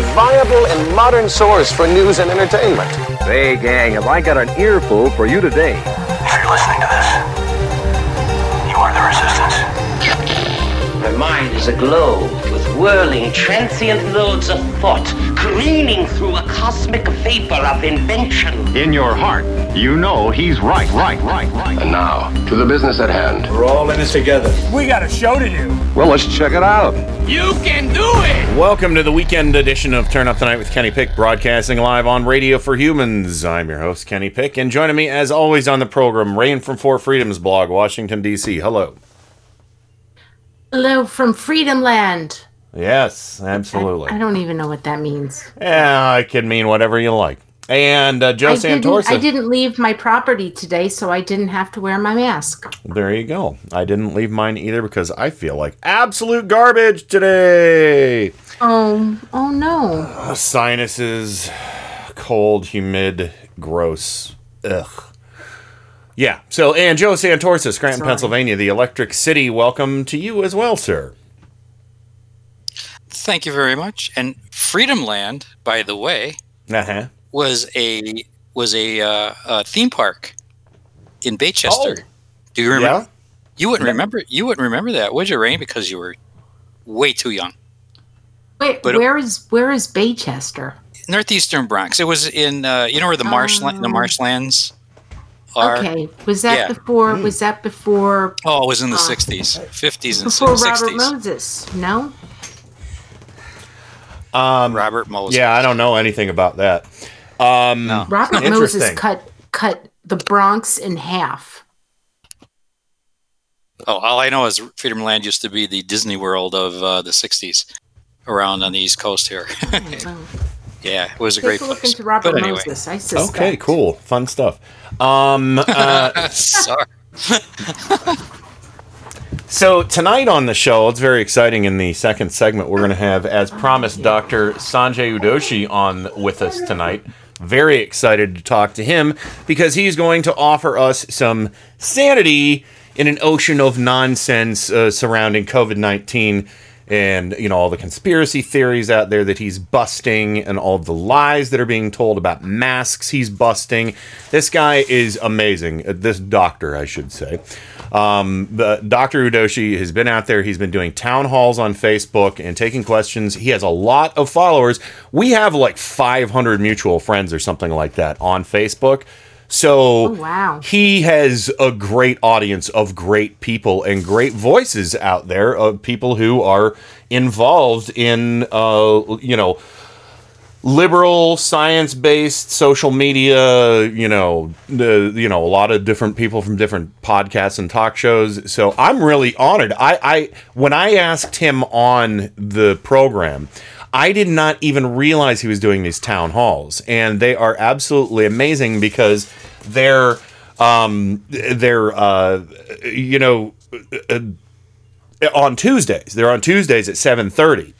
A viable and modern source for news and entertainment. Hey, gang, have I got an earful for you today? If you're listening to this, you are the resistance. My mind is aglow with whirling, transient loads of thought, careening through a cosmic vapor of invention. In your heart, you know he's right, right, right, right. And now, to the business at hand. We're all in this together. We got a show to do. Well, let's check it out. You can do it. Welcome to the weekend edition of Turn Up the Night with Kenny Pick, broadcasting live on Radio for Humans. I'm your host, Kenny Pick, and joining me as always on the program, Rain from Four Freedoms blog, Washington, D.C. Hello. Hello from Freedom Land. Yes, absolutely. I don't even know what that means. Yeah, I can mean whatever you like. And uh, Joe I didn't, Santorsa. I didn't leave my property today, so I didn't have to wear my mask. There you go. I didn't leave mine either because I feel like absolute garbage today. Oh, oh no. Uh, sinuses, cold, humid, gross. Ugh. Yeah. So, and Joe Santorsa, Scranton, Sorry. Pennsylvania, the Electric City. Welcome to you as well, sir. Thank you very much. And Freedom Land, by the way, Uh huh. was a was a, uh, a theme park in Baychester. Oh. Do you remember? Yeah. You wouldn't remember. You wouldn't remember that, would you, Rain? Because you were way too young. Wait, But it- where is where is Baychester? Northeastern Bronx. It was in uh, you know where the marshland the Oh. marshlands are. Okay, was that Yeah. before? Hmm. Was that before Oh, it was in the Uh, sixties, fifties, and sixties. before Robert sixties. Moses? No. Um, Robert Moses. yeah, I don't know anything about that. Um, No. Robert Moses cut cut the Bronx in half. Oh, all I know is Freedom Land used to be the Disney World of uh, the '60s, around on the East Coast here. Oh, yeah, it was a Take great a look place. into Robert but anyway, Moses. I suspect. Okay, cool. Fun stuff. Um, uh, sorry. So tonight on the show, it's very exciting. In the second segment, we're going to have, as promised, Dr. Sanjay Udoshi on with us tonight. Very excited to talk to him because he's going to offer us some sanity in an ocean of nonsense uh, surrounding COVID nineteen and you know all the conspiracy theories out there that he's busting and all the lies that are being told about masks he's busting. This guy is amazing. Uh, This doctor, I should say. Um, Dr. Udoshi has been out there. He's been doing town halls on Facebook and taking questions. He has a lot of followers. We have like 500 mutual friends or something like that on Facebook. So Oh, wow. he has a great audience of great people and great voices out there of people who are involved in, uh, you know, liberal science-based social media you know the you know a lot of different people from different podcasts and talk shows so i'm really honored i i when i asked him on the program i did not even realize he was doing these town halls. And they are absolutely amazing because they're um they're uh you know uh, on tuesdays. They're on tuesdays at 7:30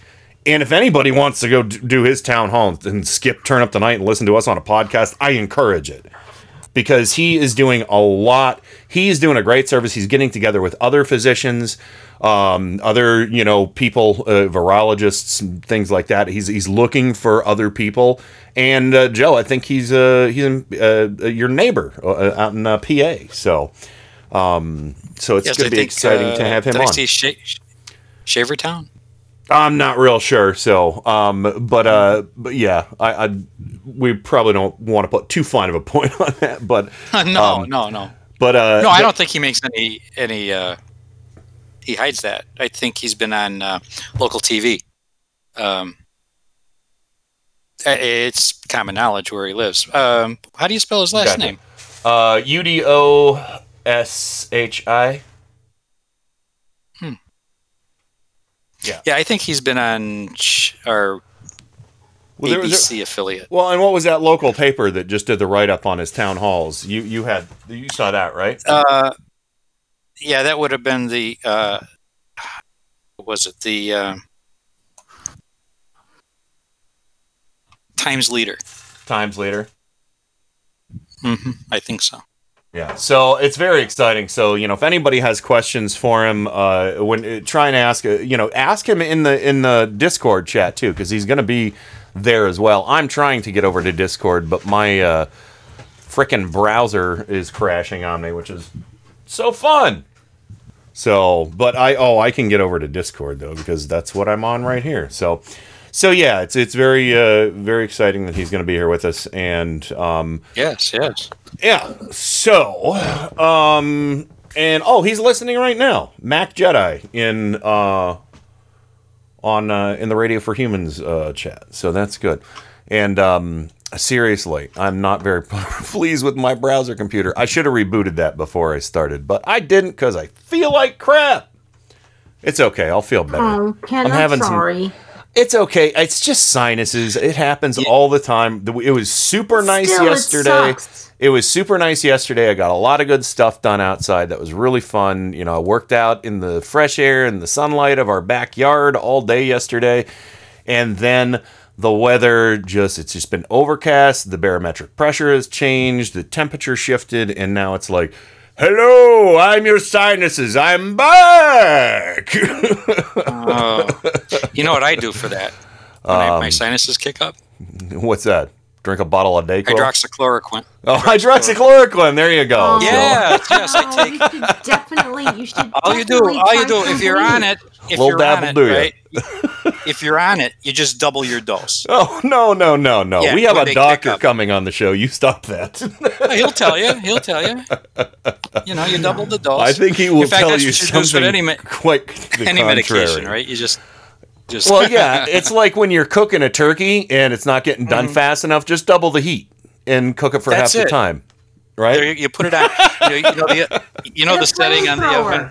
and if anybody wants to go do his town hall and skip turn up the night and listen to us on a podcast, I encourage it because he is doing a lot. He's doing a great service. He's getting together with other physicians, um, other you know people, uh, virologists, and things like that. He's he's looking for other people. And uh, Joe, I think he's uh, he's in, uh, your neighbor uh, out in uh, PA. So um, so it's Yes, going to be think, exciting uh, to have him did I see Sha- Shavertown? I'm not real sure. So, um, but uh, but yeah, I, I we probably don't want to put too fine of a point on that. But no, um, no, no. But uh, no, I but- don't think he makes any any. Uh, he hides that. I think he's been on uh, local TV. Um, it's common knowledge where he lives. Um, how do you spell his last Gotcha. name? Uh, U D O S H I. Yeah. Yeah, I think he's been on ch- or Well, there ABC affiliate. Well, and what was that local paper that just did the write up on his town halls? You you had you saw that right? Uh, yeah, that would have been the. Uh, was it the uh, Times Leader? Times later. hmm I think so. Yeah, so it's very exciting. So you know, if anybody has questions for him, uh, when uh, try and ask, uh, you know, ask him in the in the Discord chat too, because he's going to be there as well. I'm trying to get over to Discord, but my uh, freaking browser is crashing on me, which is so fun. So, but I oh I can get over to Discord though because that's what I'm on right here. So, so yeah, it's it's very uh, very exciting that he's going to be here with us, and um, Yes, yes. Yeah. So, um, and oh, he's listening right now. Mac Jedi in uh, on uh, in the Radio for Humans uh, chat. So that's good. And um, seriously, I'm not very pleased with my browser computer. I should have rebooted that before I started, but I didn't because I feel like crap. It's okay. I'll feel better. Oh, Ken, I'm I'm, having some- It's okay. It's just sinuses. It happens all the time. It was super nice Still, it yesterday. sucks. It was super nice yesterday. I got a lot of good stuff done outside. That was really fun. You know, I worked out in the fresh air and the sunlight of our backyard all day yesterday. And then the weather just it's just been overcast. The barometric pressure has changed, the temperature shifted, and now it's like Hello, I'm your sinuses. I'm back. Oh, you know what I do for that? When I, my Um, sinuses kick up, What's that? Drink a bottle a day. hydroxychloroquine. Oh, hydroxychloroquine. There you go. Oh. So- Yes, yes, I Oh, you should definitely, you should all you do, all you do, if you're some on it, if Little you're on it, do ya. right? if you're on it, you just double your dose. Oh no no no no! Yeah, we have a doctor coming on the show. You stop that. He'll tell you. He'll tell you. You know, you double the dose. I think he will In fact, tell that's you what you do something with any, quite the any contrary. medication, right? You just, just. Well, yeah, it's like when you're cooking a turkey and it's not getting done fast enough. Just double the heat and cook it for Mm-hmm. That's half the time, right? you, you put it on. You know, you know the, you know the setting on the oven.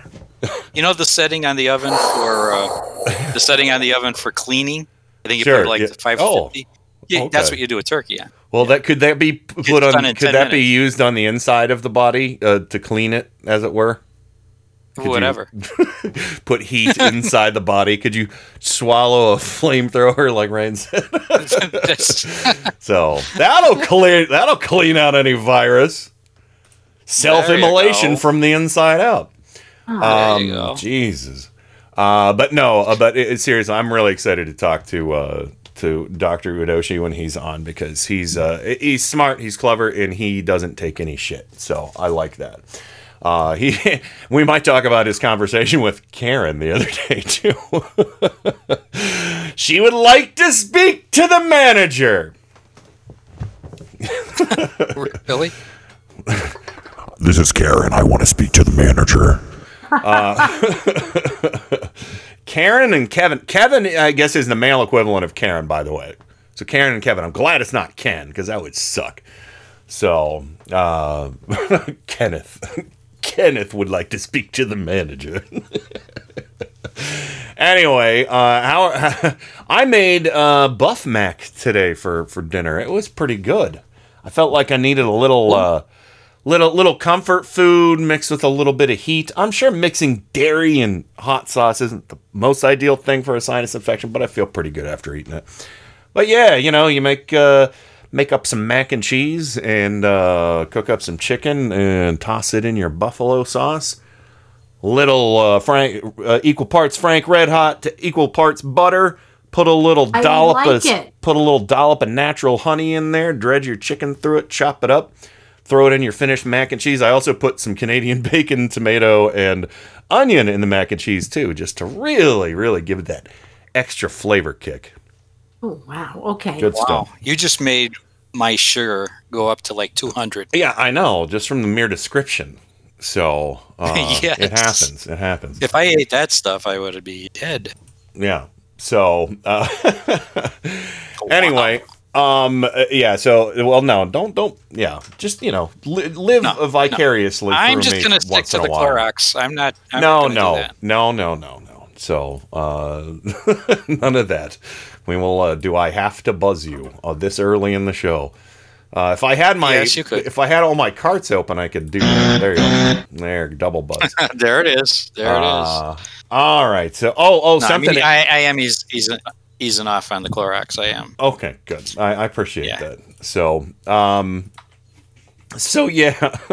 You know the setting on the oven for uh, the setting on the oven for cleaning. I think you Sure, put like yeah. the 550. Yeah, that's what you do with turkey on. Well, that could that be put done on? Could 10 that be used on the inside of the body uh, to clean it, as it were? Could Whatever. Put heat inside the body. Could you swallow a flamethrower like Ryan said? So that'll clear that'll clean out any virus. Self-immolation from the inside out. there Um, you go. Jesus. Uh, but no, uh, but it, it's serious. I'm really excited to talk to uh, to Dr. Udoshi when he's on because he's uh, he's smart, he's clever, and he doesn't take any shit. So I like that. Uh, he we might talk about his conversation with Karen the other day too. she would like to speak to the manager. Billy? This is Karen. I want to speak to the manager. Karen and Kevin. Kevin, I guess, is the male equivalent of Karen, by the way. So Karen and Kevin. I'm glad it's not Ken because that would suck. So uh, Kenneth, Kenneth would like to speak to the manager. anyway, uh, how I made uh, buff mac today for for dinner. It was pretty good. I felt like I needed a little. Uh, little little comfort food mixed with a little bit of heat. I'm sure mixing dairy and hot sauce isn't the most ideal thing for a sinus infection, but I feel pretty good after eating it. But yeah, you know, you make uh, make up some mac and cheese and uh, cook up some chicken and toss it in your buffalo sauce. Little uh, Frank, uh, equal parts Frank Red Hot to equal parts butter. Put a little dollop like of it. put a little dollop of natural honey in there. Dredge your chicken through it. Chop it up throw it in your finished mac and cheese. I also put some Canadian bacon, tomato, and onion in the mac and cheese too, just to really, really give it that extra flavor kick. Oh wow. Okay. Good Wow. stuff. You just made my sugar go up to like 200. Yeah, I know, just from the mere description. So uh, Yes. it happens. It happens. If I ate that stuff, I would be dead. Yeah. So uh, anyway, um, uh, yeah. So well, no, don't, don't. Yeah, just you know, li- live No, vicariously. I'm just going to stick to the while. Clorox. I'm not. I'm no, not gonna do no, that. no, no, no, no. So uh, none of that. We will. Uh, do I have to buzz you uh, this early in the show? Uh, if I had my, Yes, you could. if I had all my carts open, I could do that. There you go. There, double buzz. there it is. There it is. Uh, All right. So, oh, oh, No, I, something. mean, I, I am easing, easing, easing off on the Clorox. I am. Okay, good. I, I appreciate that. So, um, so yeah,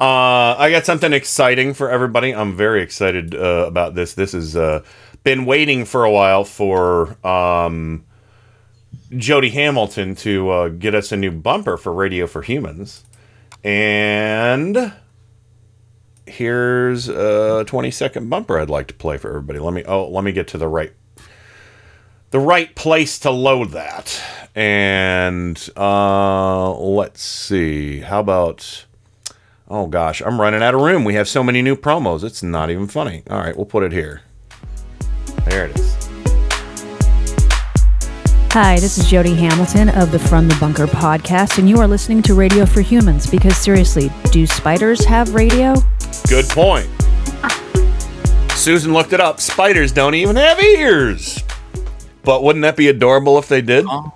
uh, I got something exciting for everybody. I'm very excited uh, about this. This is uh, been waiting for a while for um, Jody Hamilton to uh, get us a new bumper for Radio for Humans, and here's a 20 second bumper I'd like to play for everybody. Let me oh, let me get to the right the right place to load that. And uh, let's see. How about? Oh gosh, I'm running out of room. We have so many new promos. It's not even funny. All right, we'll put it here. There it is. Hi, this is Jody Hamilton of the From the Bunker podcast, and you are listening to Radio for Humans because seriously, do spiders have radio? Good point. Susan looked it up. Spiders don't even have ears. But wouldn't that be adorable if they did? Oh.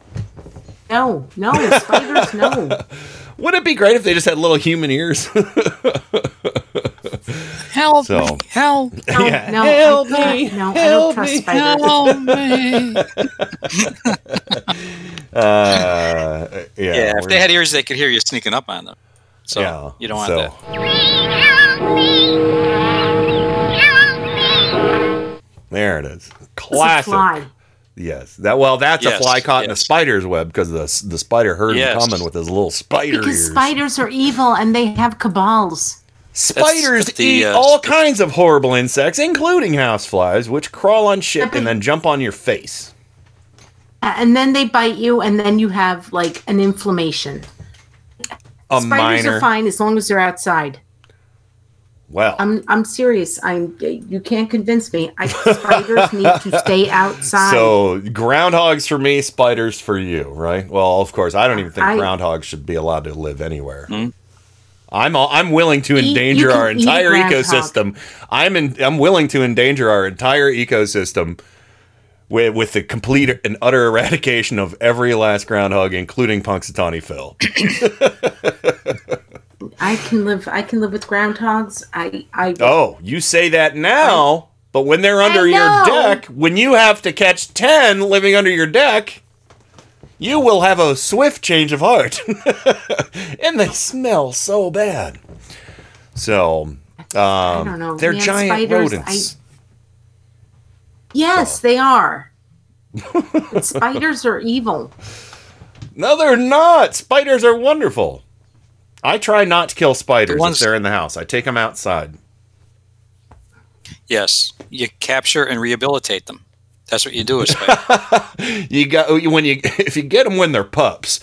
No, no, spiders, no. Wouldn't it be great if they just had little human ears? Help So- me! Help! No, Yeah. no, Help I me, No, I don't help trust me, spiders. Help me! uh, yeah. Yeah, if they had ears, they could hear you sneaking up on them. So Yeah, you don't want so- that. Help me. Help me. There it is. It's a Classic. fly. Yes. That well, that's Yes, a fly caught in a spider's web because the the spider heard Yes. him coming with his little spider Because ears. spiders are evil and they have cabals. Spiders the, eat uh, all kinds of horrible insects, including houseflies, which crawl on shit and then jump on your face. And then they bite you, and then you have like an inflammation. A Spiders minor. are fine as long as they're outside. Well, I'm I'm serious. I'm you can't convince me. I, spiders need to stay outside. so groundhogs for me, spiders for you, right? Well, of course, I don't even think I- groundhogs should be allowed to live anywhere. I'm all, I'm willing to endanger our entire ecosystem. I'm in, I'm willing to endanger our entire ecosystem with with the complete and utter eradication of every last groundhog, including Punxsutawney Phil. I can live. I can live with groundhogs. I I Oh, you say that now, but when they're under your deck, when you have to catch 10 living under your deck, you will have a swift change of heart. and they smell so bad. So, um, don't know, they're man, giant spiders, rodents. yes, they are. Spiders are evil. No, they're not. Spiders are wonderful. I try not to kill spiders ones- if they're in the house. I take them outside. Yes, you capture and rehabilitate them. That's what you do with spiders. You got when you if you get them when they're pups.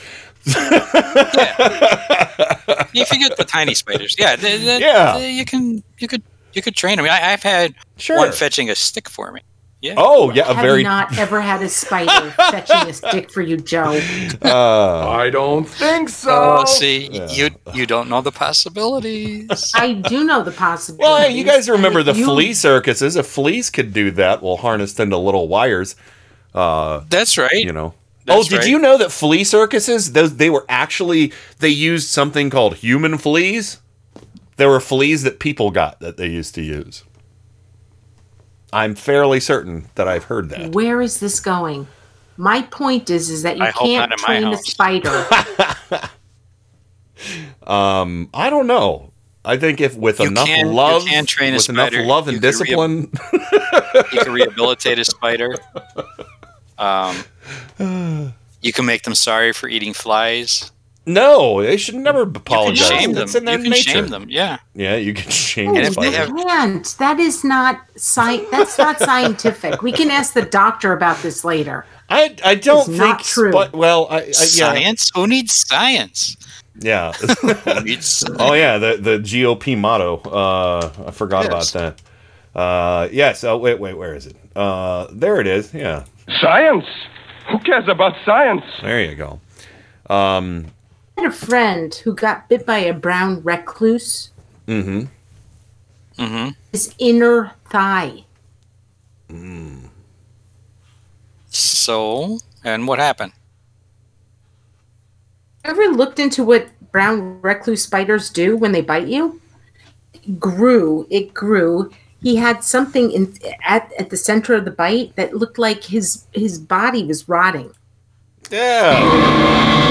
if you get the tiny spiders, yeah, they, they- Yeah. they- you can you could you could train them. I, I've had Sure. one fetching a stick for me. Yeah. Oh, yeah, a Have very not ever had a spider fetching a stick for you, Joe. uh, I don't think so. Oh, see, you you don't know the possibilities. I do know the possibilities. Well, hey, you guys remember the flea circuses? If fleas could do that. Well, harnessed into little wires. Uh, That's right. you know. That's oh, did right. you know that flea circuses? Those they were actually they used something called human fleas. There were fleas that people got that they used to use. I'm fairly certain that I've heard that. Where is this going? My point is, is that you I can't not in my train a spider. Um, I don't know. I think if with You enough can- you love, can train a with enough love and You could re- discipline, You can rehabilitate a spider. Um, you can make them sorry for eating flies. No, they should never You can apologize. shame them. In their You can nature. shame them. Yeah. Yeah, you can shame And the if they can't. That is not sci- That's not scientific. We can ask the doctor about this later. I I don't It's think not true. spi- well, I, I yeah, Science? Who needs science? yeah. Who needs oh yeah, the the GOP motto. Uh, I forgot Yes. about that. Uh, yes. Oh wait, wait, where is it? Uh, there it is. Yeah, Science? Who cares about science? there you go. Um, I had a friend who got bit by a brown recluse. mm-hmm. Mm-hmm. His inner thigh Mm. So, and what happened? Ever looked into what brown recluse spiders do when they bite you? It grew. It grew. He had something in at, at the center of the bite that looked like his his body was rotting. Yeah.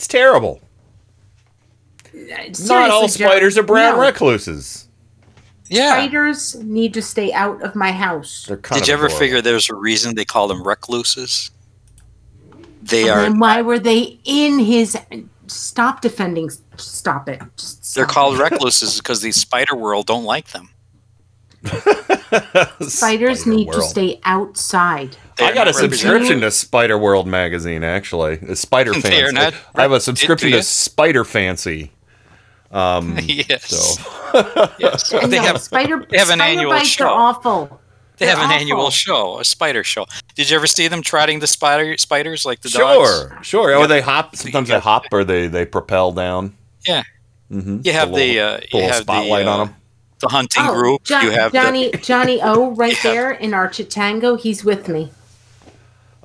It's terrible. Not all Seriously, Joe, spiders are brown no. recluses. Yeah. Spiders need to stay out of my house. They're kind Did of you ever adorable. figure there's a reason they call them recluses? They and are. then why were they in his? Stop defending. Stop it. Just They're stop called it. recluses because the spider world don't like them. Spiders Spider need to stay outside. They I got a subscription to Spider World magazine. Actually, a Spider They Fancy. are not- I have a subscription to? Spider Fancy. Um, yes. so yes. And They no, have. spider. they have an spider annual bites show. are awful. They have They're an awful. annual show, a spider show. Did you ever see them trotting the spider spiders like the sure, dogs? sure. Oh, Yeah. they hop. Sometimes they hop or they they propel down. Yeah. Mm-hmm. You have the uh, you have spotlight the, uh, on them. the hunting Oh, group. Jo- you have Johnny Johnny O right Yeah. there in our Chitango. He's with me.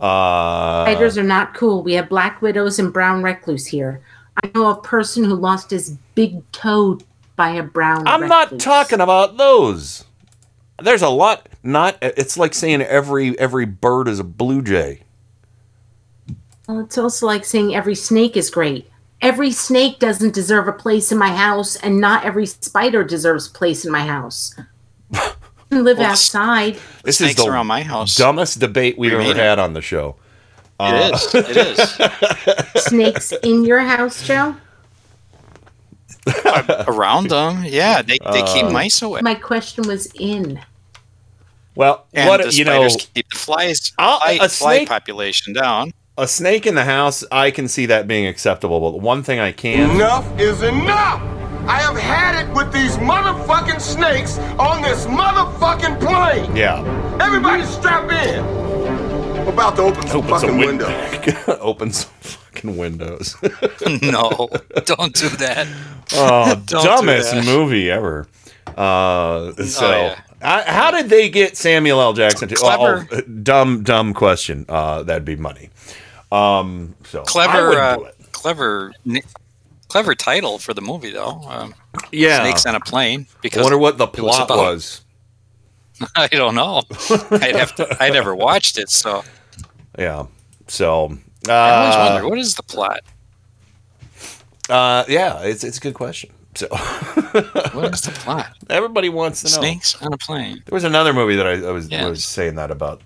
Uh, Spiders are not cool. We have black widows and brown recluse here. I know a person who lost his big toe by a brown. I'm not talking about those. There's a lot. Not. It's like saying every every bird is a blue jay. Well, it's also like saying every snake is great. Every snake doesn't deserve a place in my house, and not every spider deserves a place in my house. You can live Well, outside. This snakes is the around my house. dumbest debate we've We ever made it. had on the show. Uh, It is. It is. Snakes in your house, Joe? Around them, yeah. They, they Uh, keep mice away. My question was in. Well, And what the you know, keep the flies fly, a fly snake- population down. a snake in the house, I can see that being acceptable. But one thing I can't. Enough is enough! I have had it with these motherfucking snakes on this motherfucking plane! Yeah. Everybody strap in! We're about to open some Open fucking some win- windows. Open some fucking windows. no, don't do that. oh, Don't do dumbest that. movie ever. Uh, so, yeah. I, how did they get Samuel L. Jackson to? Clever. Oh, oh, dumb, dumb question. Uh, that'd be money. Um, so Clever, would uh, do it. clever, ni- clever title for the movie, though. Um, Yeah. Snakes on a plane. Because I wonder what the was plot about- was. I don't know. I'd have to. I never watched it, so Yeah. So, uh, I always wonder what is the plot. uh, yeah, it's it's a good question. So, What is the plot? everybody wants to know. Snakes on a plane. There was another movie that I, I was Yes. was saying that about.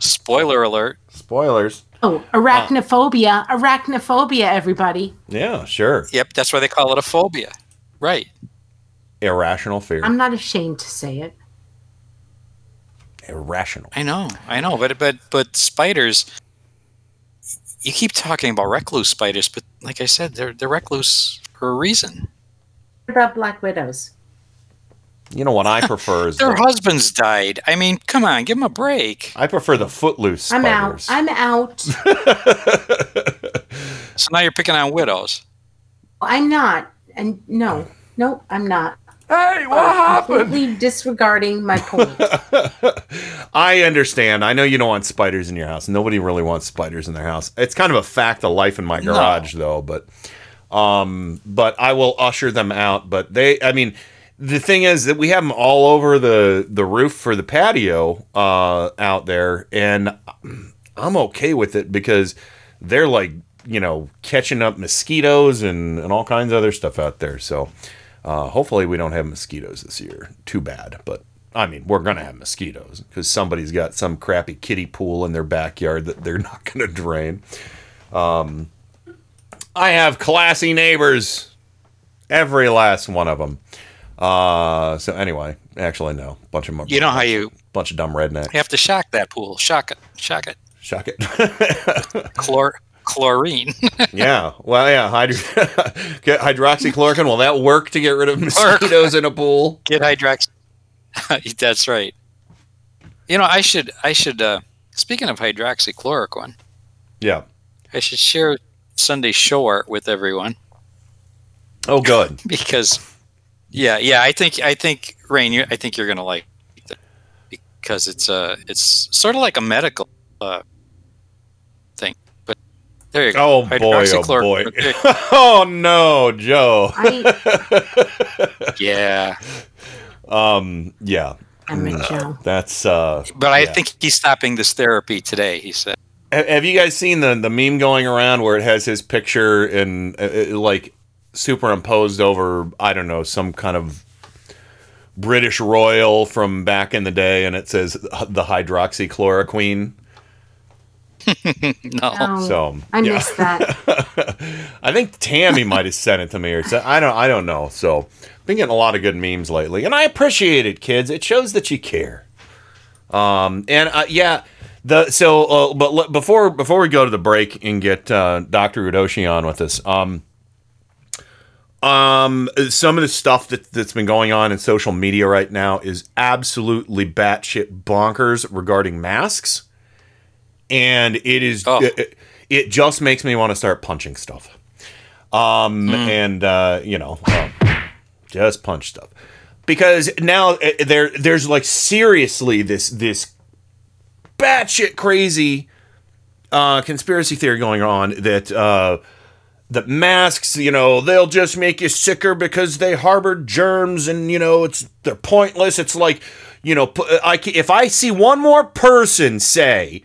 Spoiler alert. Spoilers. Oh, oh, arachnophobia. Arachnophobia, everybody. Yeah, sure. Yep, that's why they call it a phobia. Right. Irrational fear. I'm not ashamed to say it. Irrational. I know, I know, but but but spiders. You keep talking about recluse spiders, but like I said, they're they're recluse for a reason. What about black widows? You know what I prefer is Their the, husbands died. I mean, come on, give them a break. I prefer the footloose I'm spiders. out. I'm out. So now you're picking on widows. I'm not. And no, no, I'm not. Hey, what Uh, happened? Completely disregarding my point. I understand. I know you don't want spiders in your house. Nobody really wants spiders in their house. It's kind of a fact of life in my No. garage, though. But, um, but I will usher them out. But they, I mean, the thing is that we have them all over the the roof for the patio uh, out there, and I'm okay with it because they're like you know catching up mosquitoes and and all kinds of other stuff out there. So. Uh, hopefully, we don't have mosquitoes this year. Too bad, but I mean, we're gonna have mosquitoes because somebody's got some crappy kiddie pool in their backyard that they're not gonna drain. Um, I have classy neighbors, every last one of them. Uh, so anyway, actually, no, bunch of. You know how you bunch of dumb rednecks. you have to shock that pool. Shock it. Shock it. Shock it. Chlor chlorine. yeah. Well, yeah. Hydro- get hydroxychloroquine. Will that work to get rid of mosquitoes in a pool? Get hydrox. That's right. You know, I should I should uh speaking of hydroxychloroquine, Yeah. I should share Sunday show art with everyone Oh, good. because yeah, yeah, I think I think Rain, you I think you're gonna like it. because it's uh it's sort of like a medical uh thing. But there you go. Oh boy, oh boy. Oh no, Joe. yeah. Um. Yeah. I'm with No, Joe. That's. uh But I yeah. think he's stopping this therapy today. He said. Have you guys seen the the meme going around where it has his picture and uh, uh, like superimposed over I don't know some kind of British royal from back in the day, and it says the hydroxychloroquine. no. So I yeah. missed that. I think Tammy might have sent it to me, or so- I don't. I don't know. So been getting a lot of good memes lately, and I appreciate it, kids. It shows that you care. Um, and uh, yeah, the so uh, but le- before before we go to the break and get uh, Doctor Udoshi on with us, um, um, some of the stuff that that's been going on in social media right now is absolutely batshit bonkers regarding masks, and it is it, it just makes me want to start punching stuff. Um, and uh, you know, um, just punch stuff. Because now uh, there there's like seriously this this batshit crazy uh, conspiracy theory going on that uh, that masks, you know, they'll just make you sicker because they harbor germs, and you know, it's they're pointless. It's like, you know, I if I see one more person say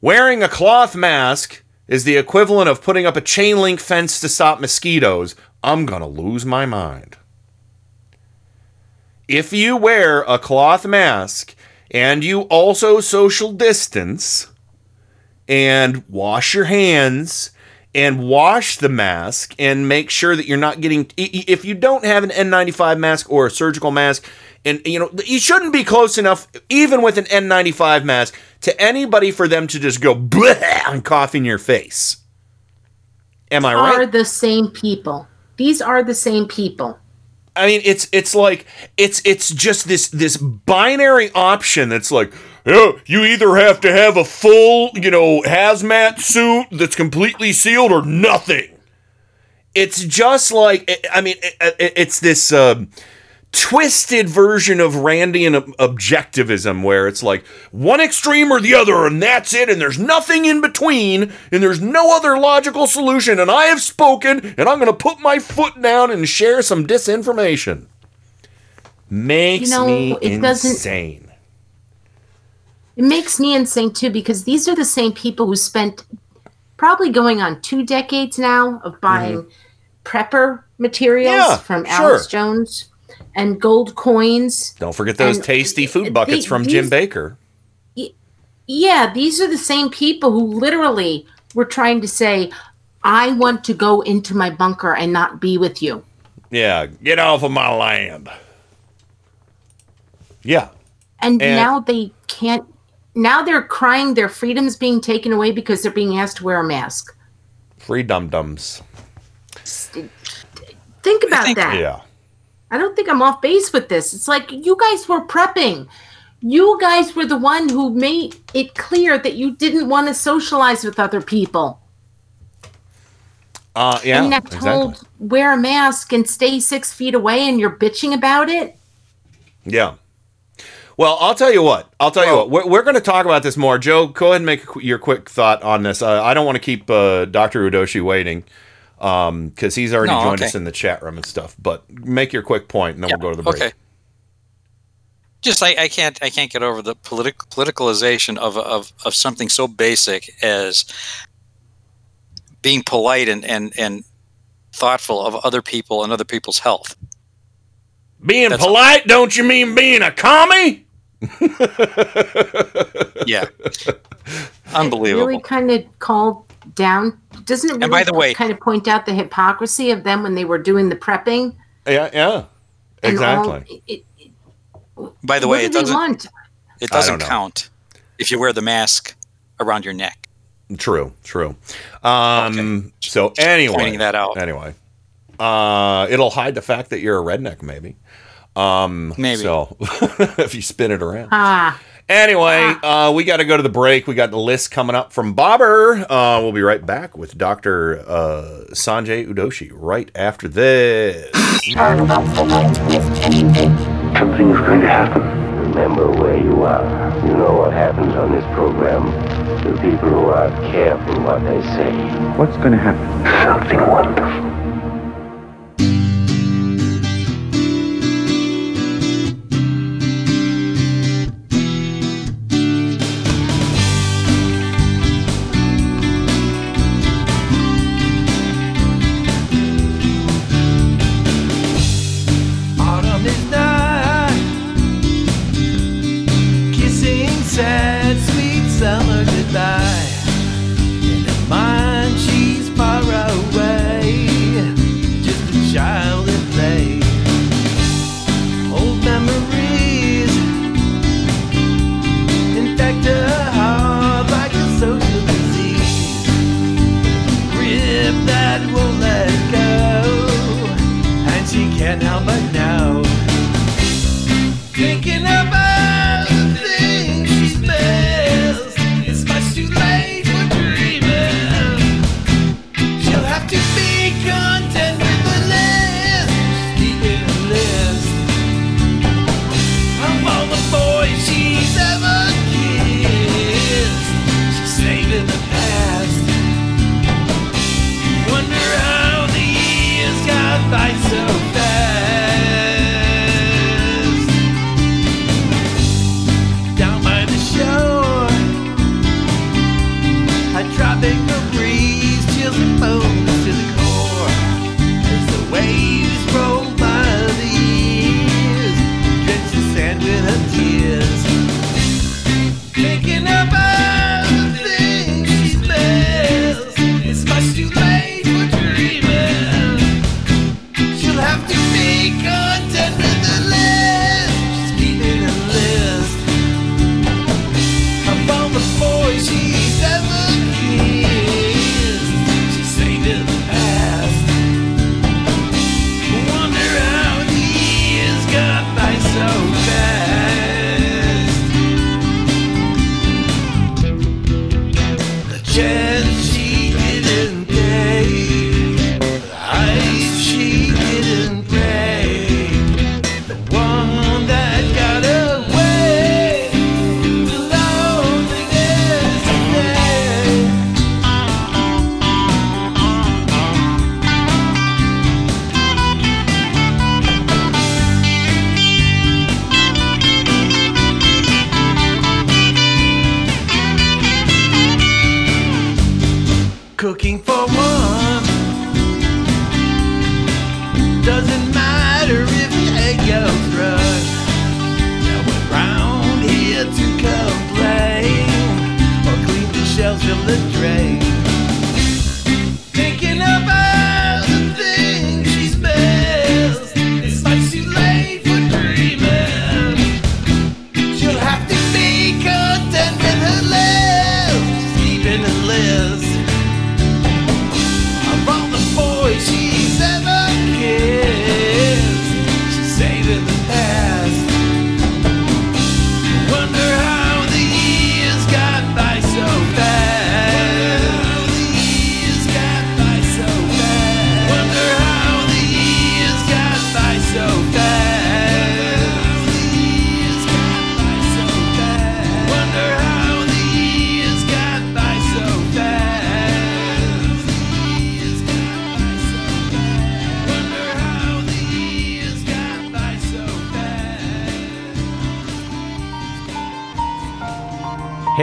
wearing a cloth mask is the equivalent of putting up a chain link fence to stop mosquitoes, I'm gonna lose my mind. If you wear a cloth mask and you also social distance and wash your hands and wash the mask and make sure that you're not getting if you don't have an N95 mask or a surgical mask and you know you shouldn't be close enough even with an N95 mask to anybody for them to just go and cough in your face. Am I right? Are the same people. These are the same people. I mean, it's it's like it's it's just this this binary option that's like, yeah, you either have to have a full, you know, hazmat suit that's completely sealed or nothing. It's just like I mean, it, it- it's this um, twisted version of Randian objectivism where it's like one extreme or the other, and that's it, and there's nothing in between, and there's no other logical solution. And I have spoken, and I'm going to put my foot down and share some disinformation. Makes You know, me it doesn't- insane. It makes me insane too because these are the same people who spent probably going on two decades now of buying prepper materials Mm-hmm. Yeah, from sure. Alex Jones and gold coins. Don't forget those And tasty food buckets from Jim Bakker. Yeah, these are the same people who literally were trying to say, I want to go into my bunker and not be with you. Yeah, get off of my land. Yeah. And, And- now they can't. Now they're crying their freedom's being taken away because they're being asked to wear a mask. Free dum dums. Think about that. Yeah. I don't think I'm off base with this. It's like you guys were prepping. You guys were the one who made it clear that you didn't want to socialize with other people. Uh, yeah. and you're exactly. told wear a mask and stay six feet away, and you're bitching about it. Yeah. Well, I'll tell you what. I'll tell you what. We're, we're going to talk about this more. Joe, go ahead and make qu- your quick thought on this. Uh, I don't want to keep uh, Dr. Udoshi waiting because he's already No, joined okay. us in the chat room and stuff. But make your quick point, and then we'll go to the break. Okay. Just I, I can't I can't get over the politic politicalization of, of of something so basic as being polite and, and, and thoughtful of other people and other people's health. Being That's- polite, don't you mean being a commie? Yeah. Unbelievable. Really kind of called down. Doesn't it really And by the way- kind of point out the hypocrisy of them when they were doing the prepping? Yeah, yeah. and all- Exactly. it- By the what way, do it doesn't want? it doesn't don't count if you wear the mask around your neck. True, true. Um, So anyway, pointing that out. Anyway, uh, it'll hide the fact that you're a redneck, maybe. Um, Maybe. So if you spin it around. Ah, Anyway, uh, we got to go to the break. We got the list coming up from Bobber. Uh, we'll be right back with Dr. Uh, Sanjay Udoshi right after this. Something is going to happen. remember where you are. You know what happens on this program to people who aren't careful what they say. What's going to happen? Something wonderful.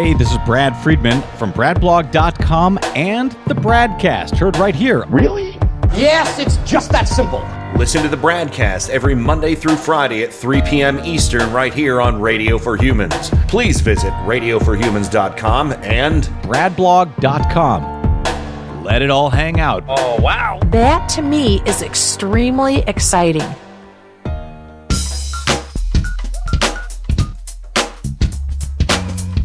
Hey, this is Brad Friedman from BradBlog.com and the Bradcast, heard right here. Really? Yes, it's just that simple. Listen to the Bradcast every Monday through Friday at 3 p.m. Eastern right here on Radio for Humans. Please visit radioforhumans.com and BradBlog.com. Let it all hang out. Oh, wow. That to me is extremely exciting.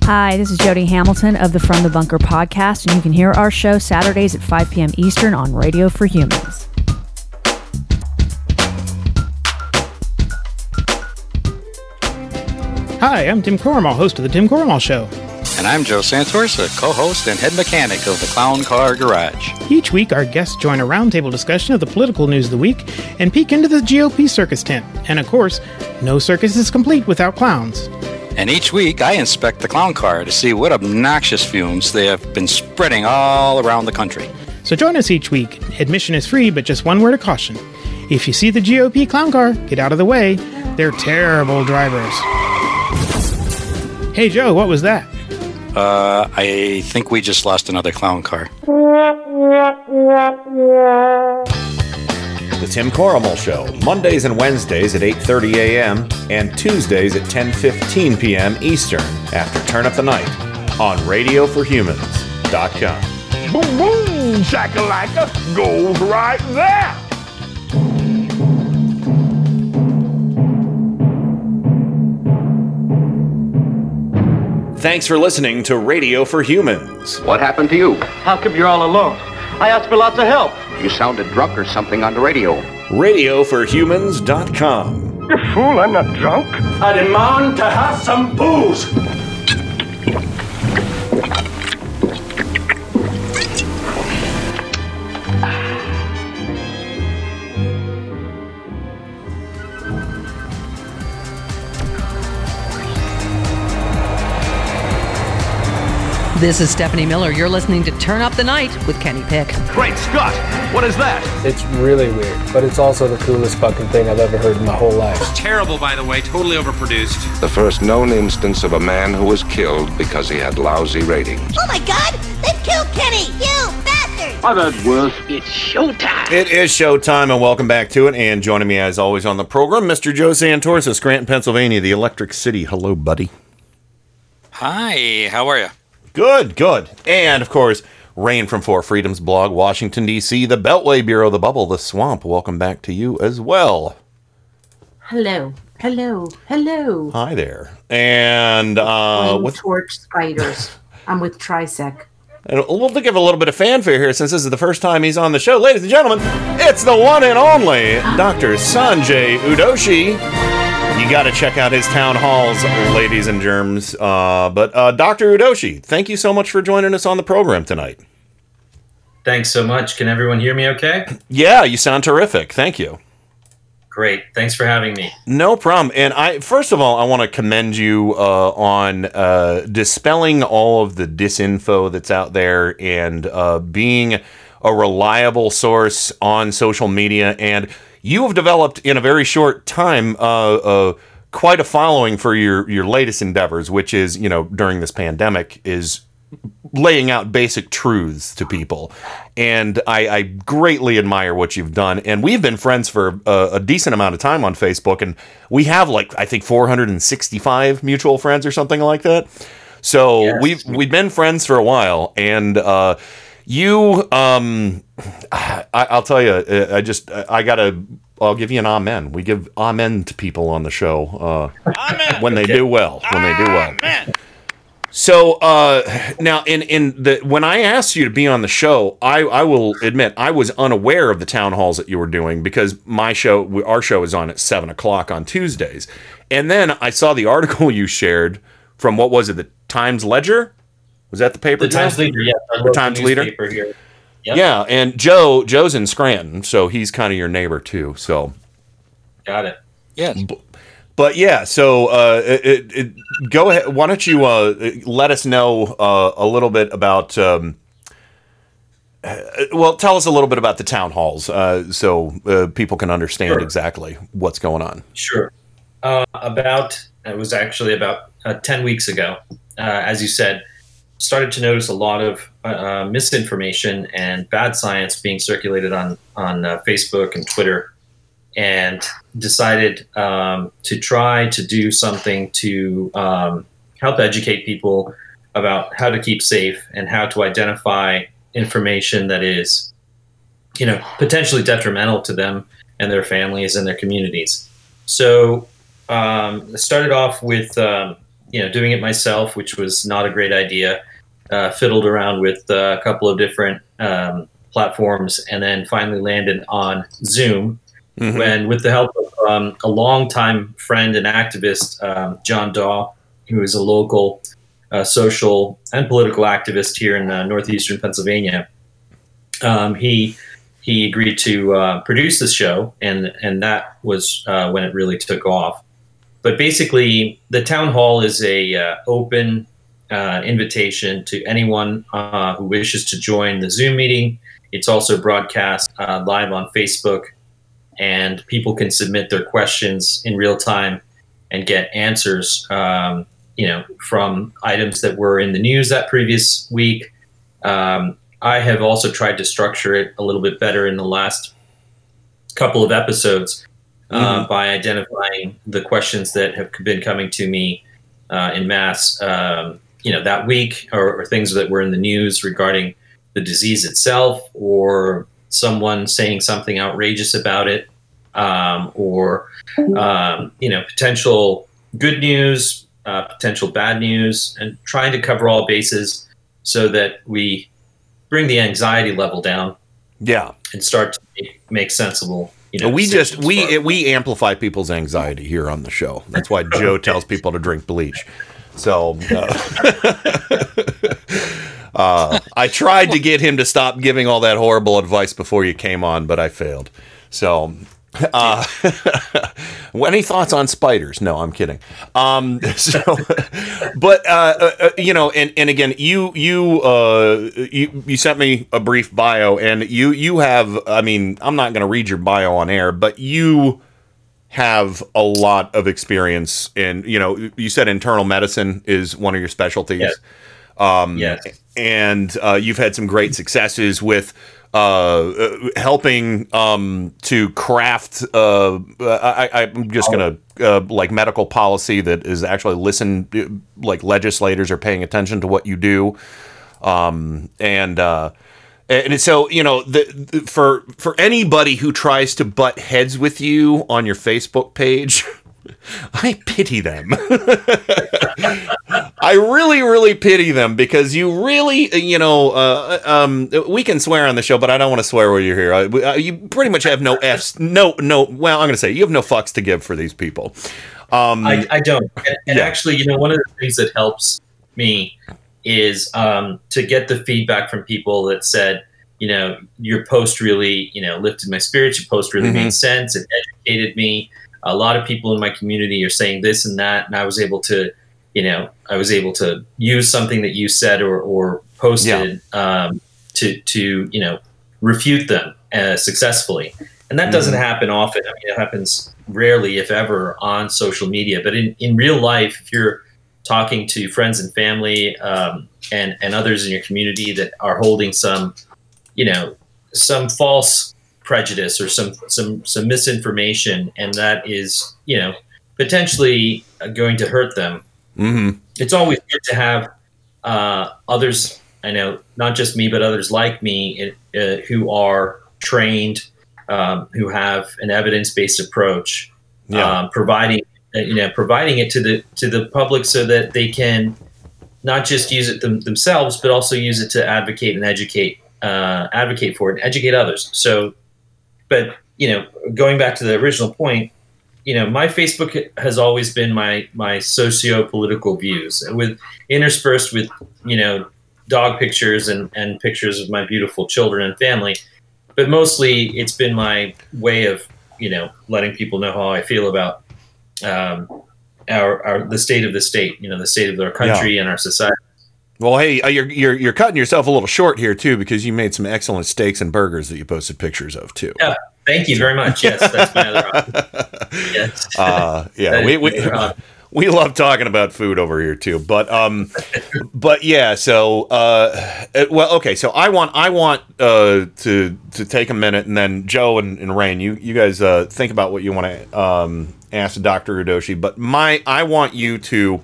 Hi, this is Jody Hamilton of the From the Bunker podcast, and you can hear our show Saturdays at 5 p.m. Eastern on Radio for Humans. Hi, I'm Tim Corrimal, host of The Tim Corrimal Show. And I'm Joe Santos, a co host and head mechanic of the Clown Car Garage. Each week, our guests join a roundtable discussion of the political news of the week and peek into the GOP circus tent. And of course, no circus is complete without clowns. And each week, I inspect the clown car to see what obnoxious fumes they have been spreading all around the country. So join us each week. Admission is free, but just one word of caution. If you see the GOP clown car, get out of the way. They're terrible drivers. Hey, Joe, what was that? Uh, I think we just lost another clown car. The Tim Corrimal Show, Mondays and Wednesdays at 8:30 a.m. and Tuesdays at 10:15 p.m. Eastern after Turn Up the Night on RadioForHumans.com. Boom, boom, shakalaka goes right there. Thanks for listening to Radio for Humans. What happened to you? How come you're all alone? I asked for lots of help. You sounded drunk or something on the radio. RadioForHumans.com. You fool, I'm not drunk. I demand to have some booze. This is Stephanie Miller. You're listening to Turn Up the Night with Kenny Pick. Great Scott! What is that? It's really weird, but it's also the coolest fucking thing I've ever heard in my whole life. It's Terrible, by the way, totally overproduced. The first known instance of a man who was killed because he had lousy ratings. Oh my god! They've killed Kenny! You bastard! I've had worse. It's showtime! It is showtime, and welcome back to it. And joining me, as always, on the program, Mr. Joe Santos of Scranton, Pennsylvania, the Electric City. Hello, buddy. Hi, how are you? Good, good. And of course, Rain from Four Freedoms blog, Washington, D.C., the Beltway Bureau, the Bubble, the Swamp. Welcome back to you as well. Hello, hello, hello. Hi there. And uh, with, torch spiders. I'm with Trisec. and we'll give a little bit of fanfare here since this is the first time he's on the show. Ladies and gentlemen, it's the one and only Dr. Sanjay Udoshi. You got to check out his town halls, ladies and germs. Uh, but uh, Dr. Udoshi, thank you so much for joining us on the program tonight. Thanks so much. Can everyone hear me okay? Yeah, you sound terrific. Thank you. Great. Thanks for having me. No problem. And I first of all, I want to commend you uh, on uh, dispelling all of the disinfo that's out there and uh, being a reliable source on social media. And you have developed in a very short time uh, uh, quite a following for your your latest endeavors, which is you know during this pandemic is laying out basic truths to people. And I, I greatly admire what you've done. And we've been friends for a, a, decent amount of time on Facebook. And we have like, I think 465 mutual friends or something like that. So yes. we've, we've been friends for a while. And, uh, you, um, I, I'll tell you, I just, I gotta, I'll give you an amen. We give amen to people on the show, uh, when they do well, when they do well. Amen. So uh, now, in in the when I asked you to be on the show, I I will admit I was unaware of the town halls that you were doing because my show, our show, is on at seven o'clock on Tuesdays, and then I saw the article you shared from what was it, the Times Ledger? Was that the paper? The Times Leader, yeah, the Times Leader. Here. Yep. Yeah, and Joe Joe's in Scranton, so he's kind of your neighbor too. So got it. Yeah. But yeah, so uh, it, it, go ahead. Why don't you uh, let us know uh, a little bit about? Um, well, tell us a little bit about the town halls, uh, so uh, people can understand sure. exactly what's going on. Sure. Uh, about it was actually about ten weeks ago, as you said, started to notice a lot of misinformation and bad science being circulated on on Facebook and Twitter and decided um, to try to do something to um, help educate people about how to keep safe and how to identify information that is, you know, potentially detrimental to them and their families and their communities. So um, I started off with, um, you know, doing it myself, which was not a great idea. Uh, fiddled around with uh, a couple of different um, platforms and then finally landed on Zoom Mm-hmm. when, with the help of um, a longtime friend and activist, um, John Daw, who is a local a social and political activist here in uh, northeastern Pennsylvania. Um, he he agreed to uh, produce the show, and and that was uh, when it really took off. But basically, the town hall is a uh, open uh, invitation to anyone uh, who wishes to join the Zoom meeting. It's also broadcast uh, live on Facebook, and people can submit their questions in real time and get answers. Um, you know, from items that were in the news that previous week. Um, I have also tried to structure it a little bit better in the last couple of episodes uh, Mhm. by identifying the questions that have been coming to me uh, in mass, um, you know, that week, or, or things that were in the news regarding the disease itself, or someone saying something outrageous about it, um, or um, you know, potential good news, uh, potential bad news, and trying to cover all bases so that we bring the anxiety level down Yeah. and start to make, make sensible. You know, we just we for- we amplify people's anxiety here on the show. That's why Joe tells people to drink bleach. So uh, uh, I tried to get him to stop giving all that horrible advice before you came on, but I failed. So. Uh, any thoughts on spiders? No, I'm kidding. Um, so, but uh, uh, uh, you know, and, and again, you you you you sent me a brief bio, and you you have. I mean, I'm not going to read your bio on air, but you have a lot of experience in. You know, you said internal medicine is one of your specialties. Yes. Um, Yes. and uh, you've had some great successes with uh, uh, helping um, to craft. Uh, I, I'm just gonna uh, like medical policy that is actually listen. Like legislators are paying attention to what you do, um, and. Uh, and so you know the, the- for for anybody who tries to butt heads with you on your Facebook page I pity them. I really, really pity them because you really, uh, you know, uh, um, we can swear on the show, but I don't want to swear while you're here. Uh, we- uh, you pretty much have no f's, no, no. Well, I'm going to say you have no fucks to give for these people. Um, I, I don't. And, and actually, you know, one of the things that helps me is um, to get the feedback from people that said, you know, your post really, you know, lifted my spirits. Your post really Mhm. made sense. It educated me. A lot of people in my community are saying this and that, and I was able to, you know, I was able to use something that you said or, or posted um, to to you know refute them uh, successfully. And that doesn't Mhm. happen often. I mean, it happens rarely, if ever, on social media. But in, in real life, if you're talking to friends and family um, and and others in your community that are holding some, you know, some false prejudice or some some some misinformation, and that is you know potentially going to hurt them. mhm. It's always good to have uh, others. I know not just me, but others like me uh, who are trained, um, who have an evidence-based approach, Yeah. um, providing you know providing it to the to the public so that they can not just use it them, themselves, but also use it to advocate and educate uh, advocate for it and educate others. So, but you know, going back to the original point, you know, my Facebook has always been my my socio-political views, with interspersed with you know dog pictures and and pictures of my beautiful children and family. But mostly, it's been my way of you know letting people know how I feel about um, our our the state of the state, you know, the state of our country and our society. Well, hey, uh, you're, you're you're cutting yourself a little short here too because you made some excellent steaks and burgers that you posted pictures of too. Yeah, thank you very much. Yes, that's my other option. Yes. Uh, yeah, we we, my other option. we love talking about food over here too. But um, but yeah. So uh, uh, well, okay. So I want I want uh to to take a minute and then Joe and, and Rain, you you guys uh think about what you want to um ask Dr. Udoshi. But my I want you to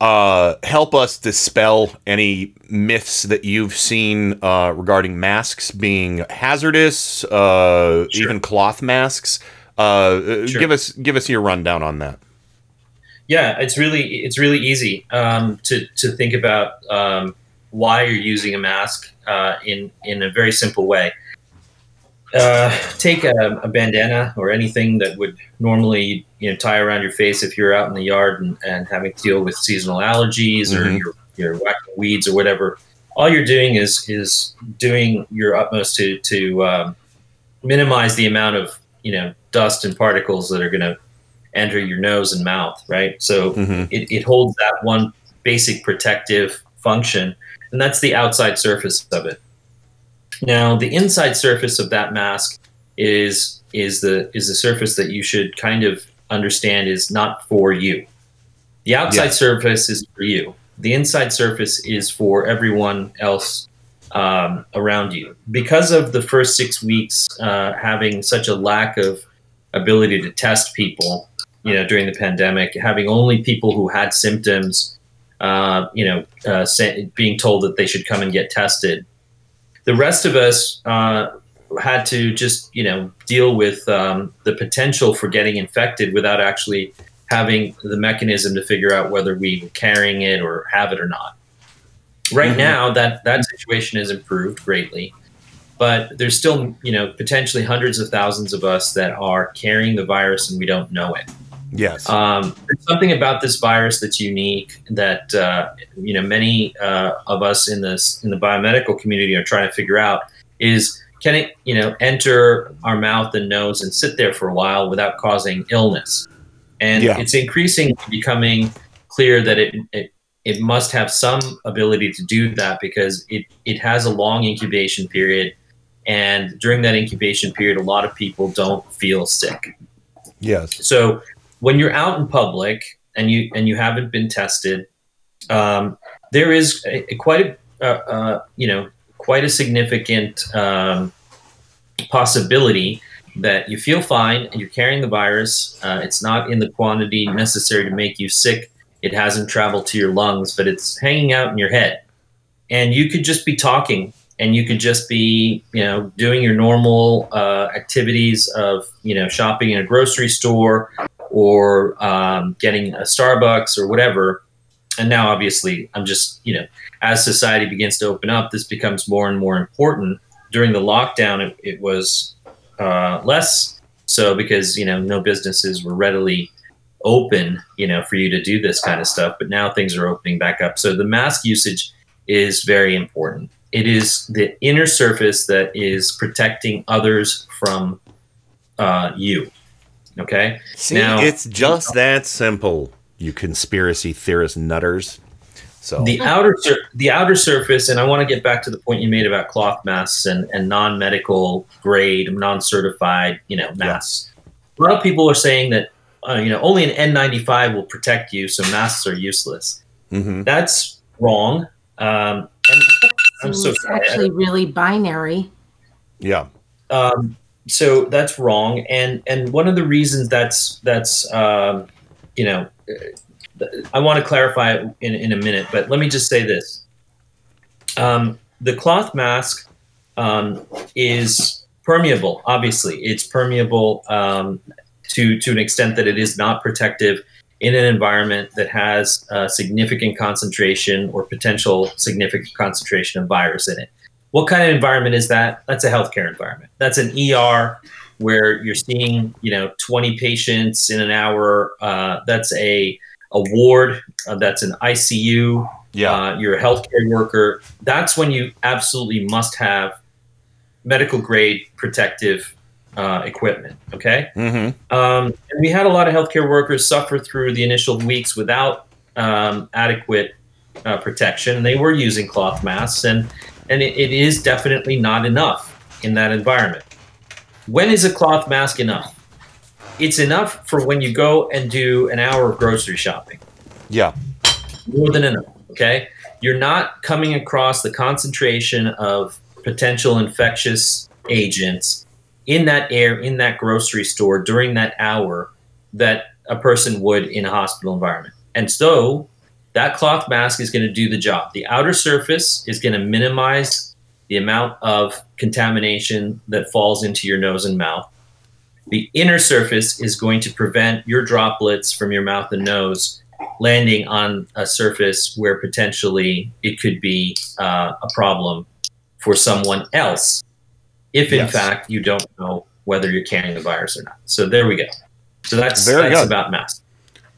uh, help us dispel any myths that you've seen uh, regarding masks being hazardous, uh, even cloth masks. Uh, uh, Sure. Give us give us your rundown on that. Yeah, it's really it's really easy um, to to think about um, why you're using a mask uh, in in a very simple way. Uh, take a, a bandana or anything that would normally you know tie around your face if you're out in the yard and, and having to deal with seasonal allergies or Mhm. you're, you're whacking weeds or whatever. All you're doing is is doing your utmost to to um, minimize the amount of you know dust and particles that are going to enter your nose and mouth. Right. So Mhm. it, it holds that one basic protective function, and that's the outside surface of it. Now, the inside surface of that mask is is the is the surface that you should kind of understand is not for you. The outside surface is for you. The inside surface is for everyone else um, around you. Because of the first six weeks uh, having such a lack of ability to test people, you know, during the pandemic, having only people who had symptoms, uh, you know, uh, say, being told that they should come and get tested. The rest of us uh, had to just, you know, deal with um, the potential for getting infected without actually having the mechanism to figure out whether we were carrying it or have it or not. Right Mhm. now, that that situation has improved greatly, but there's still, you know, potentially hundreds of thousands of us that are carrying the virus and we don't know it. Yes. Um, there's something about this virus that's unique that uh, you know many uh, of us in this in the biomedical community are trying to figure out is can it you know enter our mouth and nose and sit there for a while without causing illness and Yeah. it's increasingly becoming clear that it, it it must have some ability to do that because it it has a long incubation period and during that incubation period a lot of people don't feel sick Yes. so when you're out in public and you and you haven't been tested, um, there is a, a quite a uh, you know quite a significant um, possibility that you feel fine and you're carrying the virus. Uh, it's not in the quantity necessary to make you sick. It hasn't traveled to your lungs, but it's hanging out in your head, and you could just be talking and you could just be you know doing your normal uh, activities of you know shopping in a grocery store or um, getting a starbucks or whatever. And now obviously i'm just you know as society begins to open up this becomes more and more important. During the lockdown it, it was uh, less so because you know no businesses were readily open you know for you to do this kind of stuff. But now things are opening back up. So the mask usage is very important. It is the inner surface that is protecting others from uh, you okay See, it's just that simple, you conspiracy theorist nutters. So the outer sur- the outer surface, and I want to get back to the point you made about cloth masks and, and non medical grade, non certified, you know, masks. A lot of people are saying that uh, you know only an N95 will protect you, so masks are useless. Mhm. That's wrong. Um, and I'm so it's sorry. Actually really binary. yeah. um, so that's wrong. And and one of the reasons that's that's um, you know i want to clarify it in, in a minute but let me just say this. Um, the cloth mask um, is permeable obviously. It's permeable um, to to an extent that it is not protective in an environment that has a significant concentration or potential significant concentration of virus in it what kind of environment is that? That's a healthcare environment. That's an ER where you're seeing, you know, 20 patients in an hour. Uh, that's a a ward. Uh, that's an ICU. Yeah. Uh, you're a healthcare worker. That's when you absolutely must have medical grade protective uh, equipment. Okay. Mm-hmm. Um, and we had a lot of healthcare workers suffer through the initial weeks without um, adequate uh, protection. They were using cloth masks, and and it, it is definitely not enough in that environment. When is a cloth mask enough? It's enough for when you go and do an hour of grocery shopping. Yeah. More than enough. Okay, you're not coming across the concentration of potential infectious agents in that air in that grocery store during that hour that a person would in a hospital environment. And so that cloth mask is going to do the job. The outer surface is going to minimize the amount of contamination that falls into your nose and mouth. The inner surface is going to prevent your droplets from your mouth and nose landing on a surface where potentially it could be uh, a problem for someone else if in Yes. fact you don't know whether you're carrying the virus or not. So there we go. So that's Very that's good. about masks.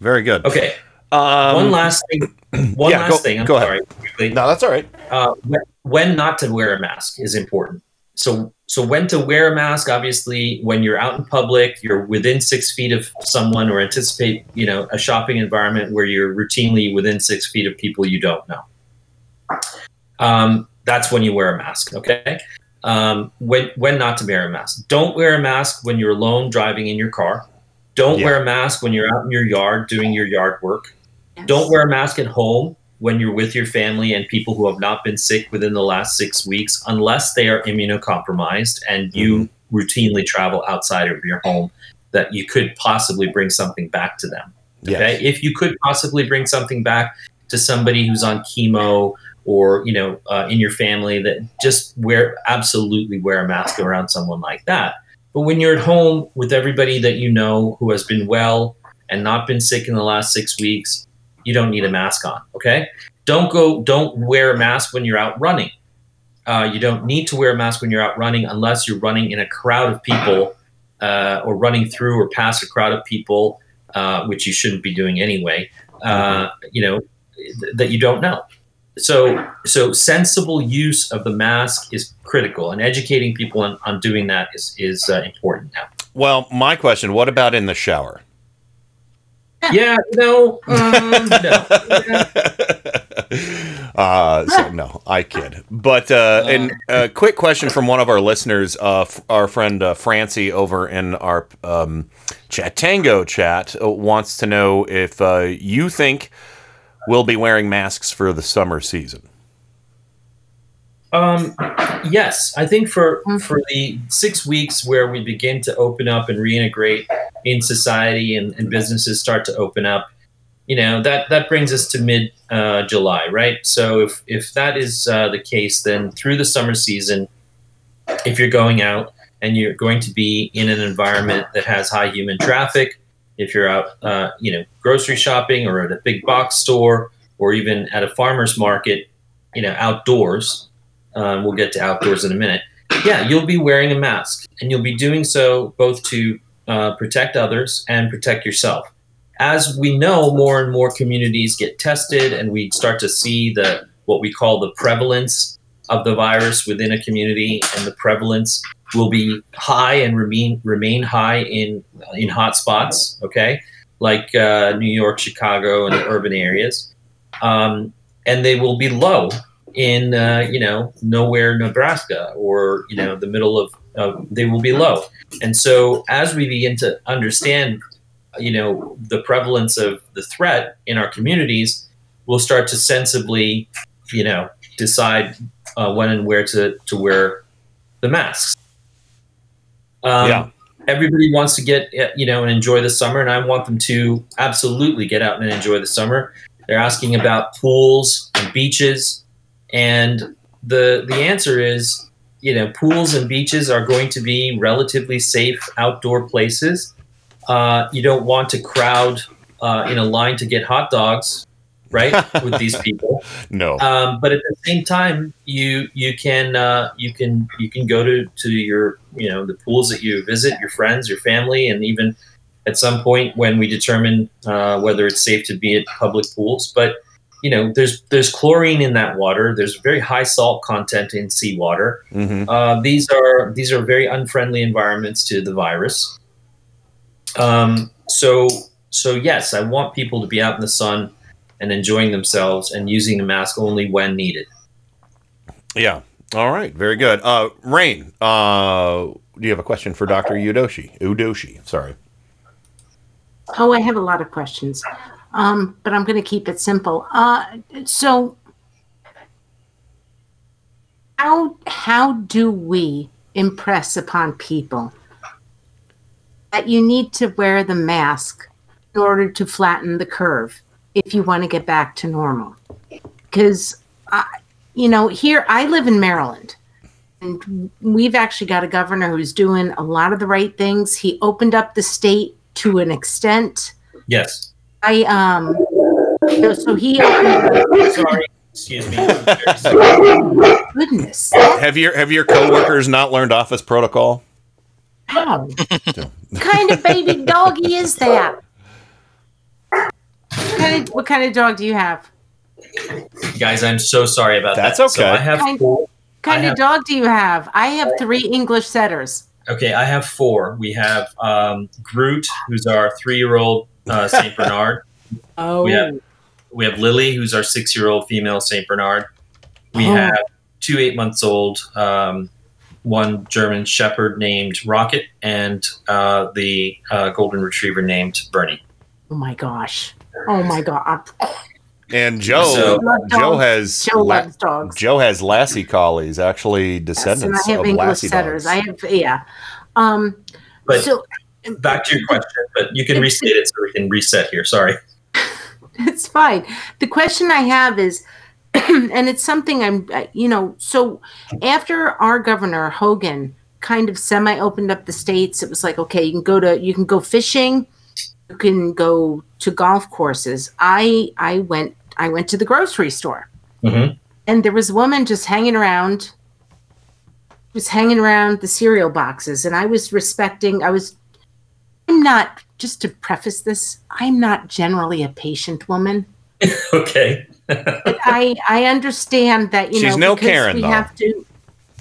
Very good. Okay. Um, one last thing. One yeah, last go- thing. I'm go ahead. sorry. quickly. No, that's all right. Uh, when, when not to wear a mask is important. So, so when to wear a mask? Obviously, when you're out in public, you're within six feet of someone, or anticipate, you know, a shopping environment where you're routinely within six feet of people you don't know. Um, that's when you wear a mask. Okay. Um, when when not to wear a mask? Don't wear a mask when you're alone driving in your car. Don't Yeah. wear a mask when you're out in your yard doing your yard work. Don't wear a mask at home when you're with your family and people who have not been sick within the last six weeks, unless they are immunocompromised and you routinely travel outside of your home, that you could possibly bring something back to them. Okay. Yes. If you could possibly bring something back to somebody who's on chemo or you know uh, in your family, that just wear absolutely wear a mask around someone like that. But when you're at home with everybody that you know who has been well and not been sick in the last six weeks, you don't need a mask on. Okay. Don't go. Don't wear a mask when you're out running. Uh, you don't need to wear a mask when you're out running unless you're running in a crowd of people uh, or running through or past a crowd of people, uh, which you shouldn't be doing anyway. Uh, you know th- that you don't know. So, so sensible use of the mask is critical, and educating people on, on doing that is is uh, important now. Well, my question: What about in the shower? Yeah, no, um, no. Uh, so no, I kid. But uh, and a quick question from one of our listeners, uh, f- our friend uh, Francie over in our um, chat Tango chat uh, wants to know if uh, you think we'll be wearing masks for the summer season. Um, yes, I think for for the six weeks where we begin to open up and reintegrate in society and, and businesses start to open up, you know that that brings us to mid uh, July, right? So if if that is uh, the case, then through the summer season, if you're going out and you're going to be in an environment that has high human traffic, if you're out, uh, you know, grocery shopping or at a big box store or even at a farmer's market, you know, outdoors. Um, we'll get to outdoors in a minute. Yeah, you'll be wearing a mask, and you'll be doing so both to uh, protect others and protect yourself. As we know, more and more communities get tested, and we start to see the what we call the prevalence of the virus within a community, and the prevalence will be high and remain remain high in in hot spots. Okay, like uh, New York, Chicago, and the urban areas, um, and they will be low in uh, you know nowhere Nebraska or you know the middle of uh, they will be low. And so as we begin to understand you know the prevalence of the threat in our communities, we'll start to sensibly you know decide uh, when and where to to wear the masks. Um, Yeah. Everybody wants to get uh, you know and enjoy the summer, and I want them to absolutely get out and enjoy the summer. They're asking about pools and beaches, and the the answer is, you know, pools and beaches are going to be relatively safe outdoor places. Uh, you don't want to crowd uh, in a line to get hot dogs, right, with these people. No. Um, but at the same time, you you can uh, you can you can go to to your you know the pools that you visit, your friends, your family, and even at some point when we determine uh, whether it's safe to be at public pools. But you know, there's there's chlorine in that water. There's very high salt content in seawater. Mhm. Uh, these are these are very unfriendly environments to the virus. Um, so so yes, I want people to be out in the sun and enjoying themselves and using the mask only when needed. Yeah. All right. Very good. Uh, Rain, uh, do you have a question for Dr. Udoshi? Udoshi. Sorry. Oh, I have a lot of questions, um, but I'm going to keep it simple. Uh, so, how how do we impress upon people that you need to wear the mask in order to flatten the curve if you want to get back to normal? Because, you know, here I live in Maryland. And we've actually got a governor who's doing a lot of the right things. He opened up the state to an extent. Yes. I um so, so he opened sorry Excuse me. Goodness. Have your have your coworkers not learned office protocol? Wow. kind of baby doggy is that? What kind of, what kind of dog do you have? Guys, I'm so sorry about That's that. So okay. I have Kind, four. kind I of have- dog do you have? I have three English setters. Okay, I have four. We have um, Groot, who's our three-year-old uh, Saint Bernard. Oh. We have we have Lily, who's our six-year-old female Saint Bernard. We Oh. have two eight months old, um, one German Shepherd named Rocket, and uh, the uh, Golden Retriever named Bernie. Oh my gosh. Oh my god. And Joe So- Joe has Joe La- loves dogs. Joe has Lassie collies, actually and descendants I have of English Lassie setters. dogs. I have yeah. Um But so back to your question, but you can restate it so we can reset here. Sorry. it's fine. The question I have is, and it's something I'm, you know, so after our governor Hogan kind of semi opened up the states, it was like, okay, you can go to, you can go fishing, you can go to golf courses. I I went I went to the grocery store, Mm-hmm. and there was a woman just hanging around, was hanging around the cereal boxes, and I was respecting. I was. I'm not. Just to preface this, I'm not generally a patient woman. Okay. I I understand that you She's know no because Karen, we though. have to.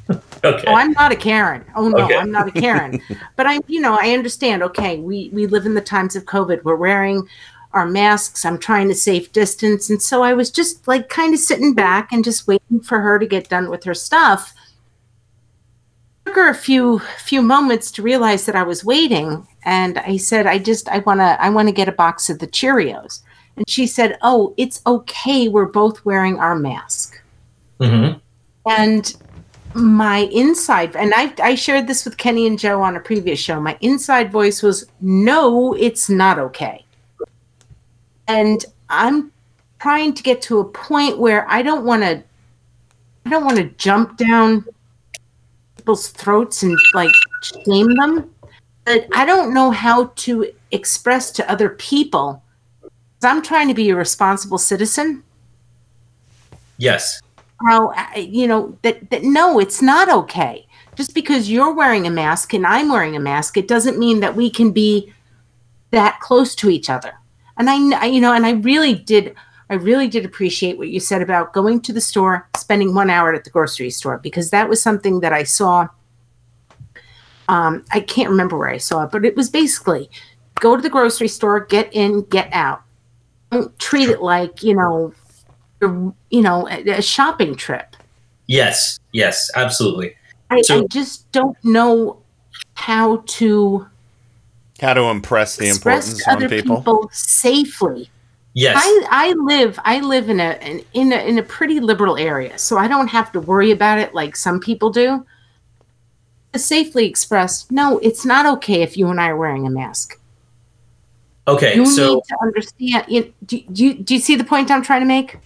Okay. Oh, I'm not a Karen. Oh no, Okay. I'm not a Karen. but I, you know, I understand. Okay, we we live in the times of COVID. We're wearing our masks. I'm trying to save distance, and so I was just like kind of sitting back and just waiting for her to get done with her stuff. Took her a few few moments to realize that I was waiting, and I said, "I just I want to I want to get a box of the Cheerios." And she said, "Oh, it's okay. We're both wearing our mask." Mm-hmm. And my inside, and I, I shared this with Kenny and Joe on a previous show. My inside voice was, "No, it's not okay." And I'm trying to get to a point where I don't want to, I don't want to jump down people's throats and like shame them, but I don't know how to express to other people. I'm trying to be a responsible citizen Yes. how you know that that no it's not okay just because you're wearing a mask and i'm wearing a mask it doesn't mean that we can be that close to each other and I- you know and i really did i really did appreciate what you said about going to the store spending one hour at the grocery store because that was something that i saw um, i can't remember where i saw it but it was basically go to the grocery store get in get out don't treat it like you know you're, know a, a shopping trip Yes. Yes. Absolutely. I, So- I just don't know how to How to impress the express importance to on other people. people. safely. Yes. I, I live I live in a in, in a in a pretty liberal area, so I don't have to worry about it like some people do. To safely express, no, it's not okay if you and I are wearing a mask. Okay. you so need to understand. You, do, do, you, do you see the point I'm trying to make?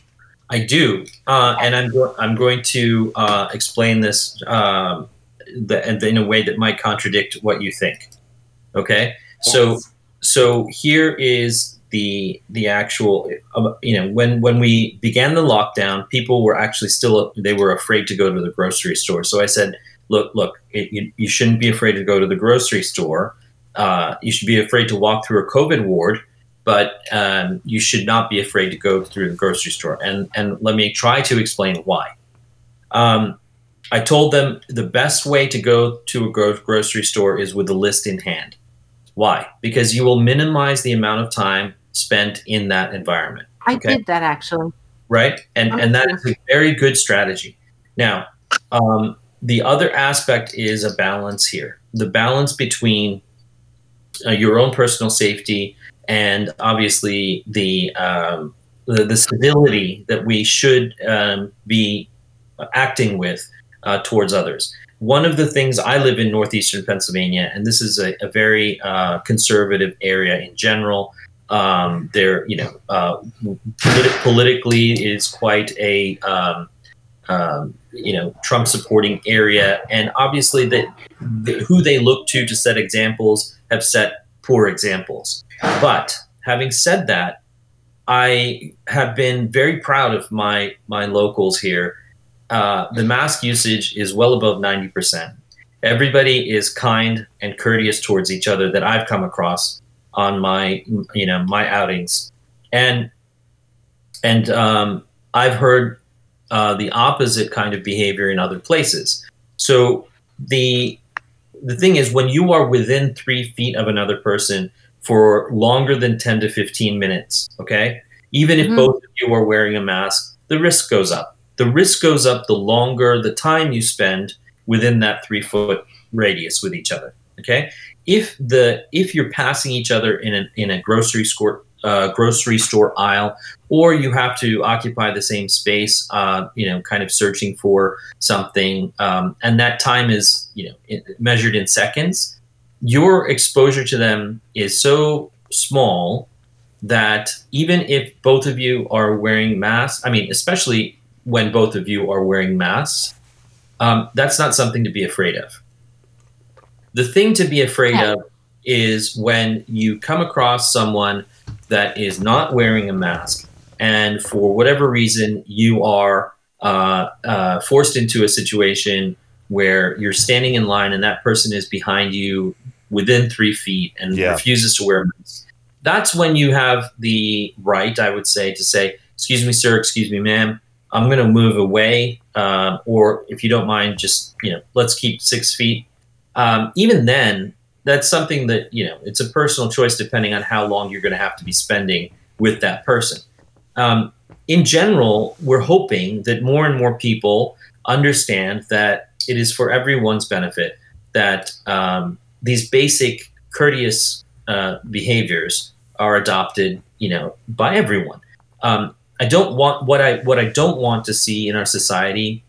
I do, uh, and I'm go- I'm going to uh, explain this um, the, and in a way that might contradict what you think. Okay, so so here is the the actual uh, you know when when we began the lockdown, people were actually still they were afraid to go to the grocery store. So I said, look, look, it, you, you shouldn't be afraid to go to the grocery store. Uh, you should be afraid to walk through a COVID ward but um, you should not be afraid to go through the grocery store. And and let me try to explain why. Um, I told them the best way to go to a gro- grocery store is with a list in hand. Why? Because you will minimize the amount of time spent in that environment. I Okay. did that actually. right? And and that is a very good strategy. Now, um, the other aspect is a balance here. The balance between uh, your own personal safety and obviously the um, the, the civility that we should um, be acting with uh, towards others. One of the things I live in northeastern Pennsylvania, and this is a, a very uh, conservative area in general. Um, there, you know, uh, politi- politically is quite a um, um, you know Trump supporting area, and obviously that the, who they look to to set examples have set poor examples. But having said that, I have been very proud of my my locals here. Uh, the mask usage is well above ninety percent. Everybody is kind and courteous towards each other that I've come across on my you know my outings, and and um, I've heard uh, the opposite kind of behavior in other places. So the the thing is, when you are within three feet of another person for longer than ten to fifteen minutes, okay, even if Mhm. both of you are wearing a mask, the risk goes up. The risk goes up the longer the time you spend within that three foot radius with each other. Okay, if the if you're passing each other in a in a grocery store uh, grocery store aisle, or you have to occupy the same space, uh, you know, kind of searching for something, um, and that time is you know in, measured in seconds. Your exposure to them is so small that even if both of you are wearing masks, I mean, especially when both of you are wearing masks, um, that's not something to be afraid of. The thing to be afraid of is when you come across someone that is not wearing a mask, and for whatever reason, you are uh, uh, forced into a situation where you're standing in line and that person is behind you within three feet and Yeah. refuses to wear a mask. That's when you have the right, I would say, to say, "Excuse me, sir. Excuse me, ma'am. I'm going to move away, um, or if you don't mind, just you know, let's keep six feet." Um, even then, that's something that you know it's a personal choice depending on how long you're going to have to be spending with that person. Um, in general, we're hoping that more and more people understand that it is for everyone's benefit that um, these basic courteous uh, behaviors are adopted, you know, by everyone. Um, I don't want what I what I don't want to see in our society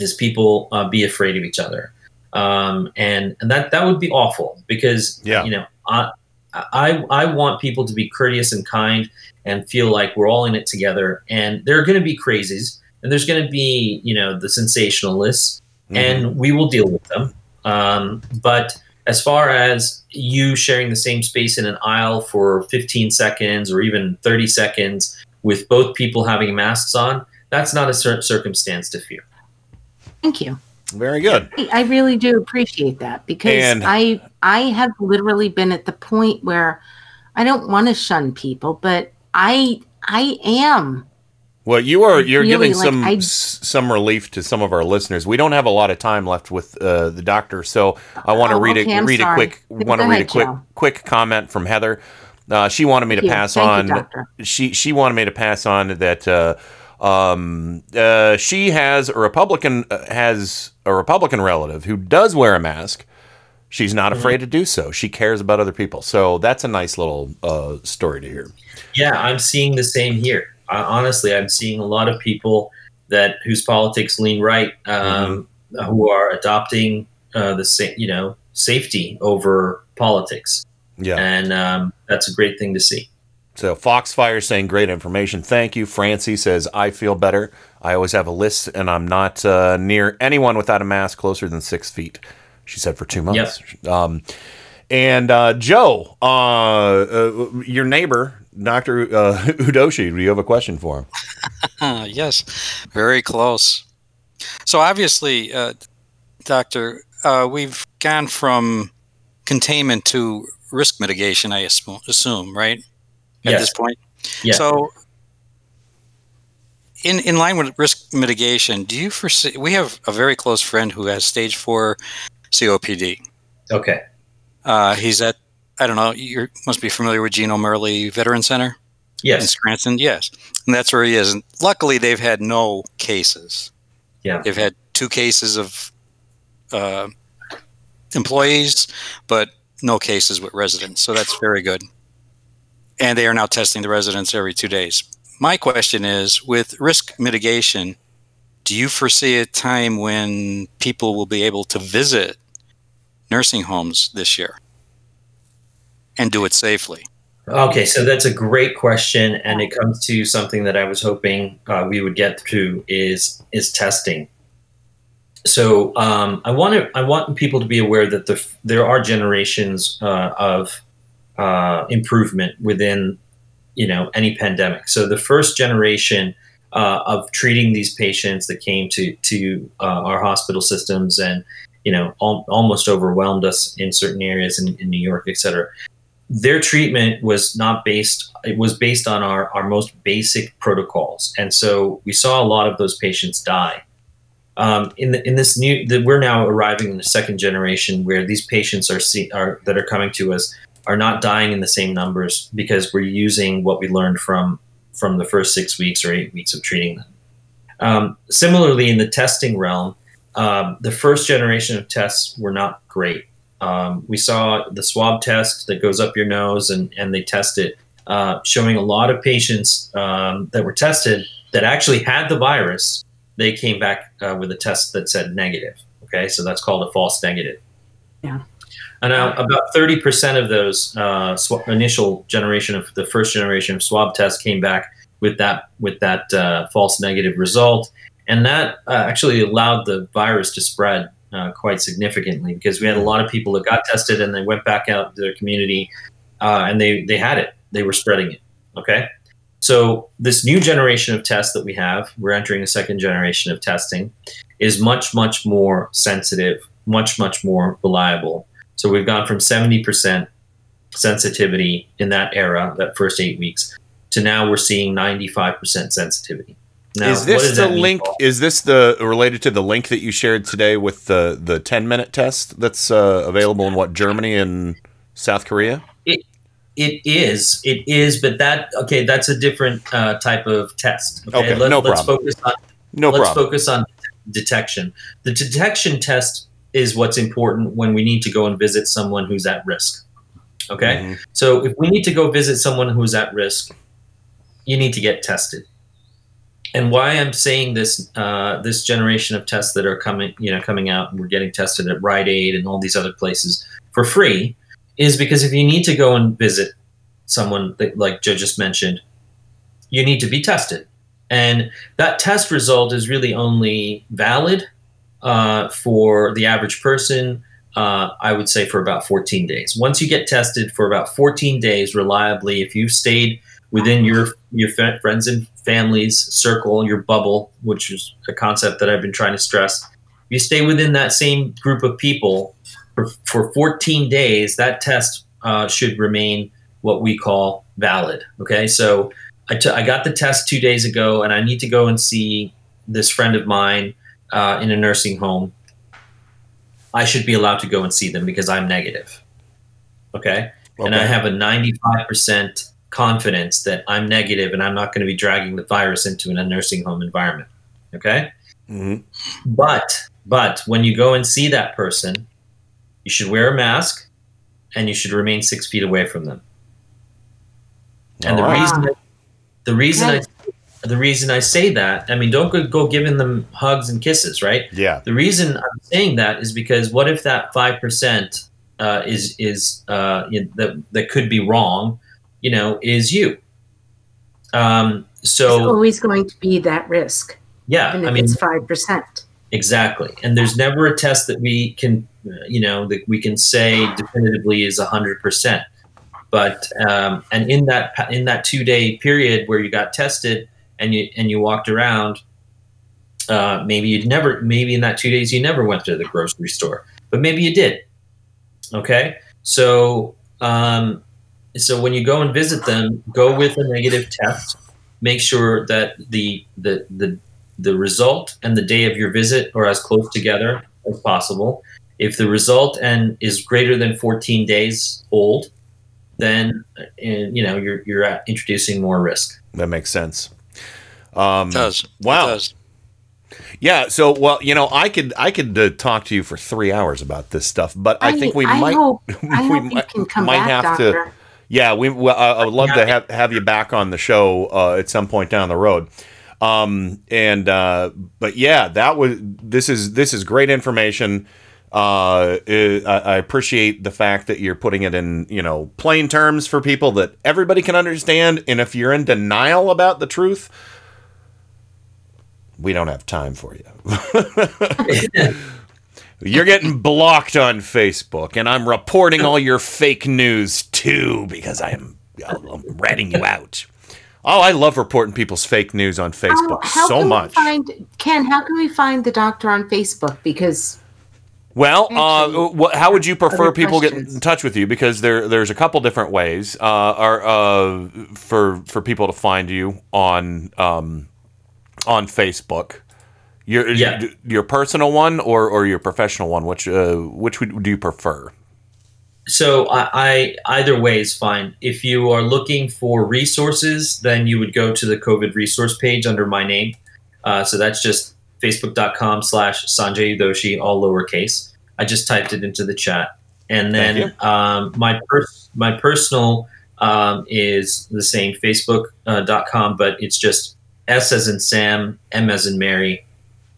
is people uh, be afraid of each other, um, and and that that would be awful because Yeah. you know I, I I want people to be courteous and kind and feel like we're all in it together. And there are going to be crazies, and there's going to be you know the sensationalists, and we will deal with them. Um, but as far as you sharing the same space in an aisle for 15 seconds or even 30 seconds with both people having masks on, that's not a cer- circumstance to fear. Thank you. Very good. I- really do appreciate that because And- I I have literally been at the point where I don't want to shun people, but I I am. Well, you are you're Really, giving like, some I- s- some relief to some of our listeners. We don't have a lot of time left with uh, the doctor, so I want to Oh, read okay, a I'm read a quick want to read a quick Joe. quick comment from Heather. Uh, she wanted me to Thank you. pass Thank you, on. doctor. she she wanted me to pass on that uh, um, uh, she has a Republican uh, has a Republican relative who does wear a mask. She's not Mm-hmm. afraid to do so. She cares about other people. So that's a nice little uh, story to hear. Yeah, I'm seeing the same here. Uh, honestly, I'm seeing a lot of people that whose politics lean right, um, who are adopting uh, the sa- you know safety over politics. Yeah, and um, that's a great thing to see. So Foxfire saying great information. Thank you. Francie says I feel better. I always have a list, and I'm not uh, near anyone without a mask closer than six feet. She said for two months. Um, and uh, Joe, uh, uh, your neighbor, Doctor uh, Udoshi, do you have a question for him? Yes, very close. So obviously, uh, Doctor, uh, we've gone from containment to risk mitigation. I assume, assume right? At Yes. this point. Yeah. So, in in line with risk mitigation, do you foresee? We have a very close friend who has stage four COPD. Okay. Uh, he's at I don't know. You must be familiar with Gino Merli Veteran Center. Yes. In Scranton, yes, and that's where he is. And luckily, they've had no cases. Yeah. They've had two cases of uh, employees, but no cases with residents. So that's very good. And they are now testing the residents every two days. My question is with risk mitigation, do you foresee a time when people will be able to visit nursing homes this year and do it safely? Okay, so that's a great question, and it comes to something that I was hoping uh, we would get to is is testing. So um, I want to I want people to be aware that the, there are generations uh, of uh, improvement within you know any pandemic. So the first generation uh, of treating these patients that came to to uh, our hospital systems and you know al- almost overwhelmed us in certain areas in, in New York, et cetera. Their treatment was not based; it was based on our our most basic protocols, and so we saw a lot of those patients die. Um, in the, in this new, we're now arriving in the second generation where these patients are see, are that are coming to us are not dying in the same numbers because we're using what we learned from from the first six weeks or eight weeks of treating them. Um, similarly, in the testing realm, um, the first generation of tests were not great. Um, we saw the swab test that goes up your nose and, and they test it, uh, showing a lot of patients um, that were tested that actually had the virus. They came back uh, with a test that said negative. Okay, so that's called a false negative. Yeah. And now, about 30% of those uh, sw- initial generation of the first generation of swab tests came back with that with that uh, false negative result, and that uh, actually allowed the virus to spread uh, quite significantly because we had a lot of people that got tested and they went back out to their community uh, and they they had it, they were spreading it. Okay, so this new generation of tests that we have, we're entering a second generation of testing, is much much more sensitive, much much more reliable. So we've gone from 70% sensitivity in that era, that first eight weeks, to now we're seeing 95% sensitivity. Now, is this the link? Is this the related to the link that you shared today with the the ten minute test that's uh, available in what Germany and South Korea? It, it is. It is, but that okay. That's a different uh, type of test. Okay, no let's problem. focus on No let's problem. focus on detection. The detection test is what's important when we need to go and visit someone who's at risk. Okay, Mm-hmm. so if we need to go visit someone who's at risk, you need to get tested. And why I'm saying this, uh, this generation of tests that are coming, you know, coming out, and we're getting tested at Rite Aid and all these other places for free, is because if you need to go and visit someone that, like Joe just mentioned, you need to be tested, and that test result is really only valid uh, for the average person. Uh, I would say for about 14 days. Once you get tested for about 14 days reliably, if you've stayed within your your friends and families circle, your bubble, which is a concept that I've been trying to stress, you stay within that same group of people for, for 14 days, that test uh, should remain what we call valid. Okay, so I, t- I got the test two days ago, and I need to go and see this friend of mine uh, in a nursing home. I should be allowed to go and see them because I'm negative. Okay, and I have a 95% confidence that I'm negative and I'm not going to be dragging the virus into a nursing home environment. Okay. Mm-hmm. But but when you go and see that person, you should wear a mask and you should remain six feet away from them. And the All right. reason the reason Okay. I the reason I say that, I mean, don't go, go giving them hugs and kisses, right? Yeah. The reason I'm saying that is because what if that five percent uh, is is uh, you that that could be wrong, you know, is you. Um, It's so always going to be that risk, yeah, even if I mean, it's five percent. Exactly. And there's never a test that we can, uh, you know, that we can say definitively is 100%. But um, and in that in that two day period where you got tested and you and you walked around, uh, maybe you'd never maybe in that two days you never went to the grocery store, but maybe you did. Okay, so um, so when you go and visit them, go with a negative test. Make sure that the the the the result and the day of your visit are as close together as possible. If the result and is greater than 14 days old, then uh, you know you're you're introducing more risk. That makes sense. Um, does. Wow. It does. Yeah. So, well, you know, I could I could uh, talk to you for three hours about this stuff, but I, think we I might Hope, we I hope you might, can come might back, have doctor. to. Yeah, we. Well, I, I would love to have have you back on the show uh, at some point down the road. Um, and uh, but yeah, that was this is this is great information. Uh, I, I appreciate the fact that you're putting it in you know plain terms for people that everybody can understand. And if you're in denial about the truth, we don't have time for you. You're getting blocked on Facebook, and I'm reporting all your fake news too because I am I'm ratting you out. Oh, I love reporting people's fake news on Facebook How so much. Find Ken? How can we find the doctor on Facebook? Because Well, uh, how would you prefer people get in touch with you? Because there, there's a couple different ways uh, are, uh, for for people to find you on um, on Facebook. Your Yeah. your personal one or, or your professional one? Which uh, which would, do you prefer? So I, I either way is fine. If you are looking for resources, then you would go to the COVID resource page under my name. Uh, so that's just facebook.com slash Sanjay Udoshi, all lowercase. I just typed it into the chat. And then um, my pers- my personal um, is the same facebook.com, but it's just S as in Sam, M as in Mary.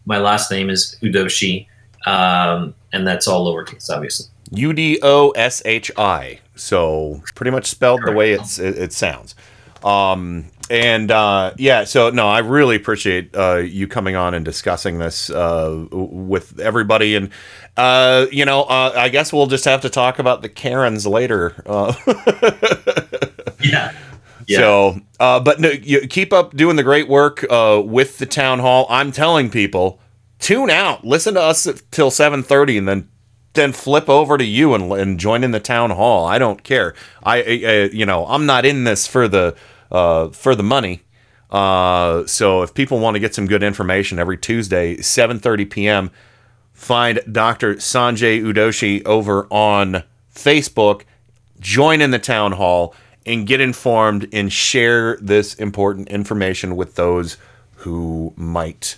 My last name is Udoshi, um, and that's all lowercase, obviously. U D O S H I. So pretty much spelled the way it's it, it sounds. Um, and uh, yeah, so no, I really appreciate uh, you coming on and discussing this uh, with everybody. And uh, you know, uh, I guess we'll just have to talk about the Karens later. Uh, So, uh, but no, you keep up doing the great work uh, with the town hall. I'm telling people, tune out, listen to us till 7:30, and then then flip over to you and, and join in the town hall. I don't care. I, I you know I'm not in this for the uh, for the money. Uh, so if people want to get some good information every Tuesday, 7:30 p.m. Find Dr. Sanjay Udoshi over on Facebook. Join in the town hall and get informed and share this important information with those who might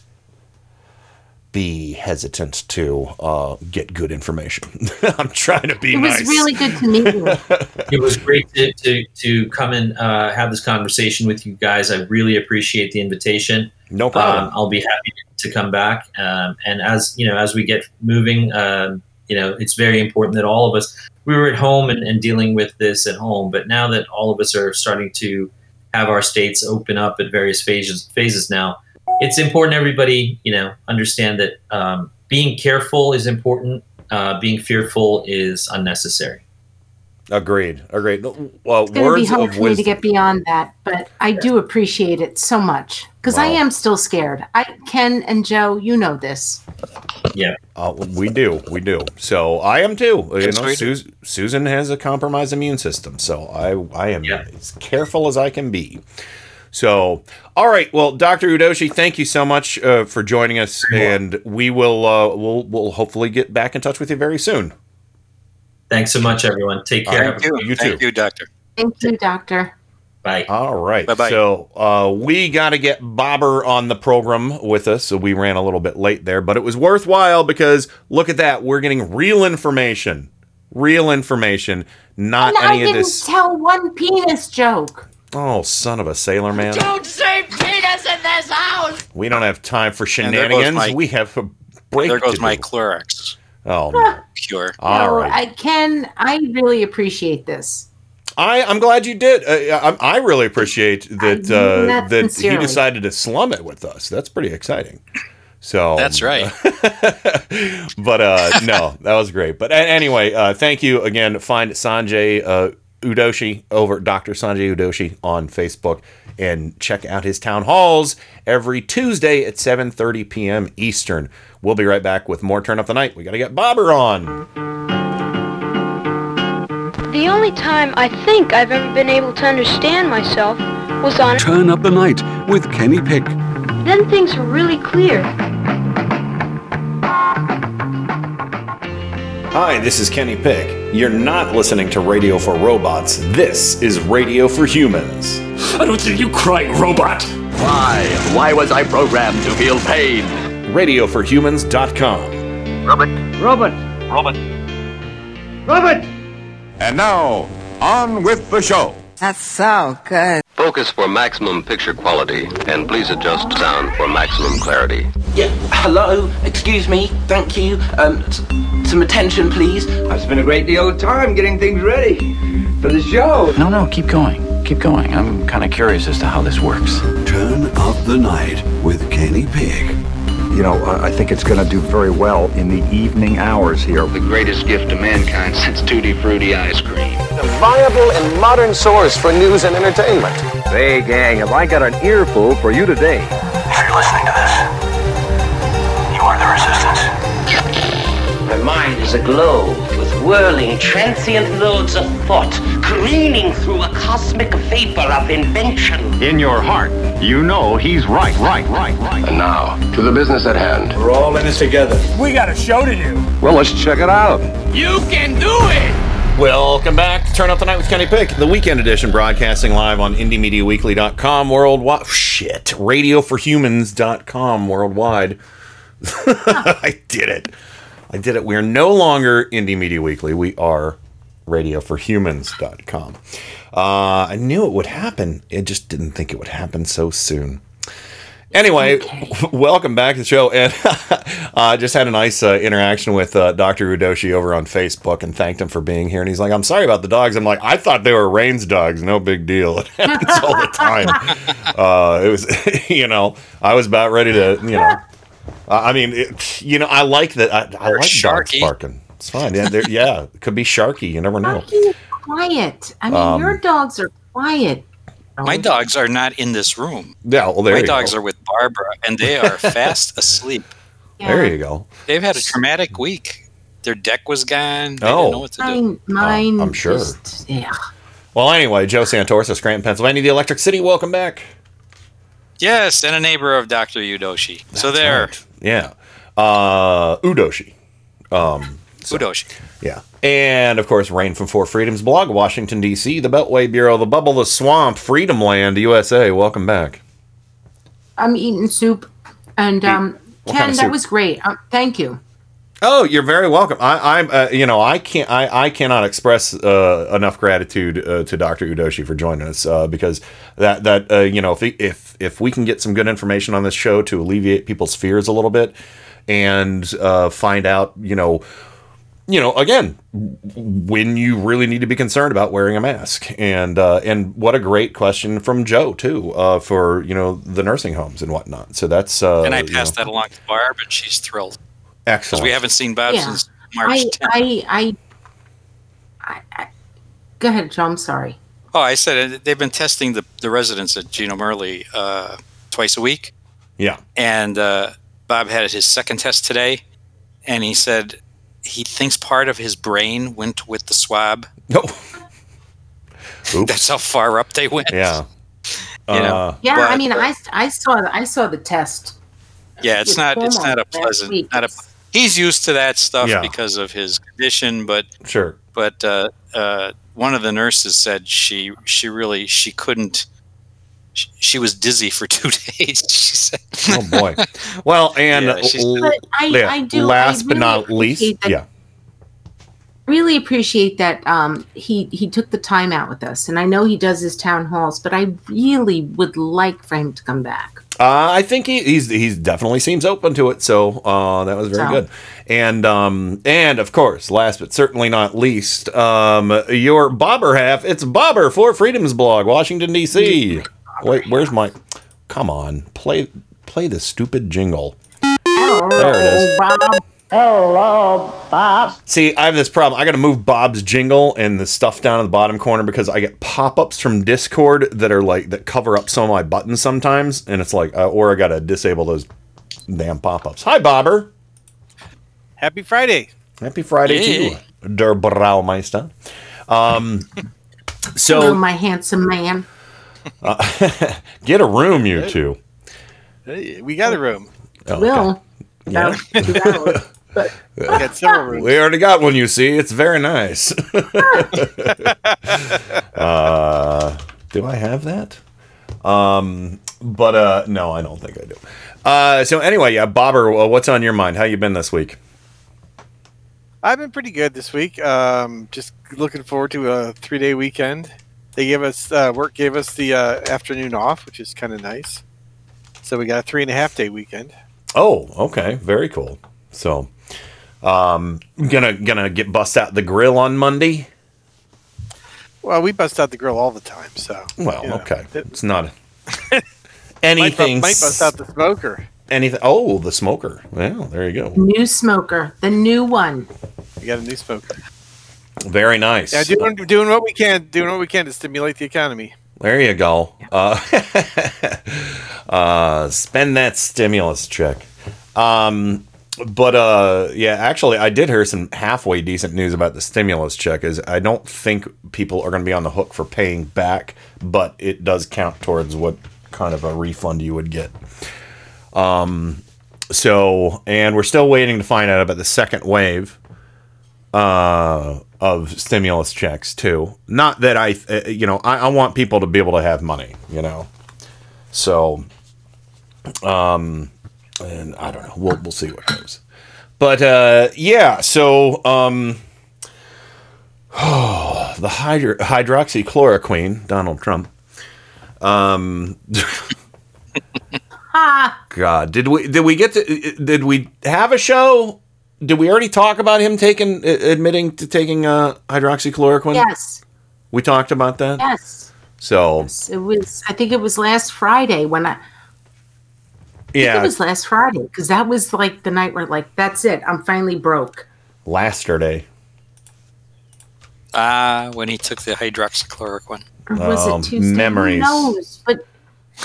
be hesitant to uh, get good information. I'm trying to be it was nice. really good to meet you. it was great to, to, to come and uh, have this conversation with you guys. I really appreciate the invitation. No problem. Um, I'll be happy to come back. Um, and as you know, as we get moving, um, you know, it's very important that all of us. We were at home and, and dealing with this at home, but now that all of us are starting to have our states open up at various phases phases now, it's important everybody you know understand that um, being careful is important. Uh, being fearful is unnecessary. Agreed. Agreed. Well, It's going to be words hard of for me to get beyond that, but I do appreciate it so much because I am still scared. I Ken and Joe, you know this. Yeah. Uh, we do, we do. So I am too. You Yes, know, we do. Sus- Susan has a compromised immune system, so I I am as careful as I can be. So, all right. Well, Dr. Udoshi, thank you so much uh, for joining us, and we will uh, we'll we'll hopefully get back in touch with you very soon. Thanks so much, everyone. Take care. right, you- you Thank too. you, doctor. Thank you, Doctor. Bye. All right. Bye-bye. So uh, we got to get Bobber on the program with us. So we ran a little bit late there, but it was worthwhile because look at that. We're getting real information. Real information, not and I any of didn't this. tell one penis joke. Oh, son of a sailor man. Don't say penis in this house! We don't have time for And there goes shenanigans. my- we have a break. There goes to my do. Clorox Oh, no. cure. all no, right. I Ken, I really appreciate this. I, I'm glad you did. Uh, I, I really appreciate that mean uh, that that he decided to slum it with us. That's pretty exciting. So That's right. but uh, no, that was great. But a- anyway, uh, thank you again. Find Sanjay uh, Udoshi over Dr. Sanjay Udoshi on Facebook and check out his town halls every Tuesday at 7:30 p.m. Eastern. We'll be right back with more Turn Up the Night. We got to get Bobber on. The only time I think I've ever been able to understand myself was on. Turn up the night with Kenny Pick. Then things were really clear. Hi, this is Kenny Pick. You're not listening to Radio for Robots. This is Radio for Humans. I don't see you crying, robot. Why? Why was I programmed to feel pain? RadioForHumans.com. Robert. Robot. Robert. Robot! And now, on with the show. That's so good. Focus for maximum picture quality, and please adjust sound for maximum clarity. Yeah, hello, excuse me, thank you. Um, s- some attention, please. I've spent a great deal of time getting things ready for the show. No, no, keep going. Keep going. I'm kind of curious as to how this works. Turn up the night with Kenny Pick. You know, I I think it's going to do very well in the evening hours here. The greatest gift to mankind since Tutti Frutti ice cream. A viable and modern source for news and entertainment. Hey, gang, have I got an earful for you today? If you're listening to this, mind is aglow with whirling, transient loads of thought, careening through a cosmic vapor of invention. In your heart, you know he's right, right, right, right. And now, to the business at hand. We're all in this together. We got a show to do. Well, let's check it out. You can do it! Welcome back to Turn Up the Night with Kenny Pick, the weekend edition, broadcasting live on IndieMediaWeekly.com worldwide. Oh, shit, RadioForHumans.com worldwide. I did it. I did it. We are no longer Indie Media Weekly. We are RadioForHumans.com. Uh, I knew it would happen. I just didn't think it would happen so soon. Anyway, welcome back to the show. And I uh, just had a nice uh, interaction with uh, Dr. Udoshi over on Facebook and thanked him for being here. And he's like, I'm sorry about the dogs. I'm like, I thought they were Rain's dogs. No big deal. It happens all the time. Uh, it was, you know, I was about ready to, you know, I mean, it, you know, I like that. I, I like dogs barking. It's fine. Yeah, yeah, it could be Sharky. You never know. Sharky quiet. I mean, Um, your dogs are quiet. My dogs are not in this room. Yeah, well, there they are My you dogs go. are with Barbara, and they are fast asleep. There you go. They've had a traumatic week. Their deck was gone. They Oh. didn't know what to do. Mine, mine. I'm sure. just- yeah. Well, anyway, Joe Santoris Santorsa, Scranton, Pennsylvania, the Electric City. Welcome back. Yes, and a neighbor of Dr. Udoshi. so there. Yeah. Uh, Udoshi. Um, Udoshi. yeah. And of course, Rain from Four Freedoms blog, Washington, D.C., the Beltway Bureau, the Bubble, the Swamp, Freedom Land, USA. Welcome back. I'm eating soup, and um, Ken, kind of that was great. Uh, thank you. Oh, you're very welcome. I, I'm, uh, you know, I can't, I, I cannot express uh, enough gratitude uh, to Dr. Udoshi for joining us uh, because that, that, uh, you know, if, if, if we can get some good information on this show to alleviate people's fears a little bit and uh, find out, you know, you know, again, when you really need to be concerned about wearing a mask, and uh, and what a great question from Joe too uh, for you know the nursing homes and whatnot. So that's uh, and I you know, passed that along to Barb, and she's thrilled. Because excellent. we haven't seen Bob Yeah. since March I, 10th. I, I, I, I, go ahead, Joe. I'm sorry. Oh, I said they've been testing the, the residents at Gino Merli uh, twice a week. Yeah. And uh, Bob had his second test today, and he said he thinks part of his brain went with the swab. No. That's how far up they went. Yeah. You know? Uh, Yeah, But- I mean, I, I saw, I saw the test. Yeah, it's with not it's not a pleasant not a he's used to that stuff Yeah. because of his condition, but Sure. but uh, uh, one of the nurses said she she really she couldn't she, she was dizzy for two days. She said, Oh boy. Well, and Yeah, l- But I- yeah, I do- I last but not least, that- yeah. Really appreciate that um, he he took the time out with us, and I know he does his town halls, but I really would like for him to come back. Uh, I think he, he's he's definitely seems open to it, so uh, that was very So- good. And um, and of course, last but certainly not least, um, your bobber half. It's Bobber for Freedom's blog, Washington D.C. Wait, where's my? Come on, play play the stupid jingle. There it is. Bob. Hello, Bob. See, I have this problem. I got to move Bob's jingle and the stuff down in the bottom corner because I get pop-ups from Discord that are like that cover up some of my buttons sometimes, and it's like, uh, or I got to disable those damn pop-ups. Hi, Bobber. Happy Friday. Happy Friday to you, Der Braumeister. Um, Hello, so my handsome man. uh, get a room, you two. Hey, We got a room. Oh, Will. Yeah. We got several rooms. We already got one, you see. It's very nice. uh, do I have that? Um, but uh, no, I don't think I do. Uh, so anyway, yeah, Bobber, uh, what's on your mind? How you been this week? I've been pretty good this week. Um, just looking forward to a three day weekend. They gave us uh, work gave us the uh, afternoon off, which is kind of nice. So we got a three and a half day weekend. Oh, okay, very cool. So, um, gonna gonna get bust out the grill on Monday. Well, we bust out the grill all the time, so Well, you know, okay, it- it's not might, anything. might bust out the smoker. anything. Oh, the smoker. Well, there you go. New smoker, the new one. We got a new smoker. Very nice. Yeah, doing doing what we can, doing what we can to stimulate the economy. There you go. Uh, uh, spend that stimulus check. Um, but uh, yeah, actually, I did hear some halfway decent news about the stimulus check. Is I don't think people are going to be on the hook for paying back, but it does count towards what kind of a refund you would get. Um, so, and we're still waiting to find out about the second wave uh, of stimulus checks too. Not that I, uh, you know, I, I want people to be able to have money, you know. So, um, and I don't know. We'll we'll see what goes. But uh, yeah, so um, the hydro- hydroxychloroquine, Donald Trump. Um, God, did we did we get to did we have a show? Did we already talk about him taking admitting to taking uh, hydroxychloroquine? Yes. We talked about that. Yes. So It was. I think it was last Friday when I. I think yeah, it was last Friday because that was like the night where like that's it. I'm finally broke. yesterday. Ah, when he took the hydroxychloroquine. Or was Oh, it Tuesday? memories. Who knows? But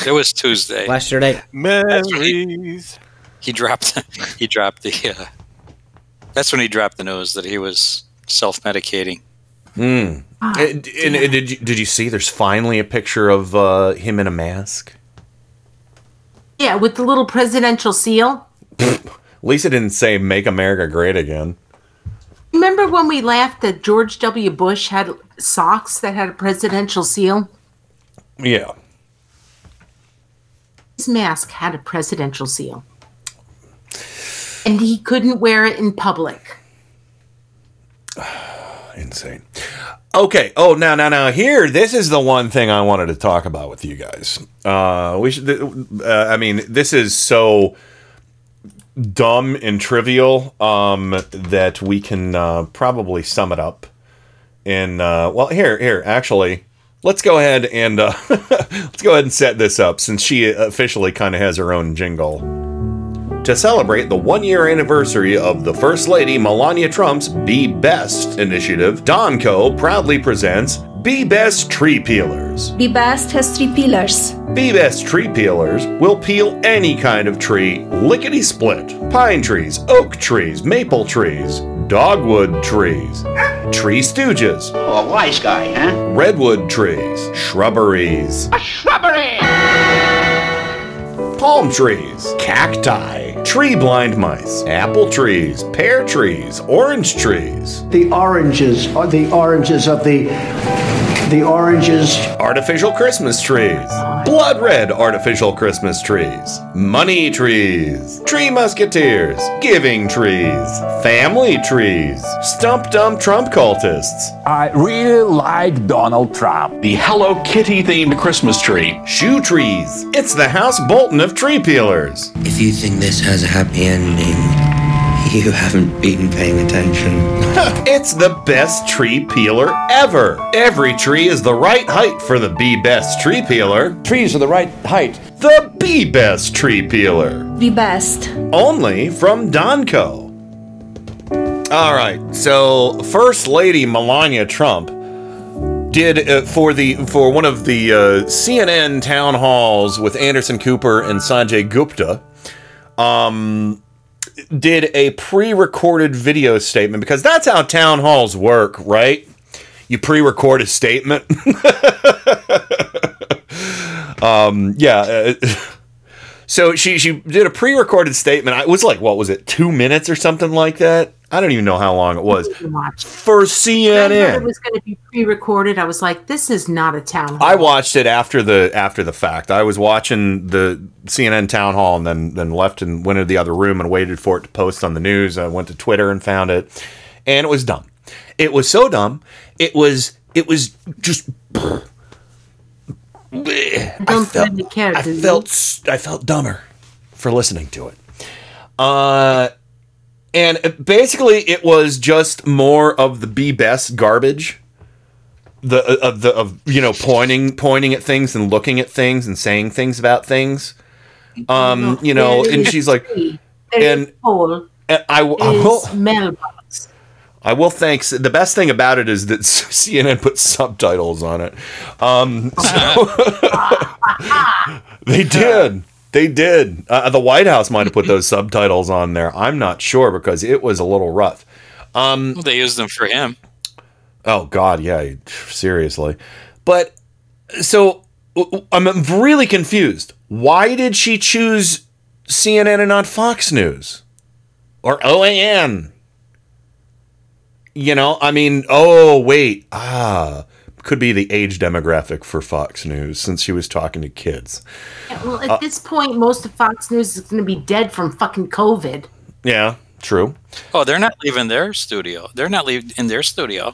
It was Tuesday. Yesterday. Memories. He dropped. He dropped the. Uh, that's when he dropped the news that he was self-medicating. Hmm. Ah, And, and- and did you, did you see? There's finally a picture of uh, him in a mask. Yeah, with the little presidential seal. Lisa didn't say "Make America Great Again." Remember when we laughed that George W. Bush had socks that had a presidential seal? Yeah. His mask had a presidential seal. And he couldn't wear it in public. Insane. Okay. Oh, now, now, now. Here, this is the one thing I wanted to talk about with you guys. Uh, we should. Uh, I mean, this is so dumb and trivial um, that we can uh, probably sum it up in. Uh, well, here, here. Actually, let's go ahead and uh, let's go ahead and set this up since she officially kind of has her own jingle. To celebrate the one year anniversary of the First Lady Melania Trump's Be Best initiative, Donco proudly presents Be Best Tree Peelers. Be Best has three pillars. Be Best Tree Peelers will peel any kind of tree, lickety split. Pine trees, oak trees, maple trees, dogwood trees, tree stooges. Oh, a wise guy, huh? Redwood trees, shrubberies, A shrubbery! palm trees, cacti, tree blind mice, apple trees, pear trees, orange trees. The oranges are the oranges of the the oranges. Artificial Christmas trees, blood red artificial Christmas trees, money trees, tree musketeers, giving trees, family trees, stump dump Trump cultists. I really like Donald Trump. The Hello Kitty themed Christmas tree. Shoe trees. It's the House Bolton of tree peelers. If you think this has a happy ending, you haven't been paying attention. it's the best tree peeler ever. Every tree is the right height for the Be Best tree peeler. Trees are the right height. The Be Best tree peeler. The Best. Only from Donco. All right, so First Lady Melania Trump did uh, for the for one of the uh, CNN town halls with Anderson Cooper and Sanjay Gupta. Um, did a pre-recorded video statement because that's how town halls work, right? You pre-record a statement. um, yeah. So she she did a pre-recorded statement. It was like what was it, two minutes or something like that? I don't even know how long it was for I heard it was going to be pre-recorded. I was like, "This is not a town hall." I watched it after the after the fact. I was watching the CNN town hall and then then left and went into the other room and waited for it to post on the news. I went to Twitter and found it, and it was dumb. It was so dumb. It was it was just. I felt, care. I felt I felt dumber for listening to it. Uh, and basically, it was just more of the be best garbage. The uh, of the of you know pointing pointing at things and looking at things and saying things about things. Um, you know, and she's like, tree. There is and and I, I will. I will thank the best thing about it is that CNN put subtitles on it. Um, so- they did. They did. Uh, the White House might have put those subtitles on there. I'm not sure because it was a little rough. Um, Well, they used them for him. Oh God, yeah, seriously. But so I'm really confused. Why did she choose CNN and not Fox News or OAN? You know, I mean, oh wait, ah, could be the age demographic for Fox News since she was talking to kids. Yeah, well, at Uh, this point, most of Fox News is going to be dead from fucking COVID. Yeah, true. Oh, they're not leaving their studio. They're not leaving in their studio.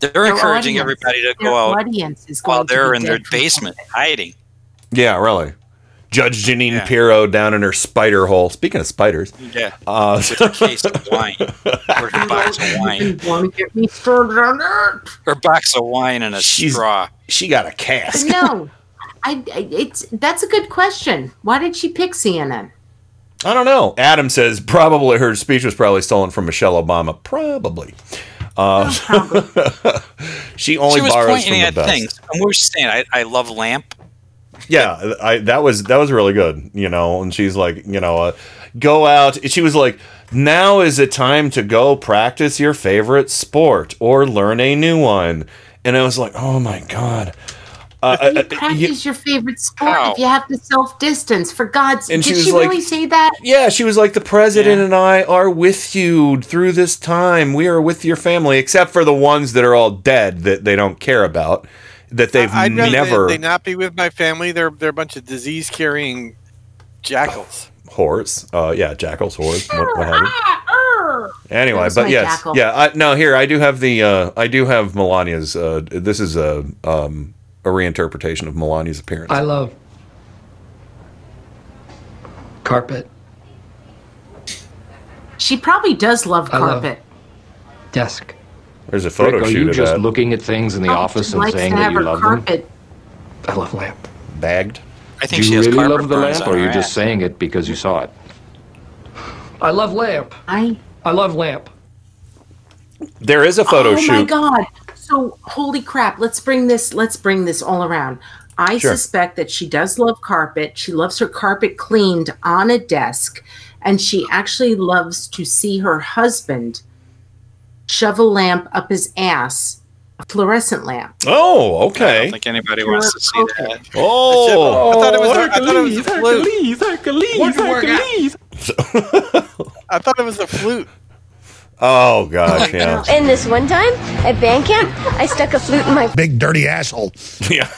They're Their encouraging audience- everybody to go out audience is while they're in their dead from basement hiding. Yeah, really. Judge Jeanine Pirro down in her spider hole. Speaking of spiders, Yeah. uh, With a case of wine. Or a box of wine. Want to get me started on it? Or a box of wine and a straw. She got a But cask. no, I, I it's that's a good question. Why did she pick CNN? I don't know. Adam says probably her speech was probably stolen from Michelle Obama. Probably. Uh, she only she was borrows pointing from the at best. things. And we were saying, I, I love lamp. Yeah, I that was that was really good. You know, and she's like, you know, uh, go out. She was like, now is the time to go practice your favorite sport or learn a new one. And I was like, oh my god. Uh, uh, uh, Practice your favorite sport if you have to self distance. For God's sake, And she did was she like- really say that? Yeah, she was like, the president and I are with you through this time. We are with your family, except for the ones that are all dead that they don't care about, that they've I'd never they, they not be with my family. They're they're a bunch of disease carrying jackals. horse. Uh, yeah, jackals, horse, what, what have you. Anyway, but yes, jackal? yeah. I, no, here I do have the uh, I do have Melania's. Uh, this is a um, a reinterpretation of Melania's appearance. I love carpet, She probably does love I love- carpet. desk. There's a photo Rick, are shoot you of just that. looking at things in the Oh, office and likes saying that you her love carpet. them? I love lamp. Bagged. I Do think she you has really carpet love the burns lamp, on or are you her just ass. saying it because you saw it? I love lamp. I I love lamp. There is a photo oh, shoot. oh shoot. my god! So holy crap! Let's bring this. Let's bring this all around. I Sure. suspect that she does love carpet. She loves her carpet cleaned on a desk, and she actually loves to see her husband shove a lamp up his ass, a fluorescent lamp. Oh, I okay. don't think anybody wants to see that. Oh, I thought it was. A, I thought it was a flute. I thought it was a flute. oh gosh, yeah. And this one time at band camp, I stuck a flute in my Big dirty asshole. Yeah.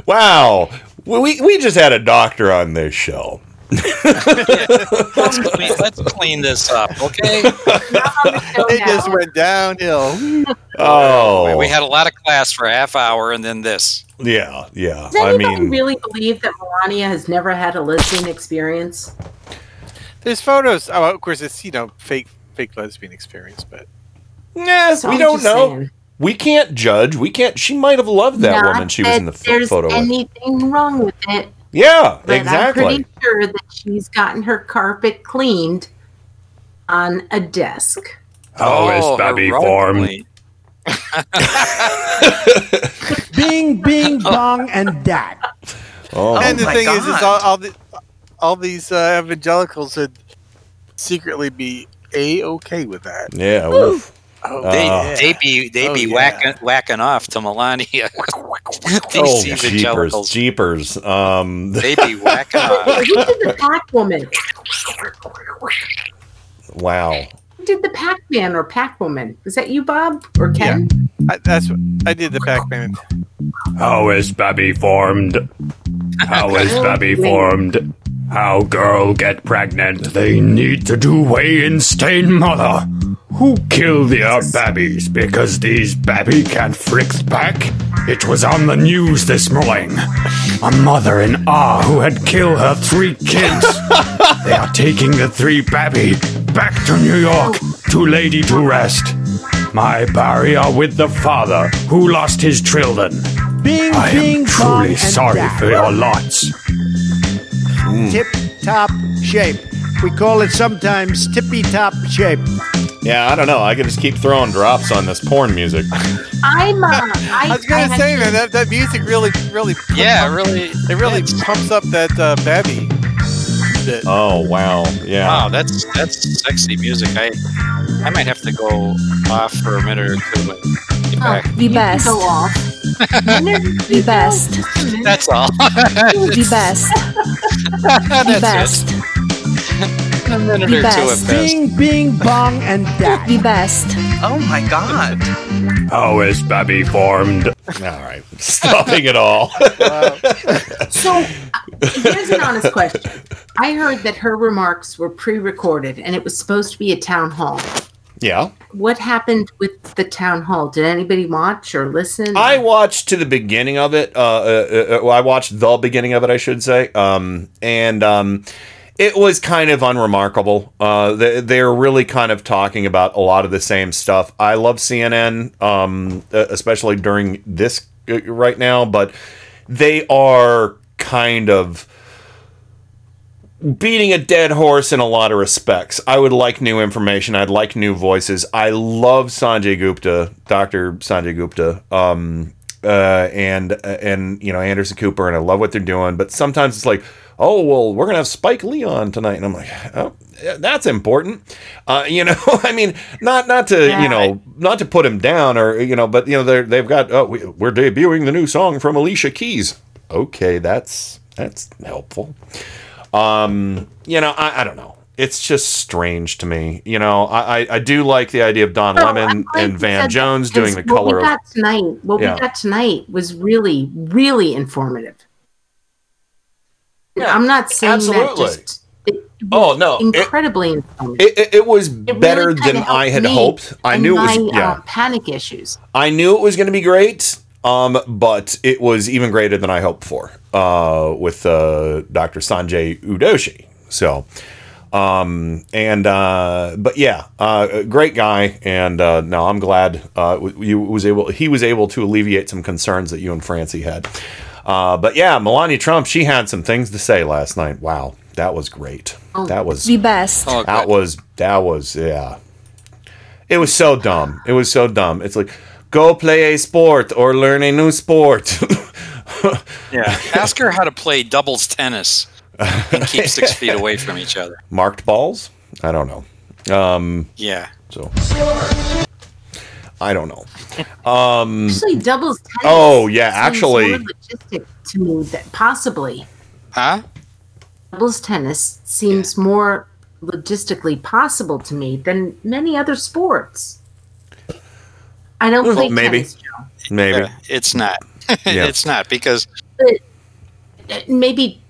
wow. We, we just had a doctor on this show. Let's, clean, let's clean this up, okay? It just went downhill. Oh. We had a lot of class for a half hour and then this. Yeah, yeah. Does I anybody mean, really believe that Melania has never had a lesbian experience? There's photos. Oh, of course, it's you know fake fake lesbian experience, but nah, So we I'm don't know. saying. We can't judge. We can't. She might have loved that Not woman she was in the that ph- there's photo with. anything wrong with it. Yeah, But exactly. I'm pretty sure that she's gotten her carpet cleaned on a desk. Oh, it's Bobby formed. heroically. Bing, bing, bong, and dat. Oh, and the my thing is, is all, all, the, all these uh, evangelicals would secretly be a okay with that. yeah. Oof. Oh, They Uh, they be they Oh, be yeah. whacking whacking off to Melania. These Oh, jeepers, evangelicals, jeepers. Um, they be whacking Who did the Pac Woman? wow. Who did the Pac Man or Pac Woman? Was that you, Bob or Ken? I, that's what I did. The Pac-Man. How is Babby formed? How is Babby formed? How girl get pregnant? They need to do way in stain mother. Who killed their our babbies because these babby can't frick back? It was on the news this morning. A mother in Ah who had killed her three kids. they are taking the three babby back to New York to lady to rest. My Barry are with the father who lost his children. Bing, I bing, am bong, truly sorry for your lots. Tip top shape. We call it sometimes tippy top shape. Yeah, I don't know. I could just keep throwing drops on this porn music. I'm. Uh, I, I was gonna I say, man, that, that music really, really, Yeah, pumps- really. it really pumps up that uh, Babby. bit. Oh wow, yeah. Wow, that's that's sexy music. I I might have to go off for a minute or two and get oh, back. The best. Go off. The best. That's all. The best. The That's best. a minute The or two best. at best. Bing, bing, bong, and dash. The best. Oh my god. How is Babby formed? All right, stopping it all. So here's an honest question. I heard that her remarks were pre-recorded and it was supposed to be a town hall. yeah. What happened with the town hall? Did anybody watch or listen? I watched to the beginning of it. Uh, uh, uh, well, I watched the beginning of it, I should say. Um, and um, it was kind of unremarkable. Uh, they, they're really kind of talking about a lot of the same stuff. I love CNN, um, uh, especially during this uh, right now, but they are kind of beating a dead horse in a lot of respects. I would like new information. I'd like new voices. I love Sanjay Gupta, Dr. Sanjay Gupta, um, uh, and and you know Anderson Cooper, and I love what they're doing. But sometimes it's like, oh well, we're gonna have Spike Lee on tonight, and I'm like, oh, that's important. Uh, you know, I mean, not not to you know not to put him down or you know, but you know they're they've got oh we, we're debuting the new song from Alicia Keys. Okay, that's that's helpful. Um, you know, I, I don't know. It's just strange to me. You know, I, I, I do like the idea of Don No, Lemon and Van Jones doing the because color What we of got tonight, what Yeah. we got tonight was really, really informative. I'm not saying absolutely. that just. It Oh no, incredibly it, it, it was It better kinda than I had hoped. I knew it was yeah. uh, panic issues. I knew it was going to be great, um, but it was even greater than I hoped for uh, with uh, Dr. Sanjay Udoshi. So, um, and uh, but yeah, uh, great guy, and uh, no, I'm glad uh, you was able. He was able to alleviate some concerns that you and Francie had. Uh, but yeah, Melania Trump, she had some things to say last night. Wow, that was great. Oh. That was The best. Oh, that was that was yeah. It was so dumb. It was so dumb. It's like go play a sport or learn a new sport. Yeah. Ask her how to play doubles tennis and keep six feet away from each other. Marked balls? I don't know. Um Yeah. so I don't know. Um Actually, doubles tennis. Oh, yeah, seems actually- logistic to me that possibly Huh? doubles tennis seems more logistically possible to me than many other sports. I don't Well, play maybe. tennis, Joe, maybe. Yeah, it's not. Yeah. it's not because but uh, maybe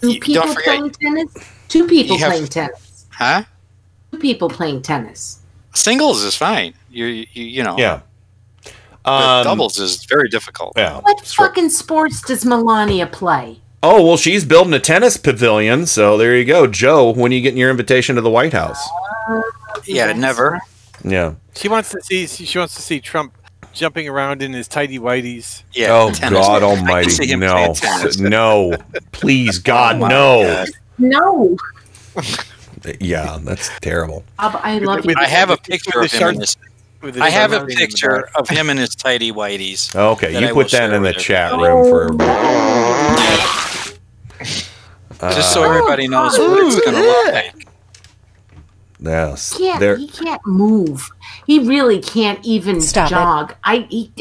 two people forget- playing tennis. Two people have- playing tennis. huh? Two people playing tennis. Singles is fine. You you, you know. Yeah. Um, doubles is very difficult. Yeah. What fucking sports does Melania play? Oh, well, she's building a tennis pavilion, so there you go. Joe, when are you getting your invitation to the White House? Yeah, never. Yeah. She wants to see. She wants to see Trump jumping around in his tidy whities. Yeah. oh tennis. God Almighty! No, no, please, God, Oh no. God. No, Yeah, that's terrible. Bob, I love you. I have a picture of the him in shark- this. With I have a shark in the picture of him in his tidy whities. Oh, okay, that you I will put that share in the with chat everybody. room for. Just so uh, Oh, everybody knows God. what it's going to look like. Yes, He can't. there. He can't move. He really can't even Stop it. jog. I. He,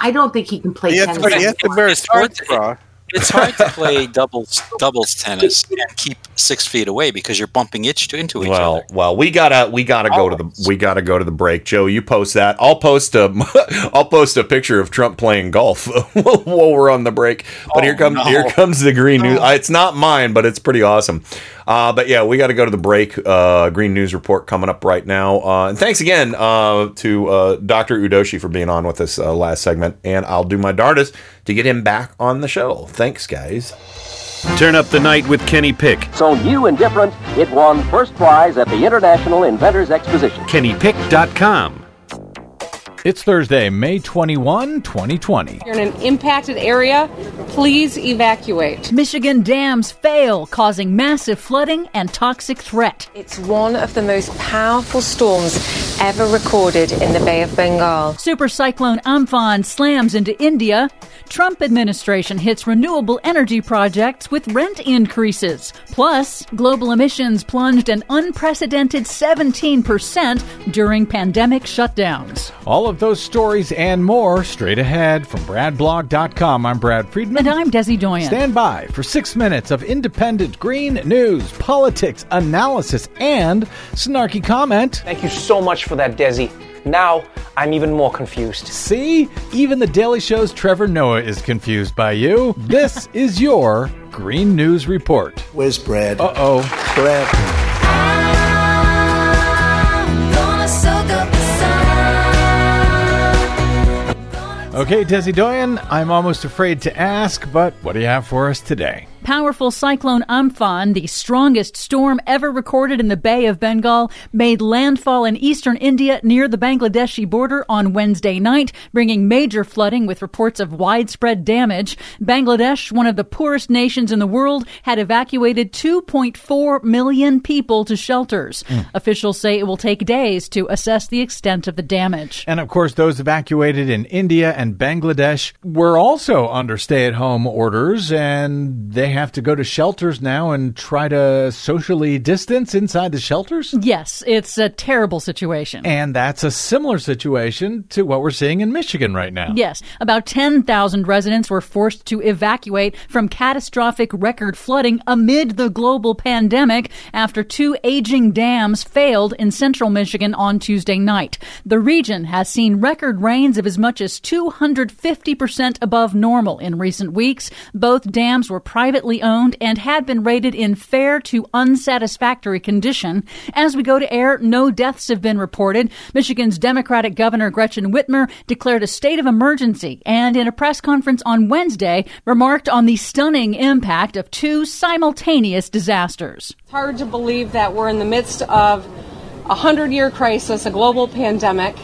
I don't think he can play He has, tennis. to, he has to wear a It's hard sports to- bra. It's hard to play doubles doubles tennis and keep six feet away because you're bumping each into each Well, other. well, we gotta we gotta go to the we gotta go to the break. Joe, you post that. I'll post a I'll post a picture of Trump playing golf while we're on the break. But here Oh, comes no. here comes the green news. It's not mine, but it's pretty awesome. Uh, but yeah, we got to go to the break. Uh, green news report coming up right now. Uh, and thanks again uh, to uh, Dr. Udoshi for being on with us uh, last segment. And I'll do my darndest to get him back on the show. Thanks, guys. Turn up the night with Kenny Pick. So new and different, it won first prize at the International Inventors Exposition. KennyPick.com. It's Thursday, May 21, 2020. You're in an impacted area. Please evacuate. Michigan dams fail, causing massive flooding and toxic threat. It's one of the most powerful storms ever recorded in the Bay of Bengal. Super cyclone Amphan slams into India. Trump administration hits renewable energy projects with rent increases. Plus, global emissions plunged an unprecedented 17% during pandemic shutdowns. All of those stories and more straight ahead from BradBlog.com. I'm Brad Friedman. And I'm Desi Doyen. Stand by for six minutes of independent green news, politics, analysis, and snarky comment. Thank you so much for that, Desi. Now I'm even more confused. See? Even the Daily Show's Trevor Noah is confused by you. This is your Green News Report. Where's Brad? Uh oh. Brad. Okay, Desi Doyen, I'm almost afraid to ask, but what do you have for us today? Powerful cyclone Amphan, the strongest storm ever recorded in the Bay of Bengal, made landfall in eastern India near the Bangladeshi border on Wednesday night, bringing major flooding with reports of widespread damage. Bangladesh, one of the poorest nations in the world, had evacuated 2.4 million people to shelters. Mm. Officials say it will take days to assess the extent of the damage. And of course, those evacuated in India and Bangladesh were also under stay at home orders, and they have to go to shelters now and try to socially distance inside the shelters? Yes, it's a terrible situation. And that's a similar situation to what we're seeing in Michigan right now. Yes, about 10,000 residents were forced to evacuate from catastrophic record flooding amid the global pandemic after two aging dams failed in central Michigan on Tuesday night. The region has seen record rains of as much as 250% above normal in recent weeks. Both dams were privately owned and had been rated in fair to unsatisfactory condition. As we go to air, no deaths have been reported. Michigan's Democratic Governor Gretchen Whitmer declared a state of emergency and in a press conference on Wednesday remarked on the stunning impact of two simultaneous disasters. It's hard to believe that we're in the midst of a hundred year crisis, a global pandemic,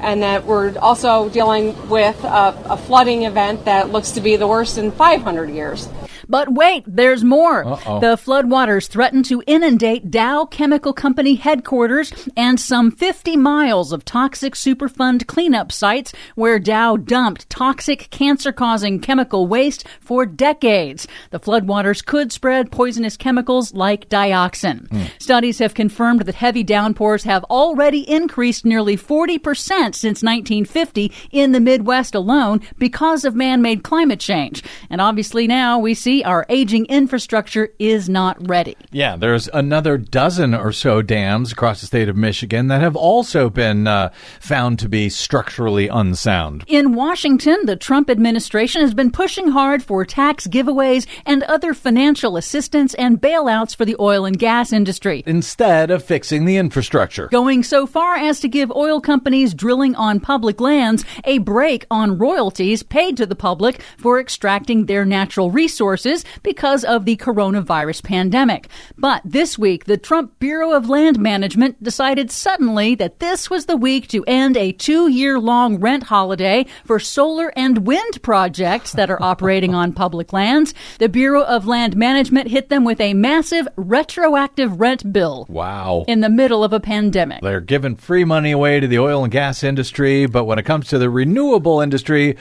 and that we're also dealing with a, a flooding event that looks to be the worst in 500 years. But wait, there's more. Uh-oh. The floodwaters threaten to inundate Dow Chemical Company headquarters and some 50 miles of toxic Superfund cleanup sites where Dow dumped toxic, cancer causing chemical waste for decades. The floodwaters could spread poisonous chemicals like dioxin. Hmm. Studies have confirmed that heavy downpours have already increased nearly 40% since 1950 in the Midwest alone because of man made climate change. And obviously now we see our aging infrastructure is not ready. Yeah, there's another dozen or so dams across the state of Michigan that have also been uh, found to be structurally unsound. In Washington, the Trump administration has been pushing hard for tax giveaways and other financial assistance and bailouts for the oil and gas industry. Instead of fixing the infrastructure. Going so far as to give oil companies drilling on public lands a break on royalties paid to the public for extracting their natural resources because of the coronavirus pandemic. But this week, the Trump Bureau of Land Management decided suddenly that this was the week to end a two year long rent holiday for solar and wind projects that are operating on public lands. The Bureau of Land Management hit them with a massive retroactive rent bill. Wow. In the middle of a pandemic. They're giving free money away to the oil and gas industry, but when it comes to the renewable industry,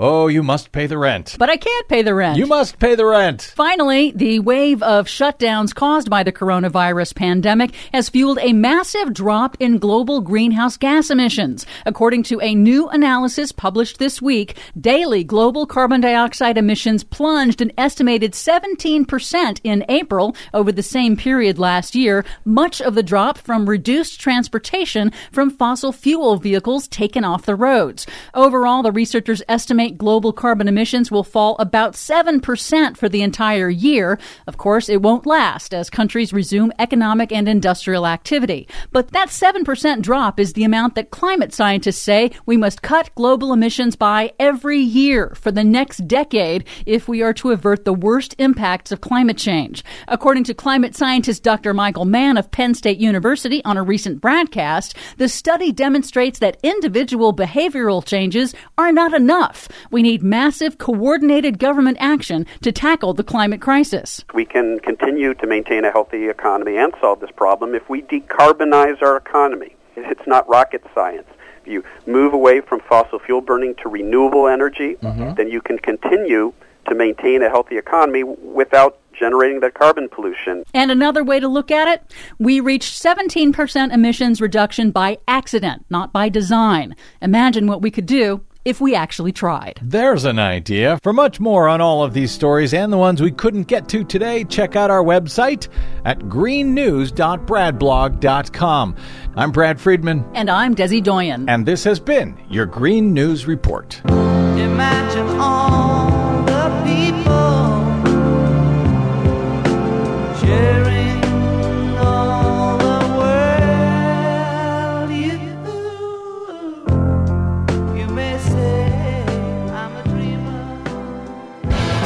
Oh, you must pay the rent. But I can't pay the rent. You must pay the rent. Finally, the wave of shutdowns caused by the coronavirus pandemic has fueled a massive drop in global greenhouse gas emissions. According to a new analysis published this week, daily global carbon dioxide emissions plunged an estimated 17% in April over the same period last year, much of the drop from reduced transportation from fossil fuel vehicles taken off the roads. Overall, the researchers estimate estimate global carbon emissions will fall about 7% for the entire year. Of course, it won't last as countries resume economic and industrial activity. But that 7% drop is the amount that climate scientists say we must cut global emissions by every year for the next decade if we are to avert the worst impacts of climate change. According to climate scientist Dr. Michael Mann of Penn State University on a recent broadcast, the study demonstrates that individual behavioral changes are not enough. We need massive coordinated government action to tackle the climate crisis. We can continue to maintain a healthy economy and solve this problem if we decarbonize our economy. It's not rocket science. If you move away from fossil fuel burning to renewable energy, Mm-hmm. then you can continue to maintain a healthy economy without generating that carbon pollution. And another way to look at it, we reached 17% emissions reduction by accident, not by design. Imagine what we could do if we actually tried. There's an idea. For much more on all of these stories and the ones we couldn't get to today, check out our website at greennews.bradblog.com. I'm Brad Friedman. And I'm Desi Doyen. And this has been your Green News Report. Imagine all the people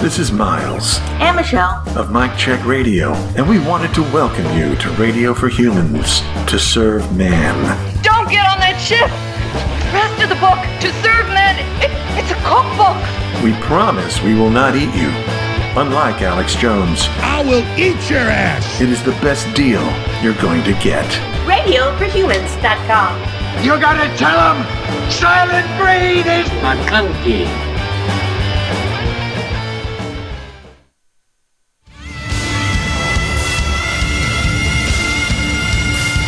This is Miles And Michelle. of Mike Check Radio, and we wanted to welcome you to Radio for Humans to serve man. Don't get on that ship! Rest of the book, To Serve Men, it, it's a cookbook! We promise we will not eat you. Unlike Alex Jones, I will eat your ass. It is the best deal you're going to get. RadioForHumans.com. You gotta tell them Silent Breed is my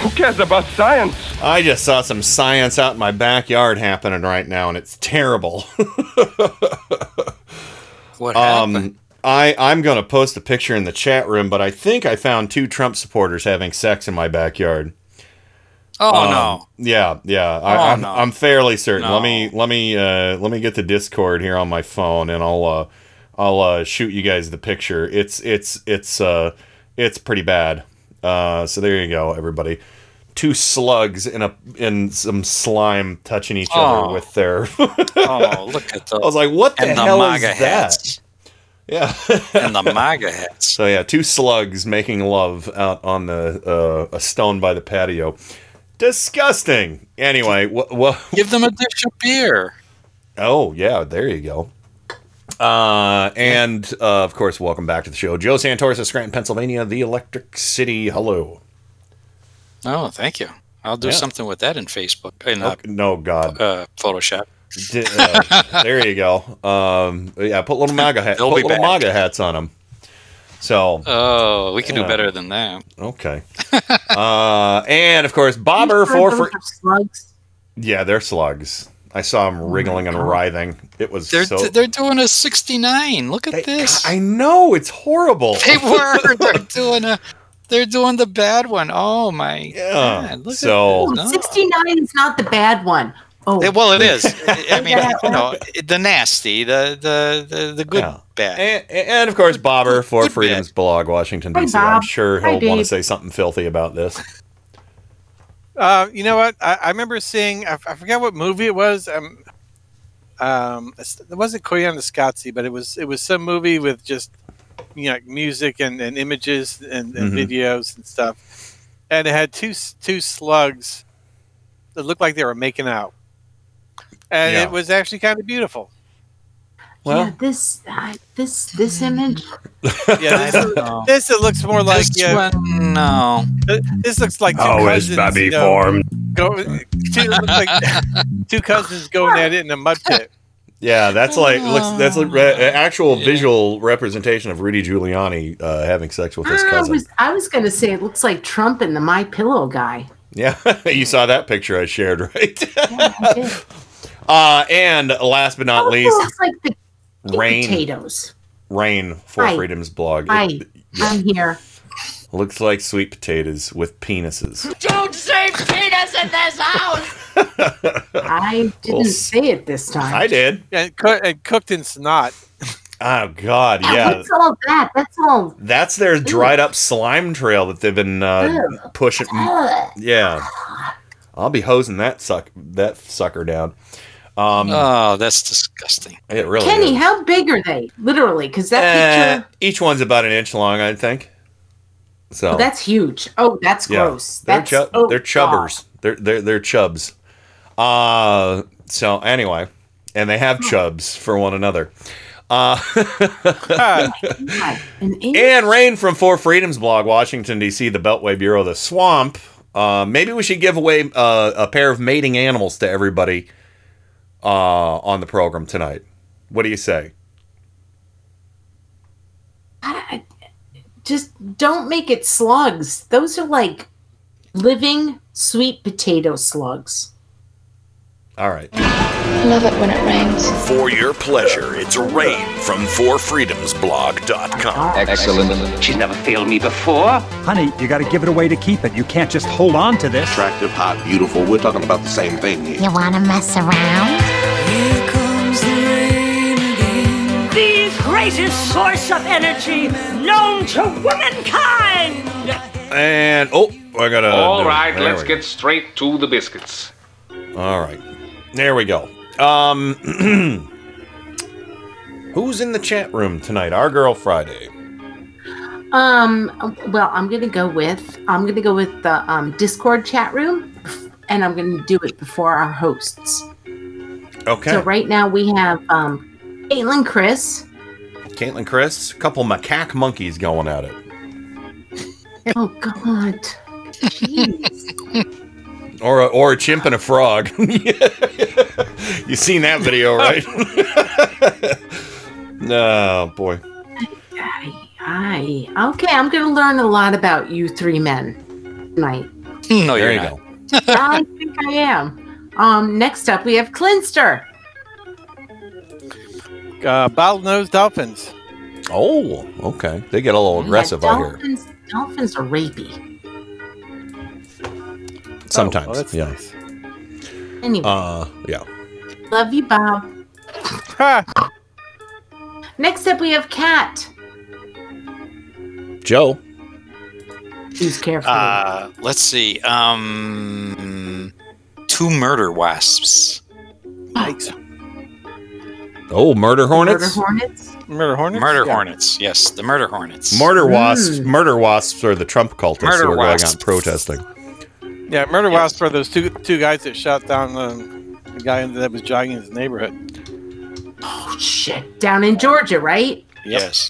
Who cares about science? I just saw some science out in my backyard happening right now, and it's terrible. What um, I I'm gonna post a picture in the chat room, but I think I found two Trump supporters having sex in my backyard. Oh Um, no. Yeah, yeah. I, Oh, I'm, no. I'm fairly certain. No. Let me let me uh, let me get the Discord here on my phone, and I'll uh, I'll uh, shoot you guys the picture. It's it's it's uh, it's pretty bad. Uh, so there you go, everybody. Two slugs in a in some slime touching each other Oh. with their. Oh, look at the. I was like, what the and hell the is MAGA that? hats. Yeah. and the MAGA hats. So yeah, two slugs making love out on the uh, a stone by the patio. Disgusting. Anyway, wh- wh- Give them a dish of beer. Oh yeah, there you go. Uh, and uh, of course, welcome back to the show, Joe Santoris of Scranton, Pennsylvania, the Electric City. Hello. Oh, thank you. I'll do Yeah. something with that in Facebook. In uh, Okay, no God. uh, Photoshop. Di- uh, there you go. Um, yeah, put little MAGA hats. Put little back. MAGA hats on them. So Oh, we can Yeah. do better than that. okay. uh, and of course, Bobber for for slugs. yeah, they're slugs. I saw them wriggling and writhing. It was They're so. they're doing a 69. Look at this. I know it's horrible. They were. They're doing a. They're doing the bad one. Oh my Yeah. God! Look So- at this. No. 69 is not the bad one. Oh, Eh, well, it is. I mean, you know, the nasty, the the the, the good Yeah. bad. And, and of course, Bobber for Good Freedom's blog, Washington D.C. I'm sure he'll want to say something filthy about this. Uh, you know what? I, I remember seeing. I, I forgot what movie it was. Um, um, it wasn't Koyaanisqatsi, but it was it was some movie with just you know music and, and images and, and Mhm. videos and stuff, and it had two two slugs that looked like they were making out, and Yeah. it was actually kind of beautiful. Yeah, this uh, this this image. Yeah, this, this it looks more like This yeah, one, no. this looks like two cousins. Babby you know, formed? Go, two, looks like two cousins going at it in a mud pit. Yeah, that's like looks that's a re- actual visual representation of Rudy Giuliani uh, having sex with his I cousin. was I was gonna say it looks like Trump and the My Pillow guy. Yeah, you saw that picture I shared, right? uh, and last but not Also least, looks like the Rain potatoes. Rain for Hi. Freedom's blog. Hi, It I'm here. looks like sweet potatoes with penises. Don't say penis in this house! I didn't Well, say it this time. I did. And, coo- and cooked in snot. Oh God, Yeah, yeah. What's all that? That's all. That's their dried up slime trail that they've been uh, pushing. Yeah, I'll be hosing that suck that sucker down. Um, Oh, that's disgusting. it really Kenny, is. how big are they? Literally, because that Eh, picture. each one's about an inch long, I think. So Oh, that's huge. Oh, that's yeah, gross. they're That's chu- oh, they're chubbers. They're they're they're chubs. Uh, so anyway, and they have chubs for one another. Uh, God, an and Rain from Four Freedoms blog, Washington D.C., the Beltway Bureau, the Swamp. Uh, maybe we should give away uh, a pair of mating animals to everybody uh, on the program tonight. What do you say? I- just don't make it slugs. Those are like living sweet potato slugs. All right. I Love it when it rains. For your pleasure, it's Rain from FourFreedomsBlog.com. Excellent. She's never failed me before. Honey, you gotta give it away to keep it. You can't just hold on to this. Attractive, hot, beautiful. We're talking about the same thing here. You wanna mess around? The greatest source of energy known to womankind! And oh, I gotta. All do- right, there let's get straight to the biscuits. All right. There we go. Um Who's in the chat room tonight? Our girl Friday. Um, well, I'm gonna go with I'm gonna go with the um, Discord chat room, and I'm gonna do it before our hosts. Okay. So right now we have um, Caitlin, Chris. Caitlin Chris, a couple macaque monkeys going at it. Oh God. Jeez. Or a, or a chimp and a frog. you seen that video, right? no, boy. Hi. Okay, I'm gonna learn a lot about you three men tonight. No, there you're you not. go. I think I am. Um, next up we have Clinster. Uh, Bottlenose dolphins. Oh, okay. They get a little aggressive, I hear. Dolphins, dolphins are rapey. Sometimes, Oh, that's yeah. Anyway, Uh, yeah. love you, Bob. Next up we have Cat. Joe. Who's careful? Uh, let's see. Um, two murder wasps. Yikes. Oh, murder hornets. Murder hornets. Murder hornets. Murder Yeah. hornets. Yes, the murder hornets. Murder wasps. Murder wasps are the Trump cultists Murder who are going wasps. out protesting. Yeah, murder wasps are those two two guys that shot down um, the guy that was jogging in his neighborhood. Oh shit! Down in Georgia, right? Yes.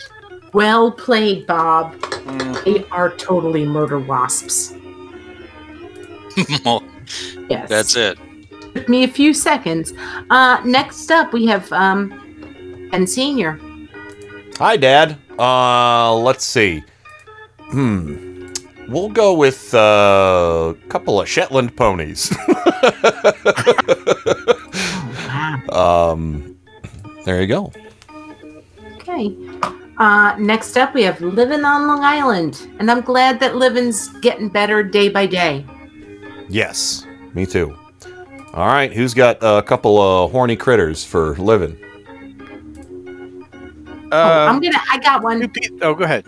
Well played, Bob. Mm. They are totally murder wasps. Well, Yes. That's it. Took me a few seconds. Uh, next up, we have um, Ben Senior. Hi, Dad. Uh, let's see. Hmm. We'll go with uh, a couple of Shetland ponies. um, there you go. Okay. Uh, next up, we have Living on Long Island, and I'm glad that living's getting better day by day. Yes, me too. All right, who's got a couple of horny critters for living? oh, Uh, I'm gonna. I got one. oh, go ahead.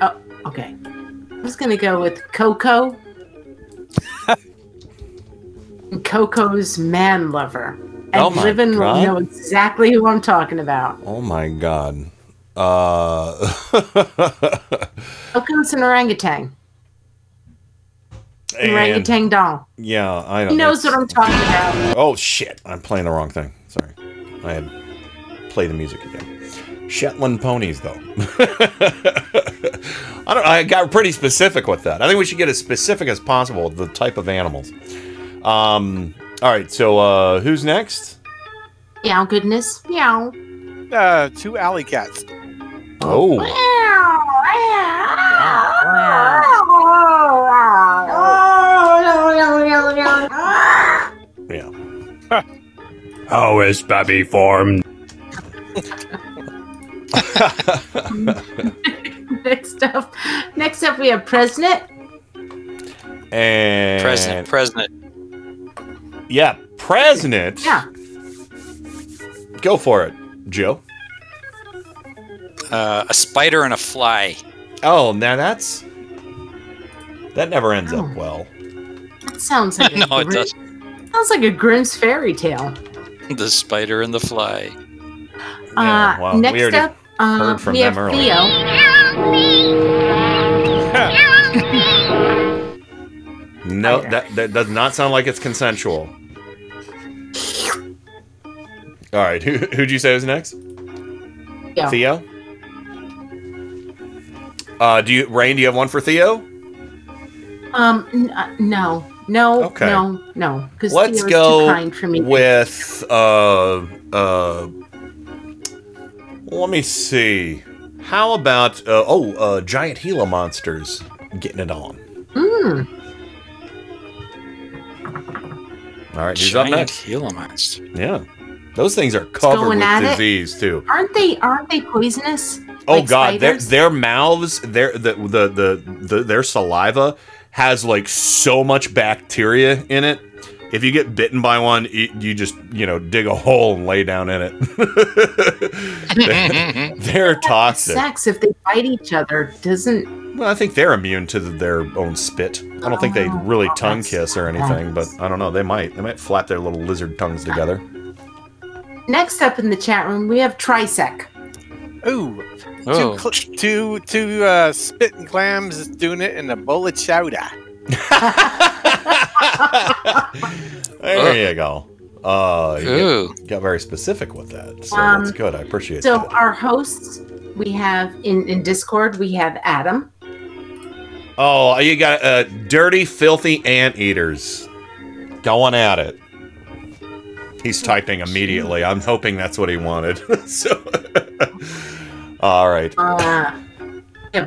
Oh, okay. I'm just gonna go with Coco. Coco's man lover. And Oh my Living will know exactly who I'm talking about. Oh my god. Uh, Coco's an orangutan. An And- orangutan doll. yeah, I know. He knows what I'm talking about. Oh shit! I'm playing the wrong thing. Sorry. I had play the music again. Shetland ponies, though. I don't. I got pretty specific with that. I think we should get as specific as possible with the type of animals. Um. All right. So, uh, who's next? Meow goodness. Meow. Uh, two alley cats. Oh. Yeah. How is Babby formed? next up, next up we have President. And President, president. Yeah, president. Yeah. Go for it, Joe. Uh, a spider and a fly. Oh, now that's that never ends up well. That sounds like a it Grim- does. Sounds like a Grimm's fairy tale. The spider and the fly. uh, well, we next already up, uh, heard from we have them earlier. No, that that does not sound like it's consensual. All right, who who'd you say was next? Theo. Theo. Uh, do you Rain? Do you have one for Theo? Um, n- uh, no, no, Okay. no, no, because Let's go too kind for me. with uh uh. Let me see. How about uh, oh uh, giant Gila monsters getting it on? Mm. All right, who's up Giant next? Gila monster. Yeah, those things are covered going with at it. disease too. Aren't they? Aren't they poisonous? Oh Like god, their their mouths, their the, the the the their saliva has like so much bacteria in it. If you get bitten by one, you, you just you know dig a hole and lay down in it. they're, they're toxic. Sex if they bite each other doesn't. Well, I think they're immune to their own spit. I don't think they oh, really tongue kiss or anything, but I don't know. They might. They might flap their little lizard tongues together. Next up in the chat room, we have Trisec. Ooh. Oh. Two, cl- two, two uh, spitting clams doing it in a bowl of chowder. There you go. Uh, you Ooh. get- got very specific with that, so Um, that's good. I appreciate it. So that. our hosts, we have in in Discord, we have Adam. Oh, you got uh, dirty, filthy anteaters going at it. He's typing immediately. I'm hoping that's what he wanted. so, all right. Uh,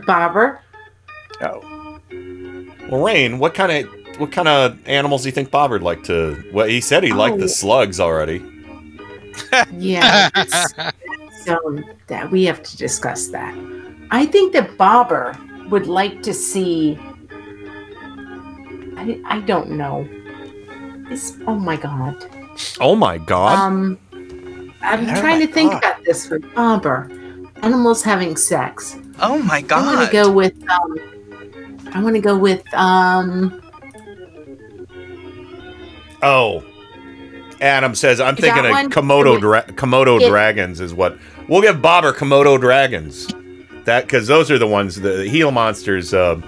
Bobber. Oh. Well, Rain, what kind of what kind of animals do you think Bobber'd like to? Well, he said he liked Oh. the slugs already. Yeah. it's- so that we have to discuss that. I think that Bobber would like to see. I, I don't know. This, oh my god. Oh my god! Um, I'm Oh trying to think God. about this with Bobber. Animals having sex. Oh my god! I god. want to go with. Um, I want to go with. Um, oh, Adam says I'm thinking of? Komodo dra- Komodo It- dragons is what we'll give Bobber Komodo dragons. That because those are the ones the Gila monsters uh,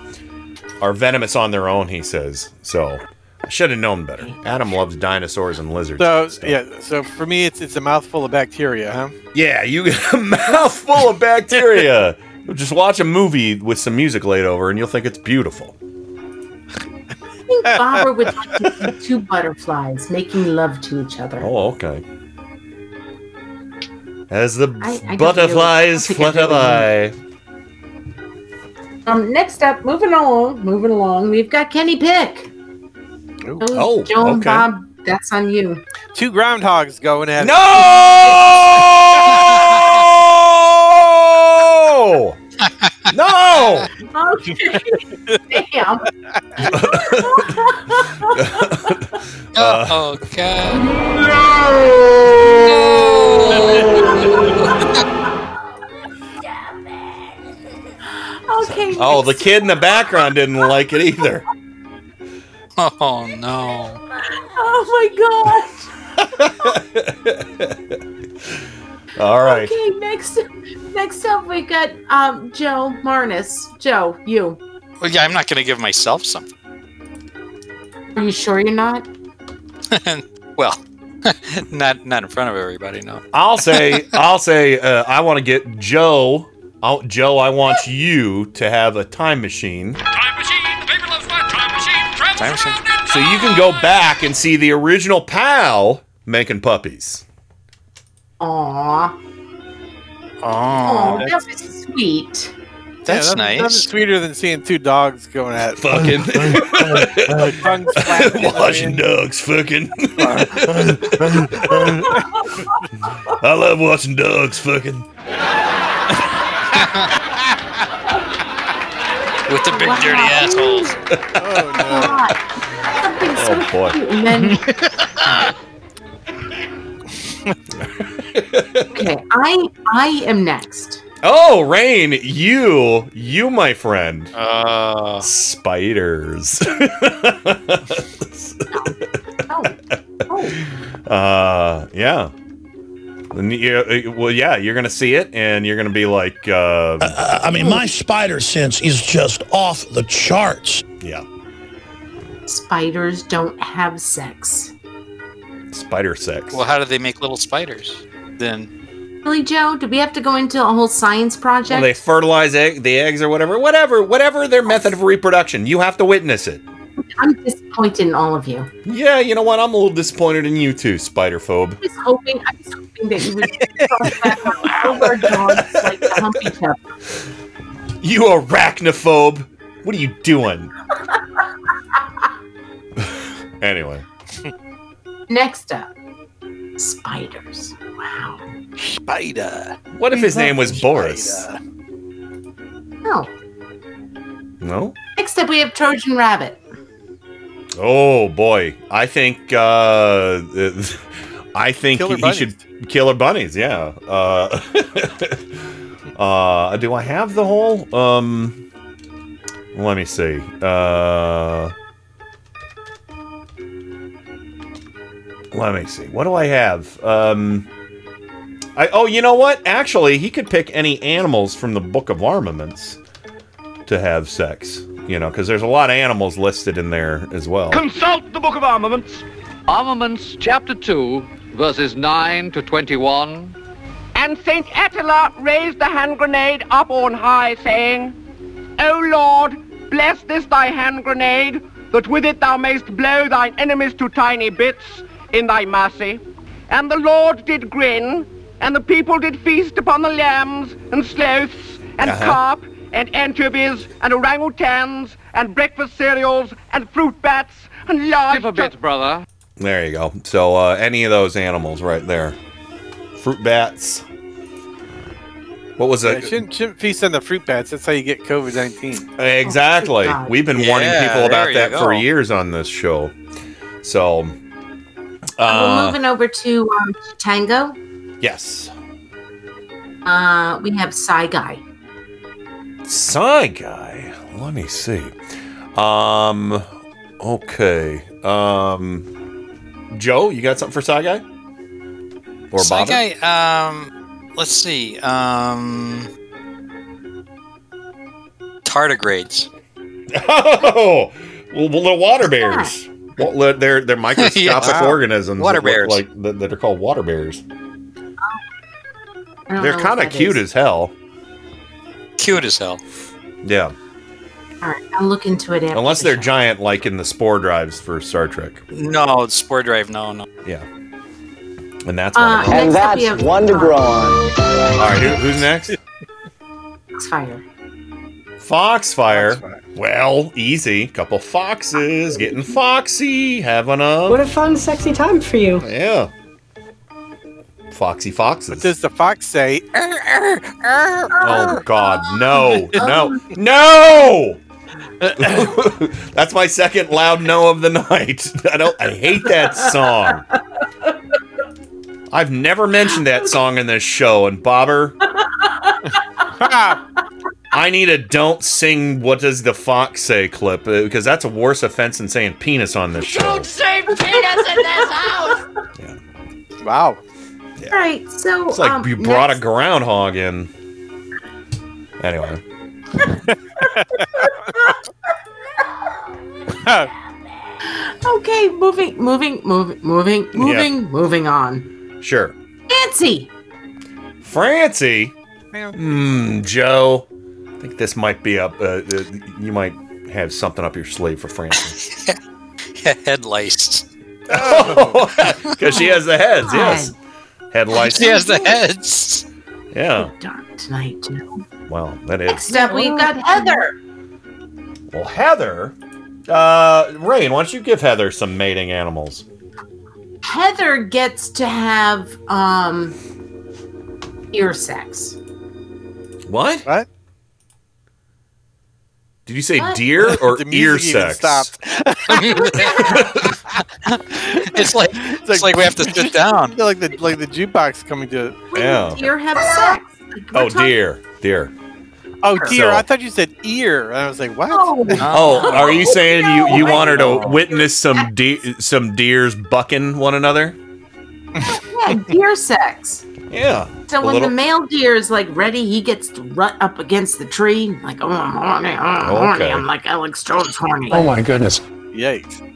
are venomous on their own. He says so. I should have known better. Adam loves dinosaurs and lizards. So and yeah, so for me, it's it's a mouthful of bacteria, huh? Yeah, you get a mouthful of bacteria. Just watch a movie with some music laid over, and you'll think it's beautiful. I think Bobber would like to see two butterflies making love to each other. Oh, okay. As the I- I butterflies really- I don't think flutter by. Um, next up, moving along, moving along, we've got Kenny Pick. Oh, Joe okay. Bob, that's on you. Two groundhogs going at No! no! Okay. Damn. Uh, oh god. Okay. Oh, the kid in the background didn't like it either. Oh no. Oh my god. All right. Okay, next next up we got um Joe Marnus. Joe, you. Well, yeah, I'm not going to give myself something. Are you sure you're not? well, not not in front of everybody. No. I'll say, I'll say, uh, I want to get Joe. I'll, Joe, I want you to have a time machine. Time machine. So you can go back and see the original pal making puppies. Aw. Oh, Aw, that that's- was sweet. That's yeah, nice. Nothing sweeter than seeing two dogs going at Fucking. tongues flapping in the Watching dogs fucking. I love watching dogs fucking. With the big dirty assholes. Oh boy. And then Okay, I I am next. Oh, Rain, you, you, my friend. Uh, Spiders. Oh. Uh, yeah. And you- uh, well, yeah, you're gonna see it, and you're gonna be like, uh, I mean, my spider sense is just off the charts. yeah, Spiders don't have sex. spider sex. well, how do they make little spiders? Then Really, Joe? Do we have to go into a whole science project? Well, they fertilize egg, the eggs or whatever, whatever, whatever their method of reproduction. You have to witness it. I'm disappointed in all of you. Yeah, you know what? I'm a little disappointed in you too, spider phobe. I was hoping, I was hoping that you would cross back on dogs like the Humpy Tub. You arachnophobe. What are you doing? anyway, Next up, spiders. Wow. Spider. what if his name was Boris? No. No. Next up, we have Trojan Rabbit. Oh boy, I think uh, I think Killer he, bunnies. should killer bunnies. Yeah. Uh, uh, do I have the whole? Um, let me see. Uh, let me see. What do I have? Um, I oh, you know what? Actually, he could pick any animals from the Book of Armaments to have sex. You know, because there's a lot of animals listed in there as well. Consult the Book of Armaments. Armaments, chapter 2, verses 9 to 21. And Saint Attila raised the hand grenade up on high, saying, O Lord, bless this thy hand grenade, that with it thou mayst blow thine enemies to tiny bits in thy mercy. And the Lord did grin, and the people did feast upon the lambs and sloths and Uh-huh. carp and anchovies and orangutans and breakfast cereals and fruit bats and large. Give a bit, brother. There you go. So uh, any of those animals right there, fruit bats. What was Yeah, it? shouldn't, shouldn't feast on the fruit bats. That's how you get COVID 19. Exactly. God. We've been warning people about there you that for years on this show. So, We're uh, moving over to um, Tango. yes, Uh, we have Psy Guy. Psy guy. Let me see. Um, okay. Um, Joe, you got something for Psy guy? Or Psy Bob? guy, um, let's see. Um, tardigrades. Oh, well, the water bears. Well, they're they're microscopic Wow. organisms. Water that bears, like that, that are called water bears. They're kind of cute is. as hell. Cute as hell. Yeah, All right, I'll look into it after. unless the they're show. giant, like in the spore drives for Star Trek. No, spore drive. No, no. Yeah, and that's one Uh, of them. next up we have one to grow on. All right, who, who's next? Foxfire. Foxfire. Well, easy. Couple foxes getting foxy, having a What a fun, sexy time for you. yeah. Foxy foxes. Does the fox say, Oh God, no, no, no! That's my second loud no of the night. I don't. I hate that song. I've never mentioned that song in this show, and Bobber, I need a "Don't Sing What Does the Fox Say" clip uh, because that's a worse offense than saying penis on this show. Don't say penis in this house! Yeah. wow. All right, so It's like um, you brought next- a groundhog in. Anyway. Okay, moving, moving, moving, moving, moving, moving on. Sure. Nancy. Francie? Hmm, Joe. I think this might be up. Uh, uh, you might have something up your sleeve for Francie. Head lice. Because she has the heads, yes. Headlights. He has the heads. Yeah. Dark tonight, too. Well, that is. Next up, we've got Heather. Well, Heather. Uh, Rain, why don't you give Heather some mating animals? Heather gets to have um ear sex. What? What? Did you say What? deer or The ear music even sex? stopped. it's like it's like, we have to sit down. like the like the jukebox coming to. Yeah. Deer have sex. Like, we're Oh, talking- dear, deer. Oh dear, So- I thought you said ear. I was like, what? Oh, are you saying you you want her to witness some de- some deers bucking one another? Yeah, deer sex. Yeah. So when little- the male deer is like ready, he gets to rut up against the tree, like, oh, I'm horny, oh, I'm horny. I'm like Alex Jones horny. Oh my goodness. Yikes.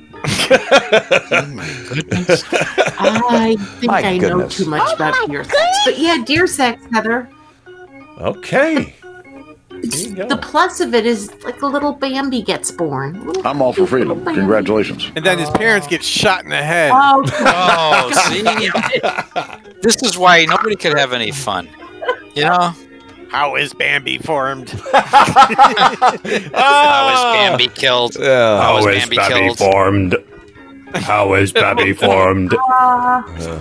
I think My I know too much oh about deer sex. But yeah, deer sex, Heather. Okay. There. The plus of it is like a little Bambi gets born. Little I'm all for freedom. Congratulations. And then his parents get shot in the head. Oh, Oh, oh see, this is why nobody could have any fun. You know, How is Bambi formed? How is Bambi killed? Yeah. How How is Bambi Babby killed? formed? How is Bambi formed? Uh, Yeah.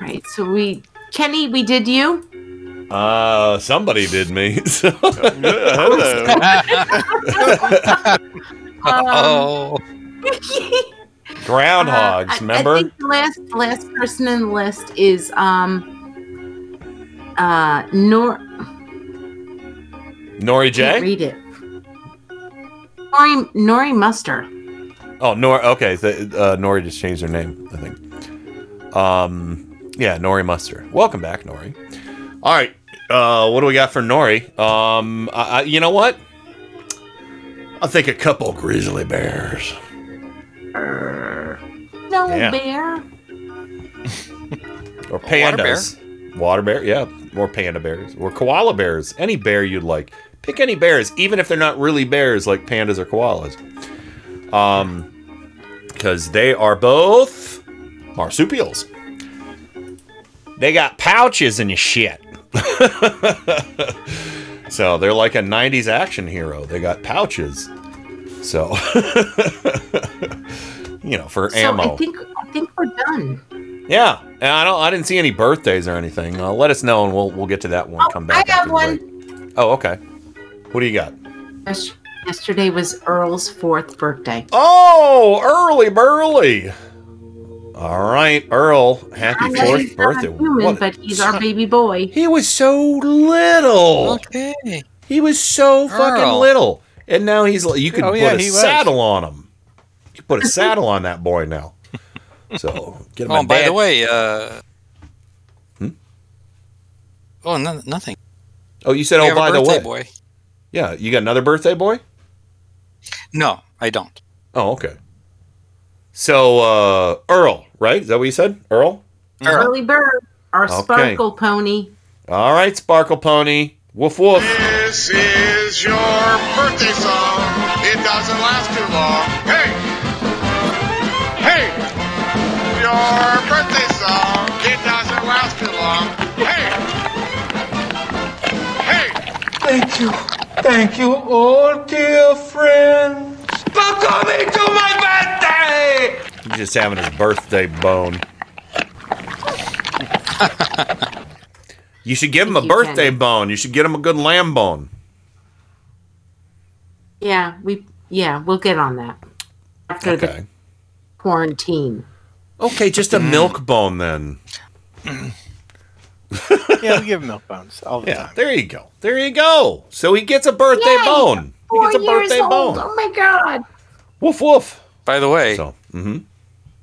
right, so we, Kenny, we did you. Uh, somebody did me. So- Oh, Groundhogs, Uh, I- remember? I think the last the last person in the list is um uh Nor Nori can't J? read it. Nori Nori Muster. Oh, Nor. Okay, the, uh, Nori just changed her name, I think. Um, yeah, Nori Muster. Welcome back, Nori. All right, uh, what do we got for Nori? Um, I, I, you know what? I think a couple grizzly bears. No Yeah. bear. Or water bear? pandas. Water bear, yeah. Or panda bears. Or koala bears. Any bear you'd like. Pick any bears, even if they're not really bears like pandas or koalas. Um, because they are both marsupials. They got pouches and shit. so they're like a 90s action hero. They got pouches. So, you know, for So ammo. I think I think we're done. Yeah, and I don't. I didn't see any birthdays or anything. Uh, let us know, and we'll we'll get to that one. Come back. I have one. Oh, okay. What do you got? Yesterday was Earl's fourth birthday. Oh, early burly. All right, Earl. Happy I know fourth he's not birthday. human, What- but he's our baby boy. He was so little. okay. He was so fucking little, and now he's. like- You could Oh, put yeah, a he was. saddle on him. You could put a saddle on that boy now. So get him. Oh, by dad- the way, uh, Hmm? oh, no, nothing. Oh, you said. We Oh, by the way. boy. Yeah, you got another birthday boy. No, I don't. Oh, okay. So, uh, Earl, right? Is that what you said? Earl? Early bird, our Okay. sparkle pony. All right, Sparkle Pony. Woof woof. This is your birthday song. It doesn't last too long. Hey! Hey! Your Thank you. Thank you, oh dear friends. For coming to my birthday! He's just having his birthday bone. you should give him a birthday Kenny. bone. You should get him a good lamb bone. Yeah, we yeah, we'll get on that after the quarantine. Okay, just a milk bone then. yeah, we give him milk bones all the Yeah, time. there you go. There you go. So he gets a birthday Yay! bone. He Four gets a years birthday old. bone. Oh my god. Woof woof. By the way, So, hmm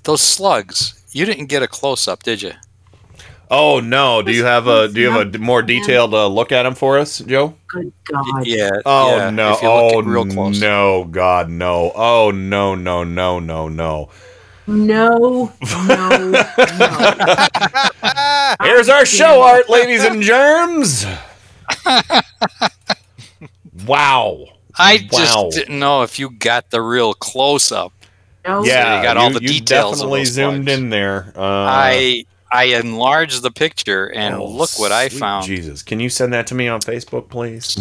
those slugs, you didn't get a close up, did you? Oh no! Do you have a do you have a more detailed uh, look at him for us, Joe? Good god. Yeah. Oh yeah, no! if you look Oh real close. no! God no! Oh no! No! No! No! No! No, no, no. Here's our show art, ladies and germs. wow! I just Wow. didn't know if you got the real close up. No. Yeah, you got all you- the details of definitely those zoomed slugs. in there. Uh, I I enlarged the picture and Oh, look what I found. Jesus, can you send that to me on Facebook, please?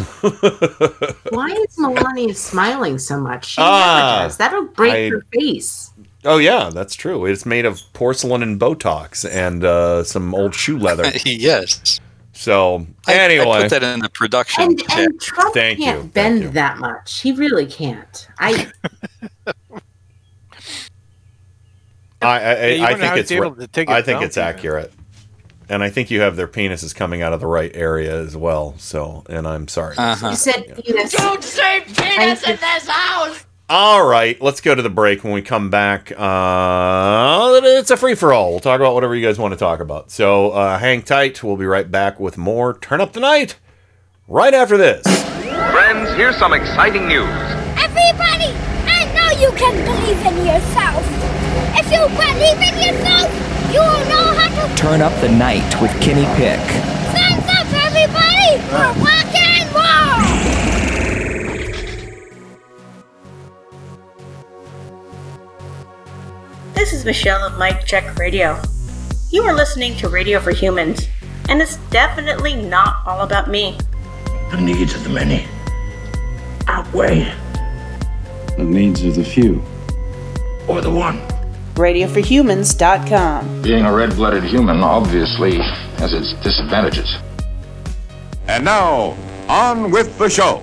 Why is Melania smiling so much? She Ah, never does. That'll break I- her face. Oh yeah, that's true. It's made of porcelain and Botox and uh, some old shoe leather. yes. So I- anyway, I put that in the production And, kit. and Trump Thank can't thank bend you. that much. He really can't. I I I, Yeah, I think it's able to take I think it's accurate, and I think you have their penises coming out of the right area as well. So, and I'm sorry. Uh-huh. you said penis. Don't say penis in this house! All right, let's go to the break. When we come back, uh, it's a free for all. We'll talk about whatever you guys want to talk about. So uh, hang tight. We'll be right back with more Turn Up the Night right after this. Friends, here's some exciting news. Everybody, I know you can believe in yourself. If you believe in yourself, you will know how to Turn up the night with Kenny Pick. stand up, everybody, for rock This is Michelle of Mike Check Radio. You are listening to Radio for Humans, and it's definitely not all about me. The needs of the many outweigh The needs of the few. or the one. RadioForHumans.com. Being a red blooded human obviously has its disadvantages. And now, on with the show.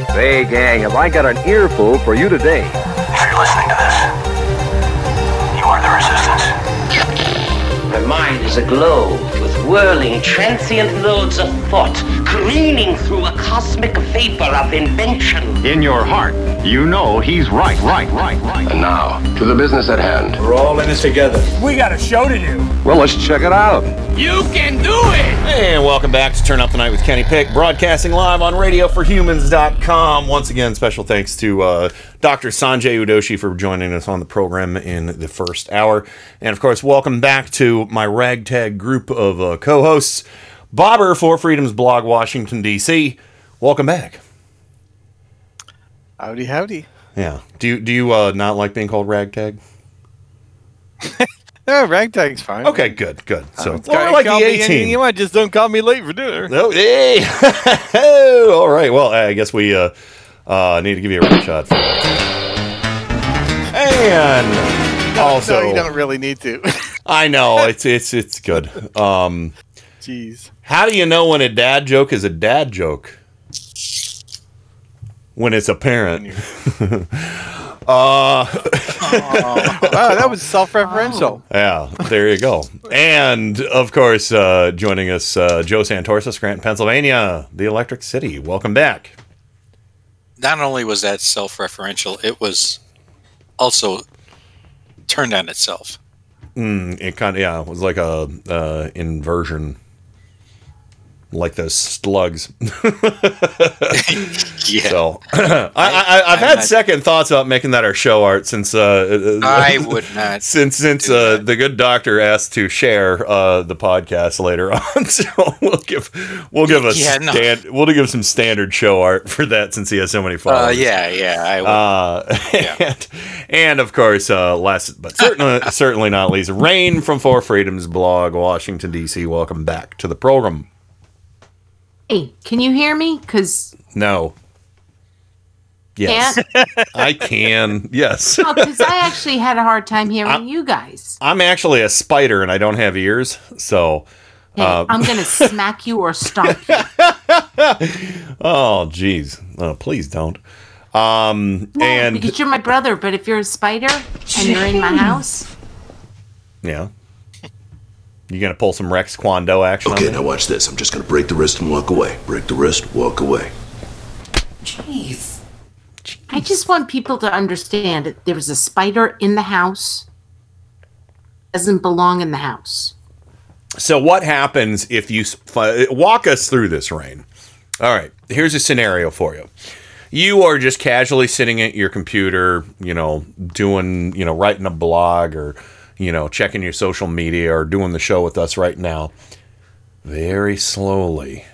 Hey, gang, have I got an earful for you today? If you're listening to this, you are the resistance. My mind is aglow with whirling, transient loads of thought, careening through a cosmic vapor of invention. In your heart, you know he's right, right, right, right. And now, to the business at hand. We're all in this together. We got a show to do. Well, let's check it out. You can do it! And welcome back to Turn Up the Night with Kenny Pick, broadcasting live on RadioForHumans.com. Once again, special thanks to uh, Dr. Sanjay Udoshi for joining us on the program in the first hour. And of course, welcome back to my ragtag group of uh, co hosts, Bobber Four Freedoms Blog, Washington, D.C. Welcome back. Howdy, howdy. Yeah. Do you, do you uh, not like being called ragtag? Yeah, ragtag's fine. Okay, good, good. So, well, like the me 18. you might just don't call me late for dinner. Oh, hey! All right. Well, I guess we uh, uh, I need to give you a red shot for that. And also, no, you don't really need to. I know it's it's it's good. Um, Jeez. how do you know when a dad joke is a dad joke? When it's apparent. uh, wow, that was self-referential. yeah, there you go. And of course, uh, joining us, uh, Joe Santorsa, Scranton, Pennsylvania, the Electric City. Welcome back. Not only was that self-referential, it was also turned on itself. Mm, it kind of yeah, it was like a uh, inversion, like those slugs. Yeah. So I, I, I've I'm had not- second thoughts about making that our show art since uh, I would not since since uh, the good doctor asked to share uh, the podcast later on. So we'll give we'll give a Yeah, no. stand, we'll give some standard show art for that since he has so many Uh, followers. yeah, yeah. Uh, and, and of course, uh, last but certainly certainly not least, Rain from Four Freedoms blog, Washington D.C. Welcome back to the program. Hey, can you hear me? Because No. Yes, I can. Yes, because I actually had a hard time hearing you guys. I'm actually a spider and I don't have ears, so. Hey, uh, I'm gonna smack you or stomp you. oh, jeez. Oh, please don't. Um, and because you're my brother, but if you're a spider and you're in my house, yeah, you gonna pull some Rex Kwon Do action? Okay, on me? now watch this. I'm just gonna break the wrist and walk away. Break the wrist, walk away. jeez. I just want people to understand that there was a spider in the house. Doesn't belong in the house. So what happens if you s- walk us through this, Rain? All right, here's a scenario for you. You are just casually sitting at your computer, you know, doing, you know, writing a blog or, you know, checking your social media or doing the show with us right now. Very slowly,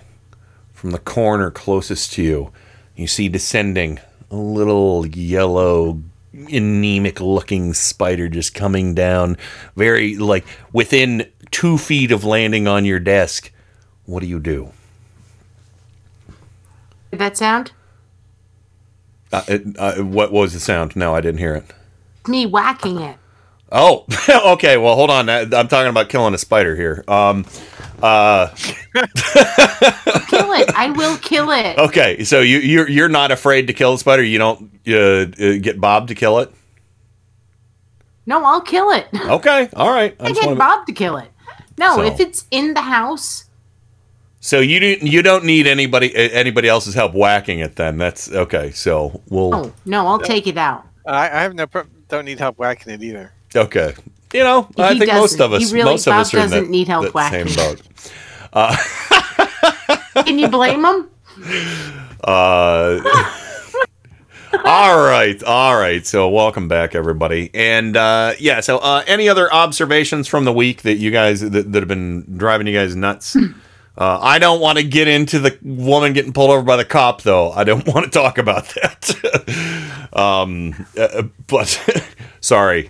from the corner closest to you, you see descending a little yellow, anemic looking spider just coming down, very like within two feet of landing on your desk. What do you do? Did that sound? Uh, it, uh, what was the sound? No, I didn't hear it. Me whacking it. Oh, okay. Well, hold on. I- I'm talking about killing a spider here. Um, uh, Kill it. I will kill it. okay. So you you're you're not afraid to kill a spider. You don't uh, uh, get Bob to kill it. No, I'll kill it. Okay. All right. I I get wanna- Bob to kill it. No, So- if it's in the house, So you do, you don't need anybody uh, anybody else's help whacking it. Then that's okay. So we'll no, no, I'll take it out. I, I have no pro- don't need help whacking it either. Okay. You know, I think most of He us really- most of Bob us are in doesn't that, need help that same boat. Uh, Can you blame him? Uh, all right, all right. So welcome back, everybody. And uh, yeah, so uh, any other observations from the week that you guys that, that have been driving you guys nuts? Uh, I don't want to get into the woman getting pulled over by the cop, though. I don't want to talk about that. um, uh, but sorry,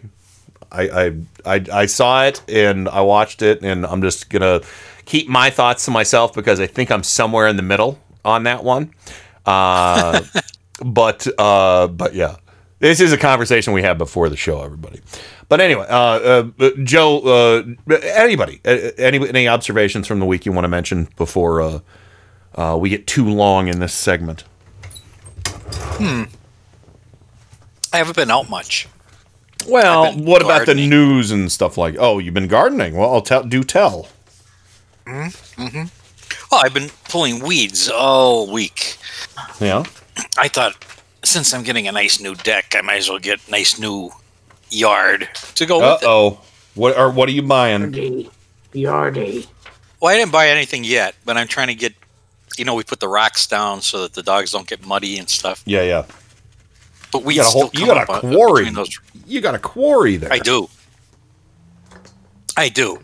I, I I I saw it and I watched it, and I'm just gonna keep my thoughts to myself because I think I'm somewhere in the middle on that one. Uh, but uh, but yeah, this is a conversation we had before the show, everybody. But anyway, uh, uh, Joe, uh, anybody, any any observations from the week you want to mention before uh, we get too long in this segment? Hmm. I haven't been out much. Well, what about the news and stuff like? Oh, you've been gardening. Well, I'll tell. Do tell. Mm-hmm. Well, I've been pulling weeds all week. Yeah. I thought since I'm getting a nice new deck, I might as well get a nice new yard to go Uh with it. oh. What are what are you buying? Yardy. Well, I didn't buy anything yet, but I'm trying to get. You know, we put the rocks down so that the dogs don't get muddy and stuff. Yeah, yeah. But we You got a whole. You got a quarry. those- You got a quarry there. I do. I do.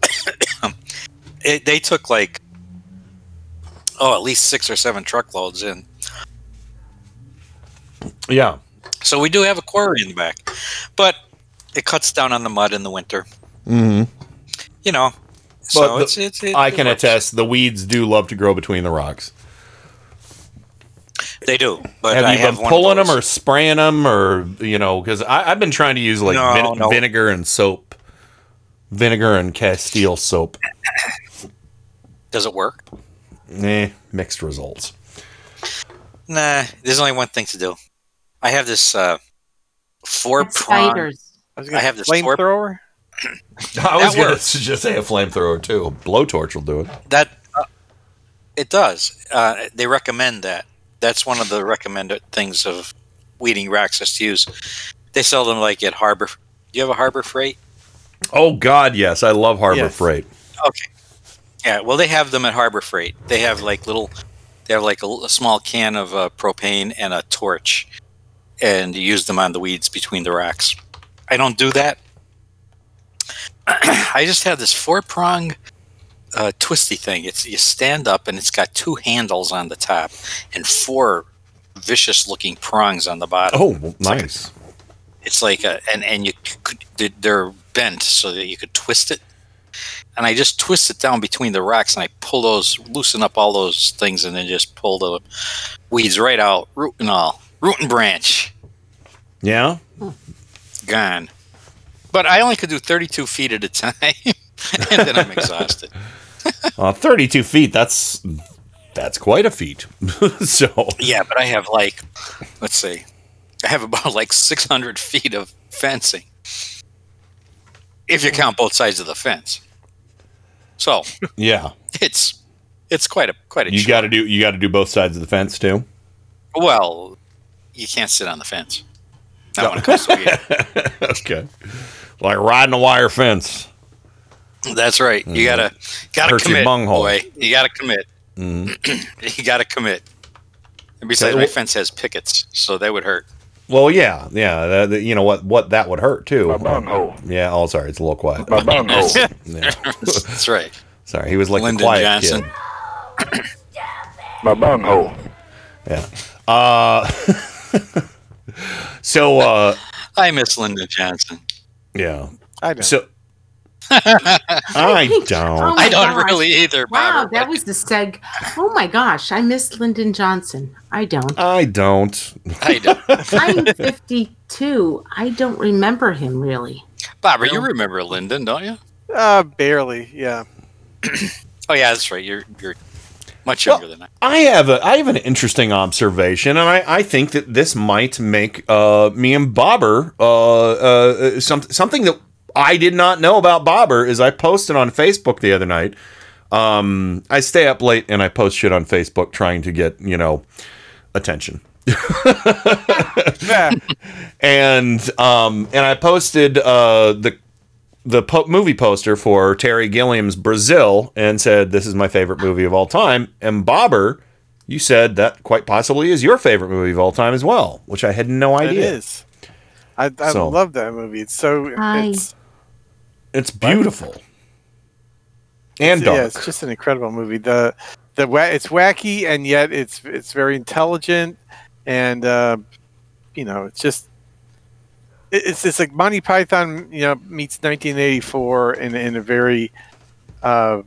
it, they took like oh, at least six or seven truckloads in. Yeah. So we do have a quarry in the back, but it cuts down on the mud in the winter. Mm-hmm. You know, But so the- it's, it's it, I can attest. The weeds do love to grow between the rocks. They do, but have I you have been one pulling them or spraying them or you know? Because I've been trying to use like No, vine- no. vinegar and soap, vinegar and Castile soap. Does it work? Eh, mixed results. Nah, there's only one thing to do. I have this uh, four prong. Spiders. I, was I gonna have this four. flamethrower. I was going to just say a flamethrower too. A blowtorch will do it. That uh, it does. Uh, they recommend that. That's one of the recommended things of weeding racks is to use. They sell them like at Harbor. Do you have a Harbor Freight? Oh God, yes, I love Harbor Yes. Freight. Okay. Yeah, well, they have them at Harbor Freight. They have like little, they have like a small can of uh, propane and a torch, and you use them on the weeds between the racks. I don't do that. I just have this four prong uh, twisty thing. It's you stand up and it's got two handles on the top and four vicious looking prongs on the bottom. Oh, well, nice. It's like a and and you could they're bent so that you could twist it. And I just twist it down between the racks and I pull those, loosen up all those things, and then just pull the weeds right out, root and all, root and branch, Yeah. gone. But I only could do 32 feet at a time, and then I'm exhausted. Uh, Thirty-two feet. That's that's quite a feat. so Yeah, but I have like, let's see, I have about like 600 feet of fencing, if you count both sides of the fence. So yeah, it's it's quite a quite a you got to do you got to do both sides of the fence too. well you can't sit on the fence. Not when it comes to okay. Like riding a wire fence. That's right. You gotta gotta Hurts commit, bunghole. boy. You gotta commit. Mhm. you gotta commit. And besides, my fence has pickets, so that would hurt. Well, yeah, yeah. that- that- you know what? What that would hurt too. Yeah. Oh, sorry. It's a little quiet. Yeah. That's right. Sorry, he was like Lyndon the quiet Johnson. kid. My bunghole. Yeah. Uh. so. uh I miss Lyndon Johnson. Yeah. I know. So. I Oh don't. my I don't gosh. really either. Wow, that was the seg. Oh my gosh, I miss Lyndon Johnson. I don't. I don't. I don't. I'm 52. I don't remember him really. Barbara, you remember Lyndon, don't you? Uh, barely. Yeah. Oh yeah, that's right. You're you're much younger than I. I have a I have an interesting observation, and I, I think that this might make uh, me and Bobber uh, uh, some, something that I did not know about Bobber is I posted on Facebook the other night. Um, I stay up late and I post shit on Facebook trying to get you know attention. and um, and I posted uh, the the po- movie poster for Terry Gilliam's Brazil and said this is my favorite movie of all time. And Bobber, you said that quite possibly is your favorite movie of all time as well, which I had no idea. is. I, I So- love that movie. It's so Hi. it's It's beautiful and it's- dark. Yeah, it's just an incredible movie. The the it's wacky and yet it's it's very intelligent and uh, you know it's just it's it's like Monty Python you know meets 1984 in in a very uh,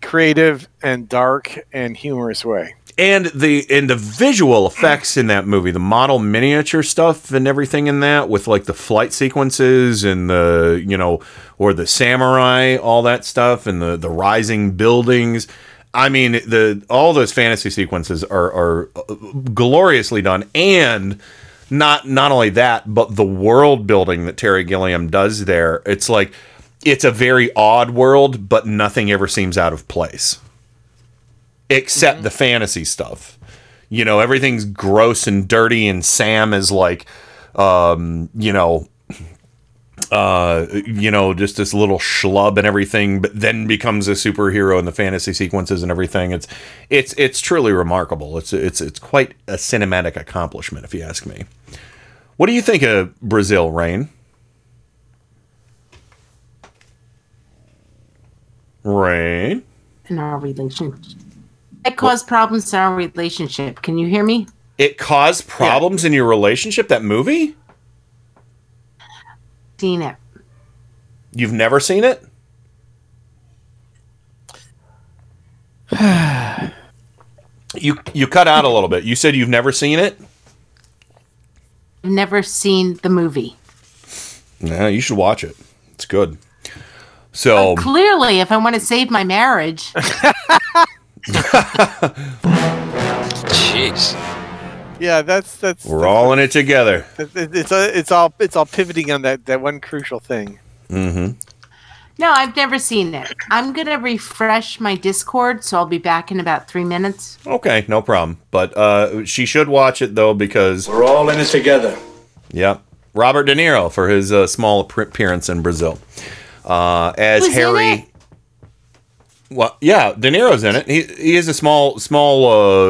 creative and dark and humorous way. And the and the visual effects in that movie, the model miniature stuff and everything in that, with like the flight sequences and the you know, or the samurai, all that stuff, and the the rising buildings. I mean, the all those fantasy sequences are are uh, gloriously done, and not not only that, but the world building that Terry Gilliam does there. It's like it's a very odd world, but nothing ever seems out of place except the fantasy stuff. You know, everything's gross and dirty, and Sam is like, um, you know, uh, you know, just this little schlub and everything, but then becomes a superhero in the fantasy sequences and everything. It's it's it's truly remarkable. It's it's it's quite a cinematic accomplishment, if you ask me. What do you think of Brazil, Rain? Rain. In our relationship, it caused problems in our relationship. Can you hear me? It caused problems in your relationship. That movie? Seen it. You've never seen it? you you cut out a little bit. You said you've never seen it? I've never seen the movie. No, you should watch it. It's good. So Clearly, if I want to save my marriage, Jeez. Yeah, that's that's we're all in it together. it- it- it's a, it's all it's all pivoting on that that one crucial thing. Mm-hmm. no, I've never seen it. I'm gonna refresh my Discord, so I'll be back in about three minutes. Okay, no problem. But uh, she should watch it though because We're all in this together. Yep. Robert De Niro for his uh, small appearance in Brazil uh, as Who's in Harry. It? Well, yeah, De Niro's in it. He he has a small small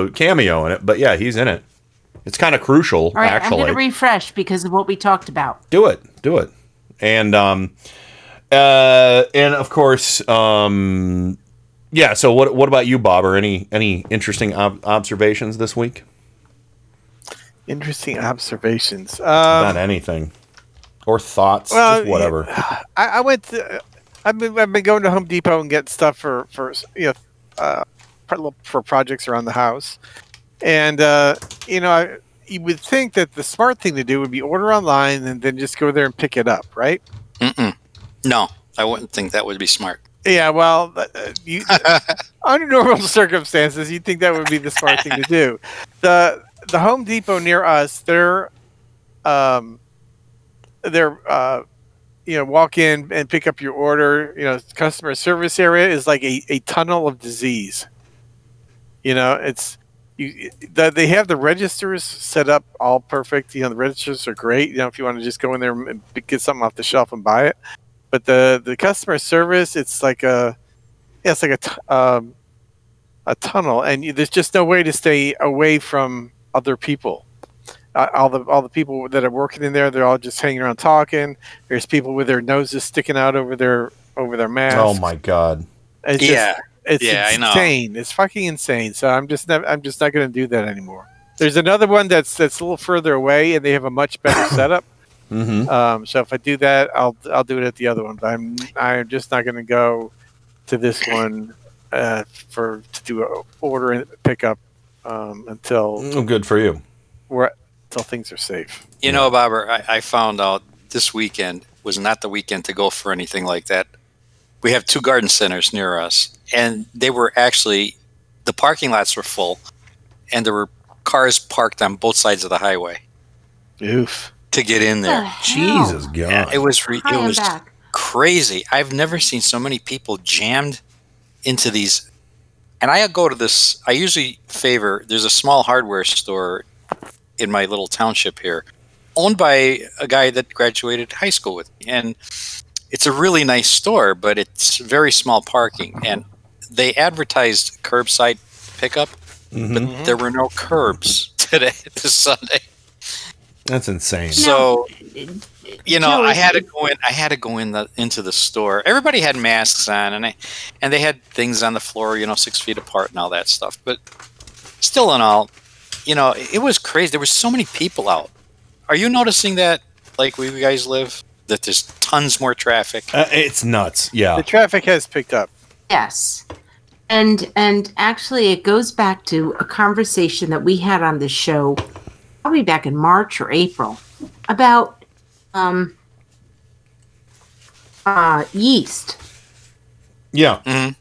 uh, cameo in it, but yeah, he's in it. It's kind of crucial, All right, actually. I'm gonna refresh because of what we talked about. do it, do it, and um, uh, and of course, um, yeah. So what what about you, Bob? Or any any interesting ob- observations this week Interesting observations. Um, about anything or thoughts, well, just whatever. I, I went. To, I've been I've been going to Home Depot and get stuff for for you know uh, for, for projects around the house, and uh, you know I, you would think that the smart thing to do would be order online and then just go there and pick it up, right? Mm-mm. No, I wouldn't think that would be smart. Yeah, well, uh, you, under normal circumstances, you'd think that would be the smart thing to do. the The Home Depot near us, they're, um, they're, uh, you know, walk in and pick up your order. You know, customer service area is like a, a tunnel of disease. You know, it's you the, they have the registers set up all perfect. You know, the registers are great. You know, if you want to just go in there and get something off the shelf and buy it, but the the customer service, it's like a yeah, it's like a t- um, a tunnel, and you, there's just no way to stay away from other people. Uh, all the all the people that are working in there, they're all just hanging around talking. There's people with their noses sticking out over their over their masks. Oh my god. It's Yeah. just, it's Yeah, I know. insane. It's fucking insane. So I'm just not, I'm just not going to do that anymore. There's another one that's that's a little further away, and they have a much better setup. Mm-hmm. Um, so if I do that, I'll I'll do it at the other one. But I'm I'm just not going to go to this one uh, for to do a order and pickup um, until Oh, good for you. we're until things are safe. You know, Bobber, I, I found out this weekend was not the weekend to go for anything like that. We have two garden centers near us, and they were actually the parking lots were full, and there were cars parked on both sides of the highway Oof. to get in there. Jesus God. It was re- it was back. crazy. I've never seen so many people jammed into these. And I go to this. I usually favor. There's a small hardware store in my little township here, owned by a guy that graduated high school with me, and it's a really nice store, but it's very small parking. And they advertised curbside pickup, Mm-hmm. but there were no curbs today, this Sunday. That's insane. So, you know, I had to go in. I had to go in the into the store. Everybody had masks on, and I, and they had things on the floor, you know, six feet apart and all that stuff. But still, in all, you know, it was crazy. There were so many people out. Are you noticing that, like where you guys live, that there's tons more traffic? Uh, it's nuts. Yeah. The traffic has picked up. Yes. And and actually it goes back to a conversation that we had on this show probably back in March or April about um uh yeast. Yeah. Mm-hmm.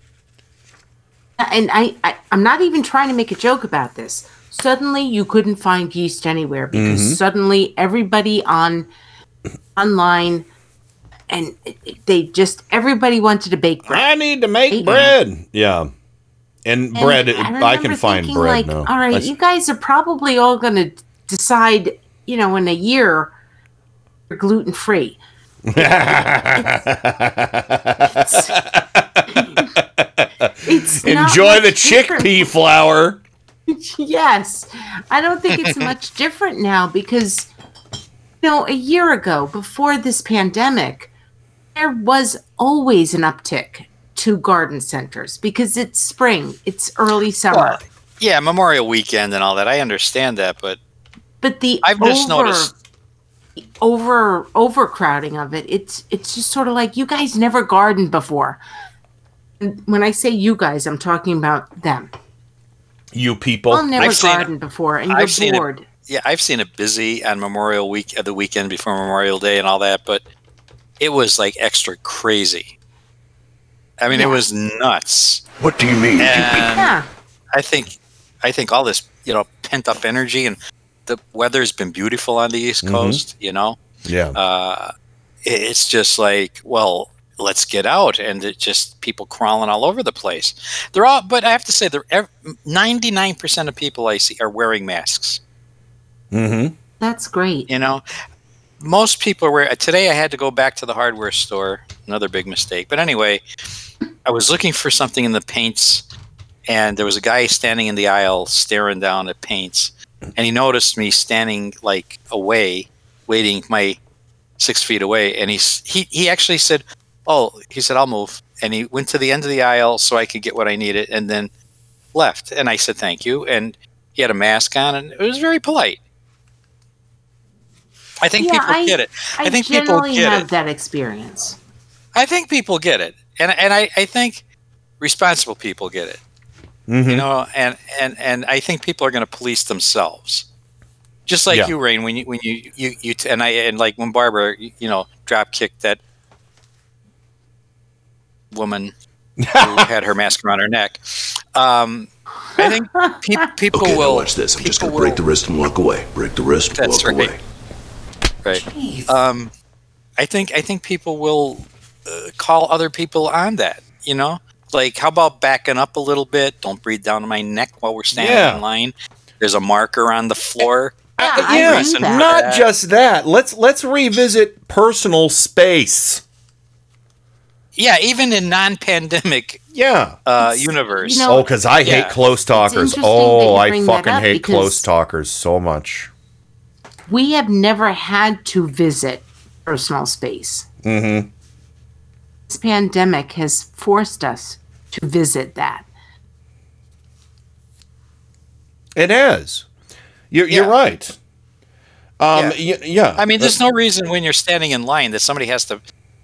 And I, I I'm not even trying to make a joke about this. Suddenly you couldn't find yeast anywhere because Mhm. suddenly everybody on online and they just everybody wanted to bake bread. I need to make bread. Yeah. And, And bread, I, remember can find bread like, now. All right, I- you guys are probably all going to decide, you know, in a year you're gluten free. It's not Enjoy the much different. chickpea flour. yes, I don't think it's much different now because, you know, a year ago, before this pandemic, there was always an uptick to garden centers because it's spring, it's early summer. Well, yeah, Memorial Weekend and all that. I understand that, but but the I've just noticed. over overcrowding of it it's it's just sort of like you guys never gardened before and when i say you guys i'm talking about them You people. i've never I've seen it. gardened before and I've you're seen it. bored Yeah, I've seen it busy on Memorial Week, uh, the weekend before Memorial Day, and all that. But it was like extra crazy. I mean, it was nuts. What do you mean? And yeah I think, I think all this, you know, pent up energy, and the weather's been beautiful on the East Mhm. Coast. You know, Yeah. uh, it's just like, well, let's get out, and it just people crawling all over the place. They're all, but I have to say, they're ninety nine percent of people I see are wearing masks. Mm-hmm. that's great You know, most people were today. I had to go back to the hardware store. Another big mistake. But anyway, I was looking for something in the paints, and there was a guy standing in the aisle staring down at paints, and he noticed me standing like away, waiting my six feet away, and he's he he actually said, "Oh," he said, "I'll move," and he went to the end of the aisle so I could get what I needed, and then left. And I said, "Thank you," and he had a mask on, and it was very polite. I think Yeah, people I- get it. i, I think people get have it. that experience I think people get it, and and I, I think responsible people get it. Mm-hmm. You know, and and and I think people are going to police themselves, just like Yeah. you, Rain. When you when you you, you t- and I and like when Barbara, you, you know, drop kicked that woman who had her mask around her neck. Um, I think pe- people okay, will. watch this. I'm just gonna break will- the wrist and walk away. Break the wrist, That's walk right. away. Right. Um, I think I think people will uh, call other people on that. You know, Like, how about backing up a little bit? Don't breathe down my neck while we're standing Yeah. in line. There's a marker on the floor. yeah, Reason for not that. just that. Let's let's revisit personal space. Yeah, even in non-pandemic Yeah. uh, universe. oh, because I hate close talkers. Oh, I fucking hate close talkers so much. We have never had to visit personal space. Mm-hmm. This pandemic has forced us to visit that. It has. You're, you're right. Um, yeah. yeah. I mean, there's no reason when you're standing in line that somebody has to.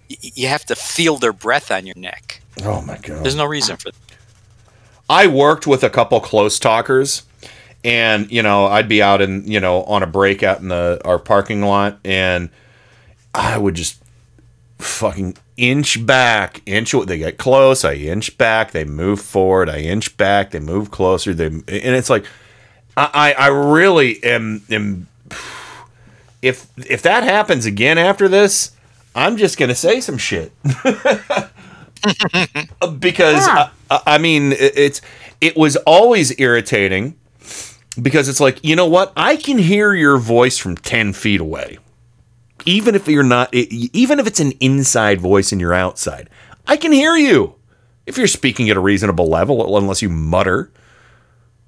You have to feel their breath on your neck. Oh my god. There's no reason for. That. I worked with a couple close talkers, and you know, I'd be out in you know on a break out in the our parking lot, and I would just fucking inch back, inch. They get close, I inch back. They move forward, I inch back. They move closer. They and it's like, I I I really am am. If if that happens again after this, I'm just gonna say some shit. because I, I mean it- it's it was always irritating because it's like you know what I can hear your voice from ten feet away, even if you're not even if it's an inside voice and you're outside, I can hear you if you're speaking at a reasonable level, unless you mutter.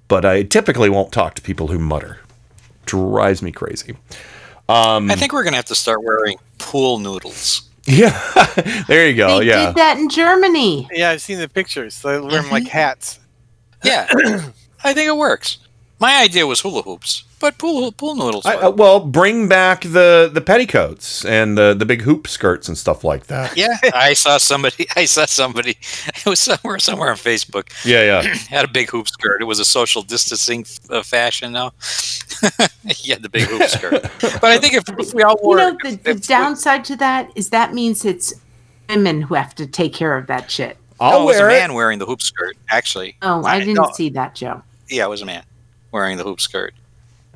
But I typically won't talk to people who mutter. Drives me crazy. Um, I think we're gonna have to start wearing pool noodles. Yeah, there you go. they yeah. did that in Germany. Yeah, I've seen the pictures. They wear them like hats. Yeah, I think it works. My idea was hula hoops, but pool pool noodles. I, uh, well, bring back the the petticoats and the the big hoop skirts and stuff like that. yeah, I saw somebody. I saw somebody. It was somewhere somewhere on Facebook. Yeah, yeah. had a big hoop skirt. It was a social distancing uh, fashion now. he had the big hoop skirt. But I think if, if we all You wore, know, the, the downside to that is that means it's women who have to take care of that shit. I'll no, it was a man wearing the hoop skirt. Actually, Oh, I didn't no. see that, Joe. yeah, it was a man wearing the hoop skirt.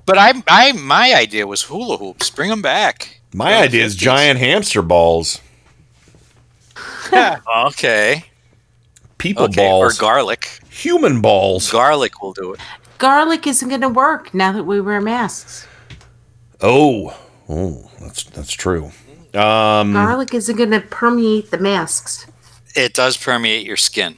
But I, I, my idea was hula hoops. Bring them back. My idea is giant hamster balls, okay. people Okay, balls, or garlic. human balls. Garlic will do it. Garlic isn't going to work now that we wear masks. Oh, oh, that's that's true. Um, Garlic isn't going to permeate the masks. It does permeate your skin.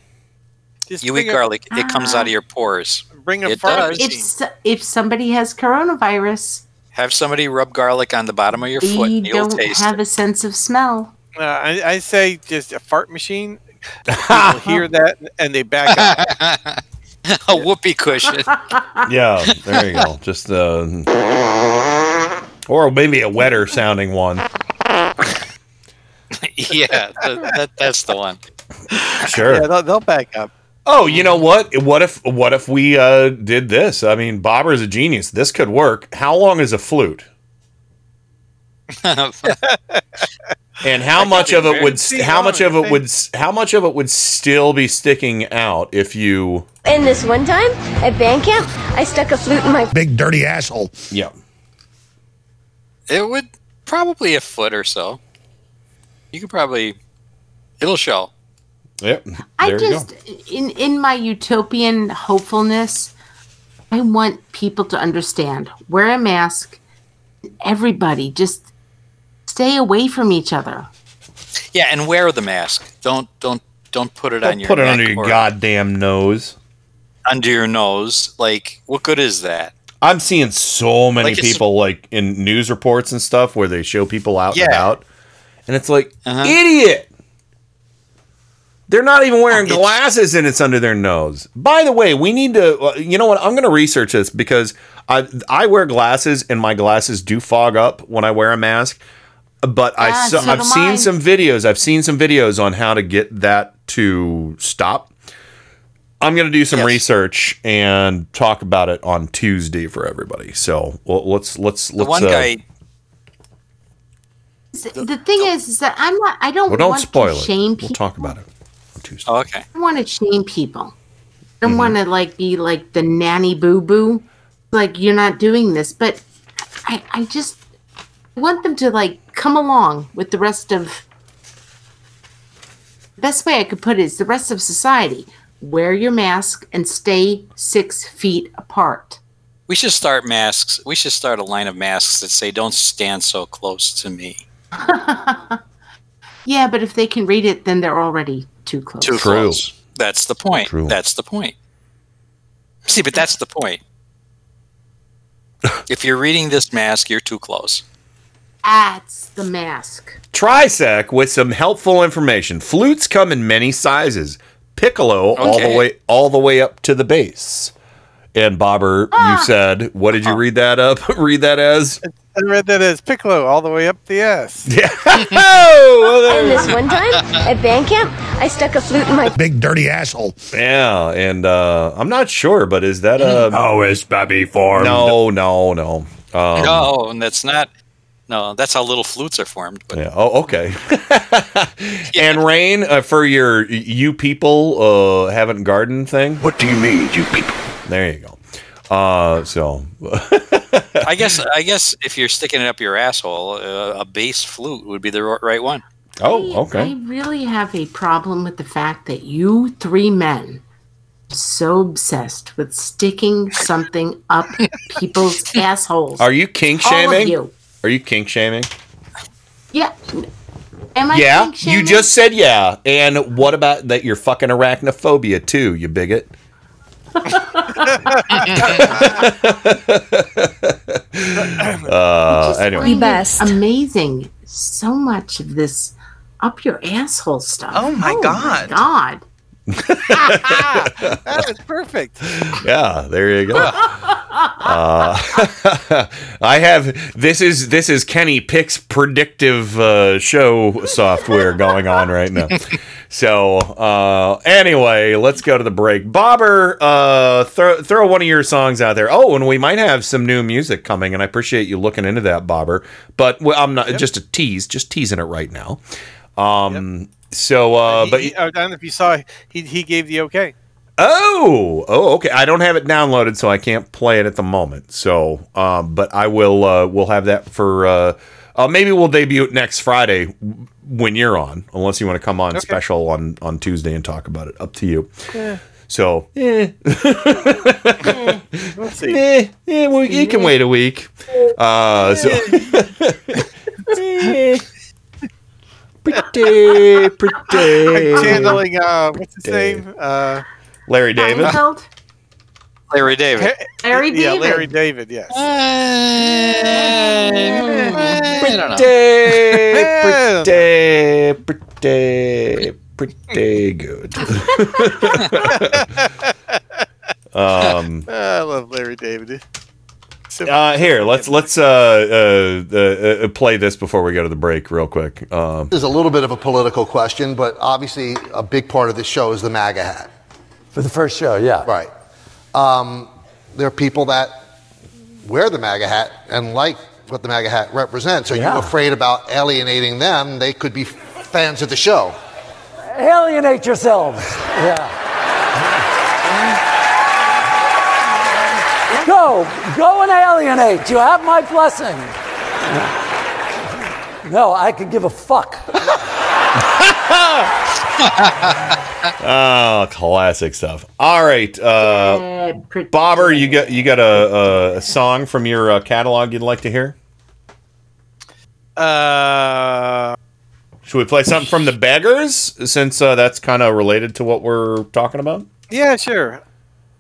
Just you eat a- garlic, it comes out of your pores. Bring a It fart does. If, if somebody has coronavirus, Have somebody rub garlic on the bottom of your foot, they and you'll don't taste have a sense of smell. Uh, I, I say just a fart machine. People hear that and they back up. a whoopee cushion. yeah, there you go. Just uh, or maybe a wetter sounding one. yeah, that, that, that's the one. Sure. Yeah, they'll, they'll back up. Oh, you know what? What if what if we uh, did this? I mean, Bobber's a genius. This could work. How long is a flute? And how much of it would See, how much of it would how much of it would still be sticking out if you in this one time at band camp, I stuck a flute in my big dirty asshole. Yeah. It would probably a foot or so. You could probably. It'll show. Yep. I There go. just, in in my utopian hopefulness, I want people to understand: wear a mask. Everybody, just stay away from each other. Yeah, and wear the mask. Don't don't don't put it on Don't your put it neck under your goddamn nose. under your nose. Like, what good is that? I'm seeing so many Like people like in news reports and stuff where they show people out and Yeah. about, and it's like Uh-huh. idiot. They're not even wearing glasses and it's under their nose. By the way, we need to. uh, You know what? I'm going to research this because I I wear glasses and my glasses do fog up when I wear a mask. But I Yeah, saw, so I've seen mine. some videos. I've seen some videos on how to get that to stop. I'm going to do some research and talk about it on Tuesday for everybody. So well, let's let's let's. The one uh, guy. The thing is, is that I'm not. I don't well, don't want spoil to it. shame We'll talk about it on Tuesday. Oh, okay. I don't want to shame people. I don't Mm-hmm. want to like be like the nanny boo boo, like you're not doing this. But I, I just want them to like come along with the rest of best way I could put it is the rest of society. Wear your mask and stay six feet apart. We should start masks. We should start a line of masks that say "Don't stand so close to me." Yeah, but if they can read it, then they're already too close. Too close. That's the point. That's the point. See, but that's the point. if you're reading this mask, you're too close. That's the mask. Trisec with some helpful information. Flutes come in many sizes. Piccolo all the way all the way up to the bass. And Bobber, you ah. said, what did you oh. read that up? read that as? I read that as Piccolo all the way up the ass. Yeah. Oh, and this one time at band camp, I stuck a flute in my Big dirty asshole. Yeah, and uh, I'm not sure, but is that a How is Bobby formed? No, no, no. Um, no, and that's not. No, that's how little flutes are formed. But Yeah. Oh, okay. And Rain, uh, for your you people uh, haven't garden thing. What do you mean, you people? There you go. Uh, so I guess I guess if you're sticking it up your asshole, uh, a bass flute would be the ri- right one. Oh, okay. I really have a problem with the fact that you three men are so obsessed with sticking something up people's assholes. Are you kink All of shaming? you. Are you kink shaming? Yeah. Am I yeah, kink you shaming? just said yeah. And what about that? You're fucking arachnophobia too, you bigot. Uh, Just anyway, find it Amazing. So much of this up your asshole stuff. Oh my god. God. that is perfect. yeah, there you go. Uh, I have this is this is Kenny Pick's predictive uh, show software going on right now. So uh, anyway, let's go to the break. Bobber, uh, throw throw one of your songs out there. Oh, and we might have some new music coming, and I appreciate you looking into that, Bobber. But well, I'm not just a tease, just teasing it right now. Um, so, uh, He- but he- I don't know if you saw. He he gave the okay. Oh, oh, okay. I don't have it downloaded, so I can't play it at the moment. So, um, but I will. Uh, we'll have that for. Uh, uh, maybe we'll debut it next Friday when you're on, unless you want to come on special on on Tuesday and talk about it. Up to you. Yeah. So, eh. We'll see. Eh, eh, well, you can wait a week. Uh, so. Pretty, pretty. I'm channeling. Uh, what's his name? Uh, Larry David. Larry David. Larry David. yeah, Larry David. Yes. Pretty, pretty, pretty, pretty good. um, I love Larry David. uh, here, let's let's uh, uh, uh, uh, play this before we go to the break, real quick. Um, This is a little bit of a political question, but obviously a big part of this show is the MAGA hat. For the first show, yeah. Right. Um, there are people that wear the MAGA hat and like what the MAGA hat represents. Are Yeah. you afraid about alienating them? They could be fans of the show. Alienate yourselves. Yeah. Go, go and alienate. You have my blessing. No, I could give a fuck. Oh, classic stuff. All right, uh, Bobber, you got you got a, a, a song from your uh, catalog you'd like to hear? Uh, Should we play something from the Beggars since uh, that's kind of related to what we're talking about? yeah, sure.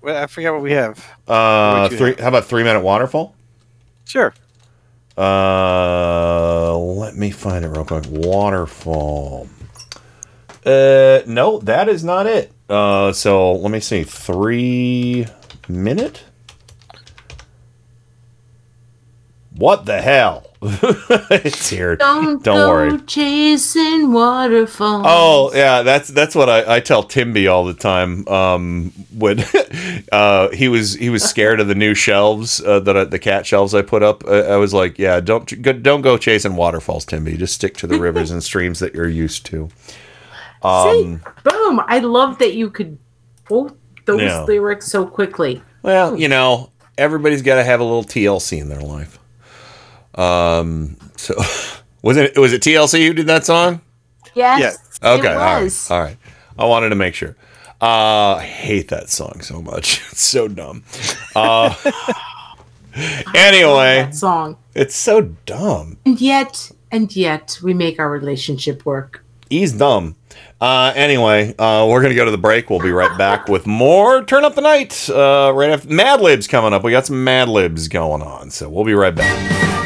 Well, I forget what we have. Uh, What three. have? How about three minute waterfall? Sure. Uh, let me find it real quick. Waterfall. Uh, no, that is not it. Uh, so let me see. Three minute. What the hell? it's here. Don't, Don't go worry. chasing waterfalls. Oh yeah, that's that's what I, I tell Timby all the time. Um, when uh, he was he was scared of the new shelves uh, that I, the cat shelves I put up. I, I was like, yeah, don't go- don't go chasing waterfalls, Timby. Just stick to the rivers and streams that you're used to. Um, Boom! I love that you could quote those Yeah. lyrics so quickly. well, you know, everybody's got to have a little TLC in their life. Um, so was it was it TLC who did that song? Yes. yes. Okay, all right, was. all right. I wanted to make sure. Uh, I hate that song so much. It's so dumb. Uh, anyway, That song. it's so dumb. And yet, and yet, we make our relationship work. He's dumb. Uh, anyway, uh, we're gonna go to the break. We'll be right back with more Turn Up the Night. Uh, right after Mad Libs coming up. We got some Mad Libs going on, so we'll be right back.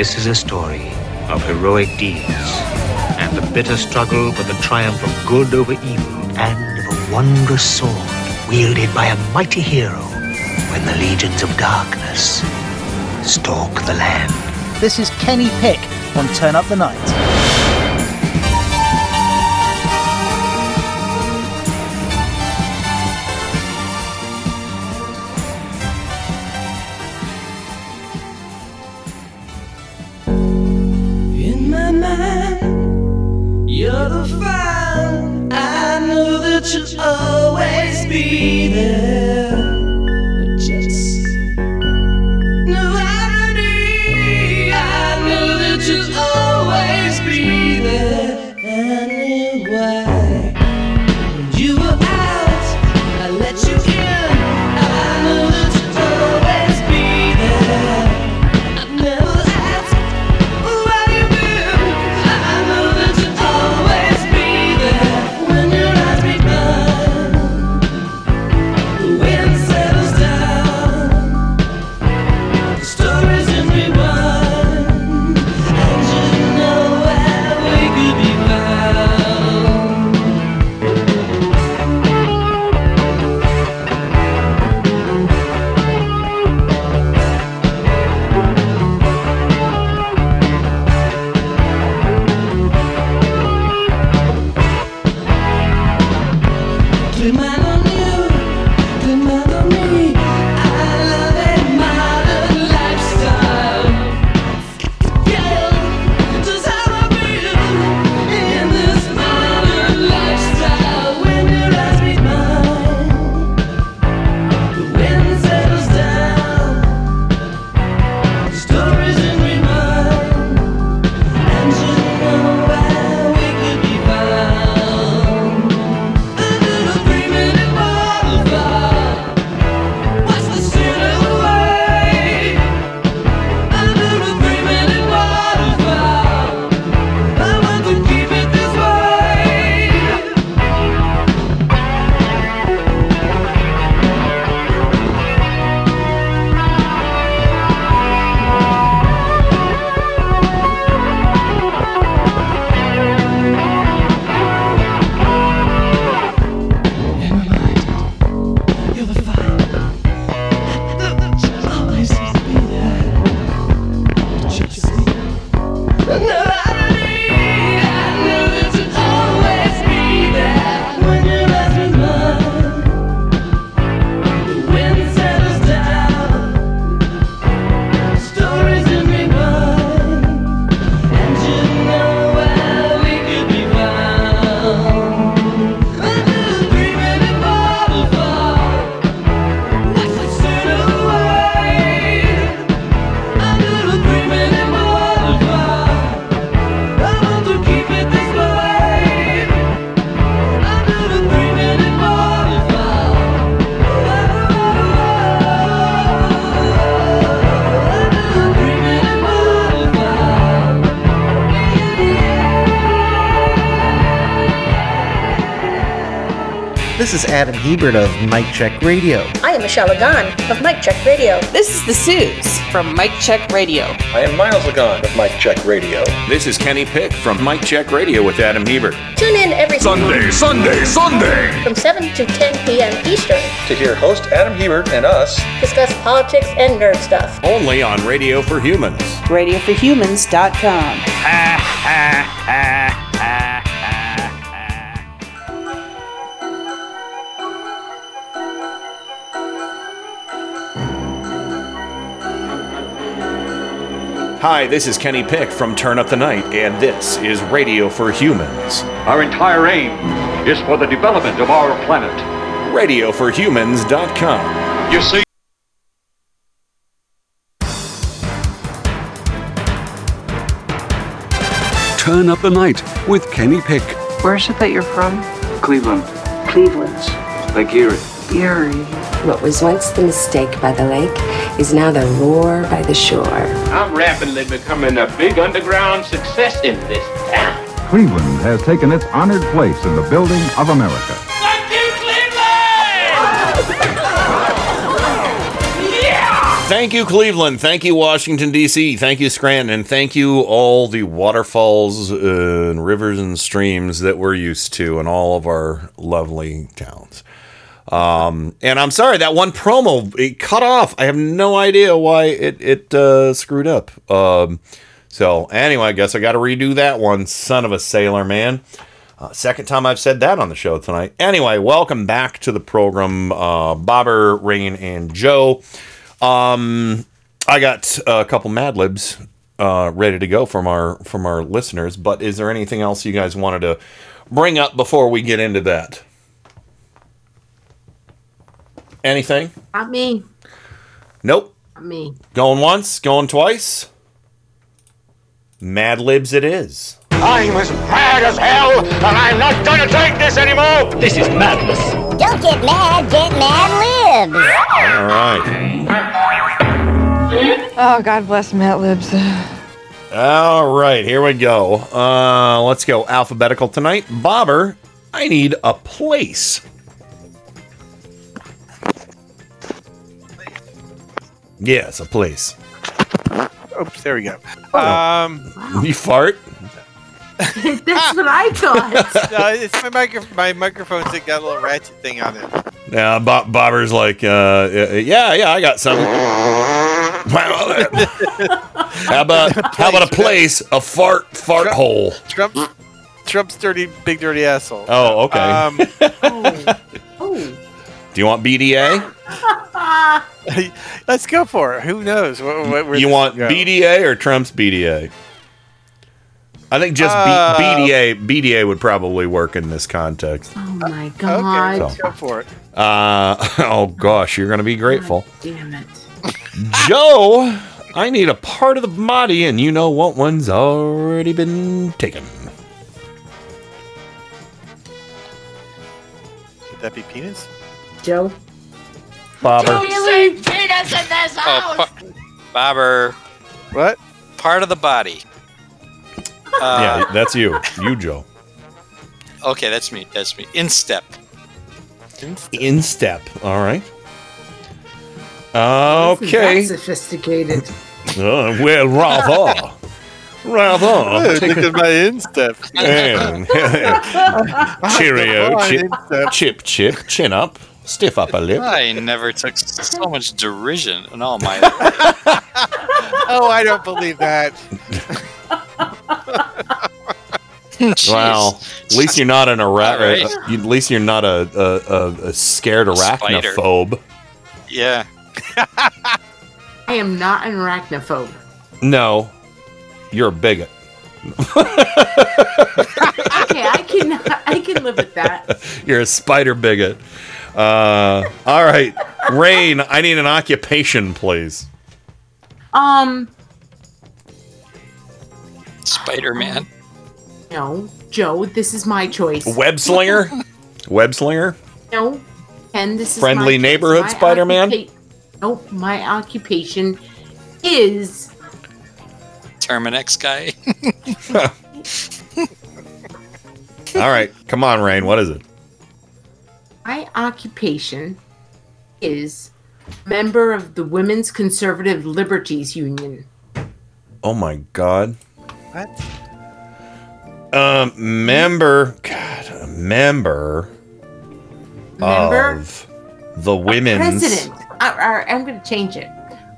This is a story of heroic deeds and the bitter struggle for the triumph of good over evil and of a wondrous sword wielded by a mighty hero when the legions of darkness stalk the land. This is Kenny Pick on Turn Up the Night. Be there. Is Hebert of Mike Check Radio. I am Michelle Lagan of Mike Check Radio. This is the Suze from Mike Check Radio. I am Miles Lagon of Mike Check Radio. This is Kenny Pick from Mike Check Radio with Adam Hebert. Tune in every Sunday, Sunday, Sunday. from 7 to 10 p.m. Eastern. To hear host Adam Hebert and us Discuss politics and nerd stuff. only on Radio for Humans. RadioForHumans.com. Hi, this is Kenny Pick from Turn Up the Night, and this is Radio for Humans. Our entire aim is for the development of our planet. RadioForHumans.com. You see? Turn up the night with Kenny Pick. Where is it that you're from? Cleveland. Cleveland. Lake Erie. Erie. What was once the mistake by the lake is now the roar by the shore. I'm rapidly becoming a big underground success in this town. Cleveland has taken its honored place in the building of America. Thank you, Cleveland. Yeah! Thank you, Cleveland. Thank you, Washington, D.C. Thank you, Scranton. And thank you, all the waterfalls uh, and rivers and streams that we're used to in all of our lovely towns. Um, and I'm sorry, that one promo, it cut off. I have no idea why it, it uh, screwed up. Um, so, anyway, I guess I got to redo that one. Son of a sailor, man. Uh, second time I've said that on the show tonight. Anyway, welcome back to the program, uh, Bobber, Rain, and Joe. Um, I got a couple Mad Libs uh, ready to go from our from our listeners. But is there anything else you guys wanted to bring up before we get into that? Anything? Not me. Nope. Not me. Going once, going twice. Mad Libs it is. I'm as mad as hell, and I'm not gonna take this anymore. This is madness. Don't get mad, get mad libs. All right. Oh, God bless Matt Libs. All right, here we go. Uh, let's go alphabetical tonight. Bobber, I need a place. Yes, a place. Oops, there we go. Oh. Um, You fart? That's what I thought. no, it's my micro- my microphone's that got a little ratchet thing on it. Yeah, Bob, Bobber's like, uh, yeah, yeah, I got some. how about how about a place, a fart fart hole? Trump, Trump's dirty, big dirty asshole. Oh, okay. Um, Do you want BDA? let's go for it. Who knows? What, what, you want. BDA or Trump's BDA? I think just B- Uh, BDA BDA would probably work in this context. Oh my Okay, god. let's go for it. Uh, oh gosh, you're gonna be grateful. Damn it. Joe, I need a part of the body, and you know what one's already been taken. Would that be penis? Joe. Bobber. Really? Penis in this Oh, pa- Bobber. What? Part of the body. Uh, yeah, that's you. You, Joe. Okay, that's me. That's me. Instep. Instep. All right. Okay. That's sophisticated. Uh, well, rather. Rather. Look at my instep. And- Cheerio. Chip, chip, chip. Chin up. Stiff upper lip. I never took so much derision in all my. Oh, I don't believe that. Well, at least you're not an ara- All right. uh, At least you're not a a, a, a scared Spider. arachnophobe. Yeah. I am not an arachnophobe. No, you're a bigot. Okay, I can I can live with that. You're a spider bigot. Uh, all right, Rain. I need an occupation, please. Um, Spider Man. no, Joe, this is my choice. Web slinger. Web slinger. No, Ken, this is Friendly my neighborhood Spider-Man? occupa- Nope, my occupation is Terminix guy. All right, come on, Rain. What is it? My occupation is member of the Women's Conservative Liberties Union. Oh my God. What? Um, member. God, a member. Member? of the women's. President. I, I, I'm going to change it.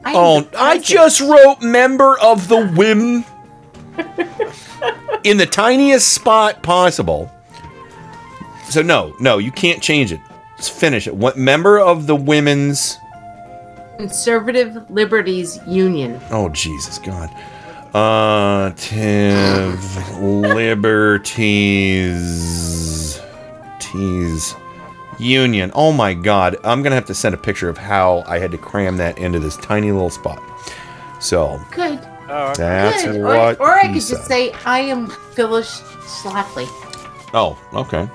I am Oh, I just wrote member of the women in the tiniest spot possible. So no, no, you can't change it. Just finish it. What member of the women's? Conservative Liberties Union. Oh Jesus God. Uh, Tiv Liberties. Tees. Union. Oh my God. I'm going to have to send a picture of how I had to cram that into this tiny little spot. So Good. that's Good. what. Or, or I could said. just say, I am Phyllis Schlafly. Oh, okay.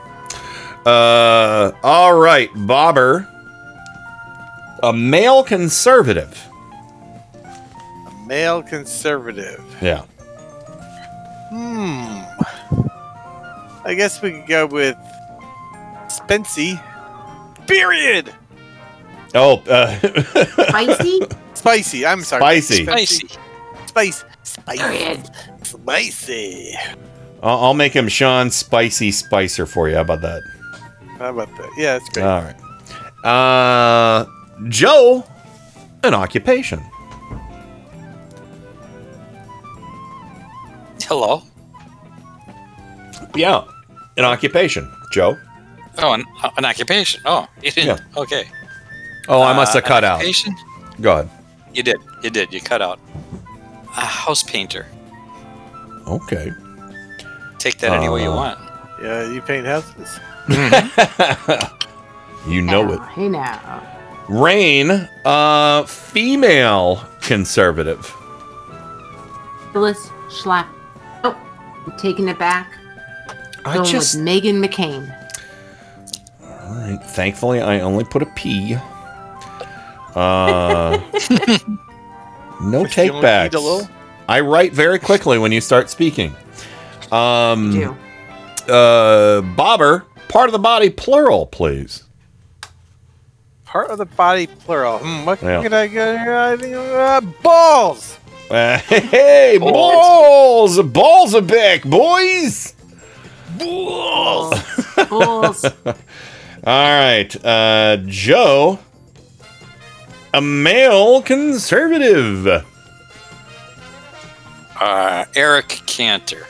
Uh, all right, Bobber. A male conservative. A male conservative. Yeah. Hmm. I guess we could go with Spency. Period. Oh, uh, Spicy? Spicy. I'm sorry. Spicy. Spicy. Spice. Spicy. Spicy. I'll, I'll make him Sean Spicy Spicer for you. How about that? How about that? Yeah, it's great. All right. Uh, Joe, an occupation. Hello. Yeah, an occupation. Joe. Oh, an, an occupation. Oh, you didn't. Okay. Oh, I must have Uh, cut out. occupation? Go ahead. You did. You did. You cut out. A house painter. Okay. Take that any way you Uh, want. Yeah, you paint houses. You know it. Hey now. Rain, uh, female conservative. Phyllis Schlaf. Oh, I'm taking it back. I Going just- with Meghan McCain. All right. Thankfully, I only put a P. Uh, no But you only need a little? takebacks. I write very quickly when you start speaking. Um, You Uh, Bobber, part of the body, plural, please. Part of the body, plural. Hmm, what Yeah. could I get here? Uh, balls. Uh, hey, balls, balls are back, boys. Balls. Balls. All right, uh, Joe, a male conservative. Uh, Eric Cantor.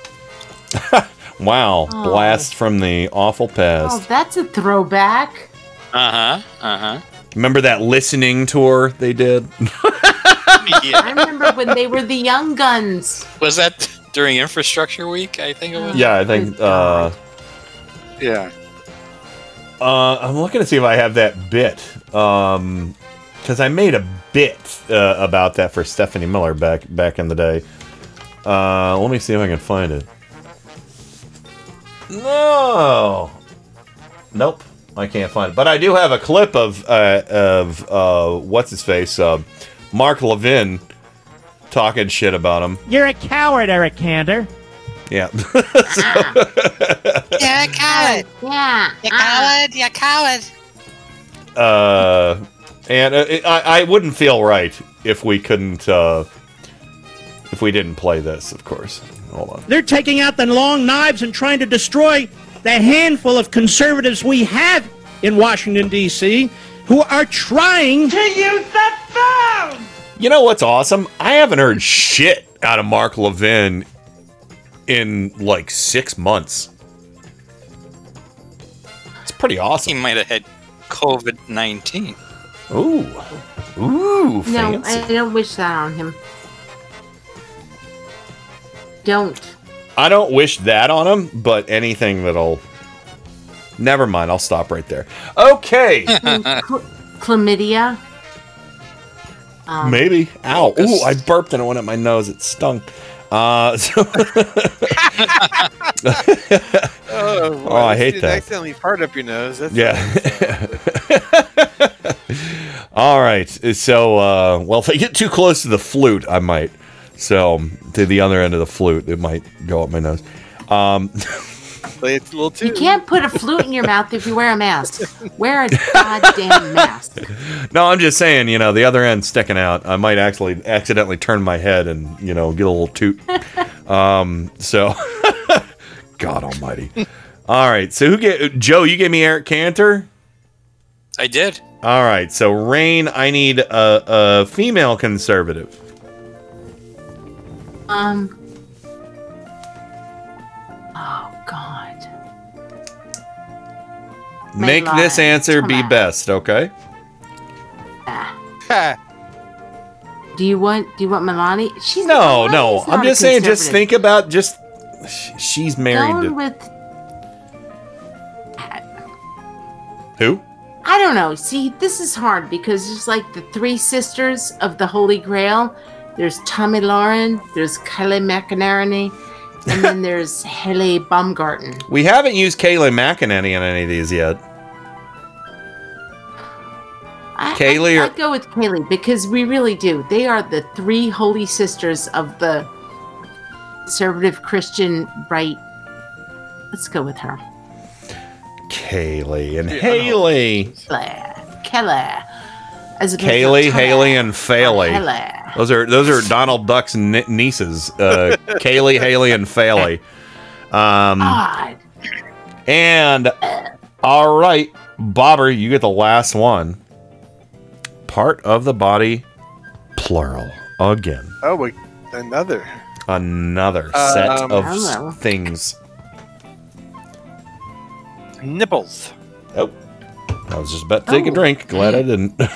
Wow, Oh. blast from the awful past. Oh, that's a throwback. Uh huh. Uh huh. Remember that listening tour they did? I remember when they were the Young Guns. Was that during Infrastructure Week? I think it was. yeah, I think. Uh, Yeah. uh, I'm looking to see if I have that bit. Um, because I made a bit uh, about that for Stephanie Miller back back in the day. Uh, let me see if I can find it. No. Nope. I can't find it. But I do have a clip of uh, of uh, what's his face, uh, Mark Levin, talking shit about him. You're a coward, Eric Cantor. Yeah. Yeah, coward. Yeah. You coward. You coward. uh, and uh, it, I, I wouldn't feel right if we couldn't, uh, if we didn't play this, of course. Hold on. They're taking out the long knives and trying to destroy the handful of conservatives we have in Washington, D.C., who are trying to use the phone! You know what's awesome? I haven't heard shit out of Mark Levin in like six months. It's pretty awesome. He might have had COVID 19. Ooh. Ooh, No, fancy. I don't wish that on him. Don't. I don't wish that on him, but anything that'll. Never mind. I'll stop right there. Okay. And cl- chlamydia. Um, Maybe. Ow. Ooh, I burped and it went up my nose. It stunk. Uh, so Oh, Oh, I hate that. Accidentally fart up your nose. That's Yeah. All right. So, uh, well, if I get too close to the flute, I might. So, to the other end of the flute, it might go up my nose. Um, Play it a little too. You can't put a flute in your mouth if you wear a mask. Wear a goddamn mask. no, I'm just saying, you know, the other end sticking out. I might actually accidentally turn my head and, you know, get a little toot. um, so, God almighty. All right. So, who get Joe? You gave me Eric Cantor? I did. All right. So, Rain, I need a, a female conservative. Um. Oh God. Make this answer be Come on. best, okay? Do you want? Do you want Milani? She's No, no. I'm a just saying, just conservative. think about just. sh- She's married Going to. with. Who? I don't know. See, this is hard because it's like the three sisters of the Holy Grail. There's Tomi Lahren, there's Kelly McInerney, and then there's Haley Baumgarten. We haven't used Kayleigh McEnany in any of these yet. I, Kayleigh I, or- I'd go with Kayleigh because we really do. They are the three holy sisters of the conservative Christian right. Let's go with her. Kayleigh and Haley. Kelly. Kelly. As Kayleigh, Haley, and Faley. Those are those are Donald Duck's ni- nieces. Uh, Kayleigh, Haley, and Faley. Um, God. and all right, Bobber, you get the last one. Part of the body, plural. Again, Oh, wait, another. another set Um, of Hello. things. Nipples. Oh, I was just about to take a Oh. drink. Glad I didn't.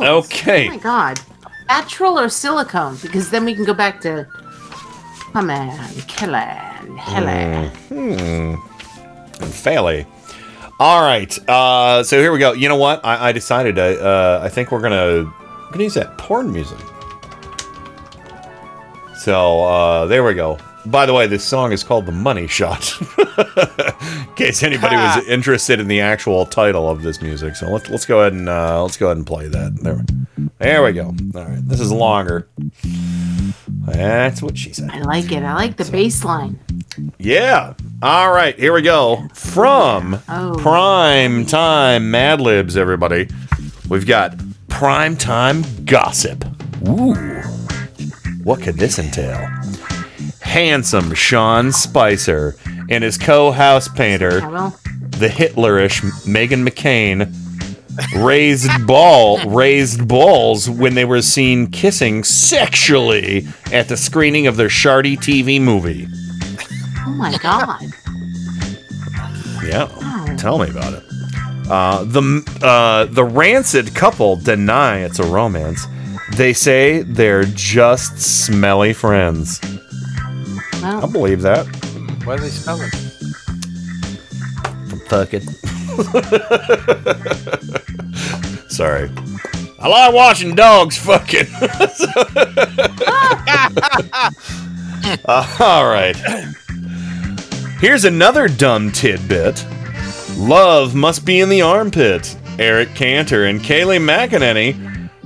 Okay. Oh my god. Natural or silicone? Because then we can go back to. Come on, Kelly. Hello. Hmm. And Faley. All right. Uh, so here we go. You know what? I, I decided. I, uh, I think we're gonna we're gonna use that porn music. So uh, there we go. By the way, this song is called "The Money Shot." in case anybody was interested in the actual title of this music. So let's let's go ahead and uh, let's go ahead and play that. There, there we go. All right. This is longer. That's what she said. I like it. I like the bass line. Yeah. All right, here we go. From Oh. Prime Time Mad Libs, everybody. We've got Prime Time Gossip. Ooh. What could this entail? Handsome Sean Spicer and his co house painter, the Hitlerish Meghan McCain, raised ball raised balls when they were seen kissing sexually at the screening of their Shardy TV movie. Oh my god. Yeah, tell me about it. Uh, the uh, the rancid couple deny it's a romance. They say they're just smelly friends. I believe that. Why do they smell it? From fucking. Sorry. I like watching dogs fucking. Uh, all right. Here's another dumb tidbit. Love must be in the armpit. Eric Cantor and Kayleigh McEnany,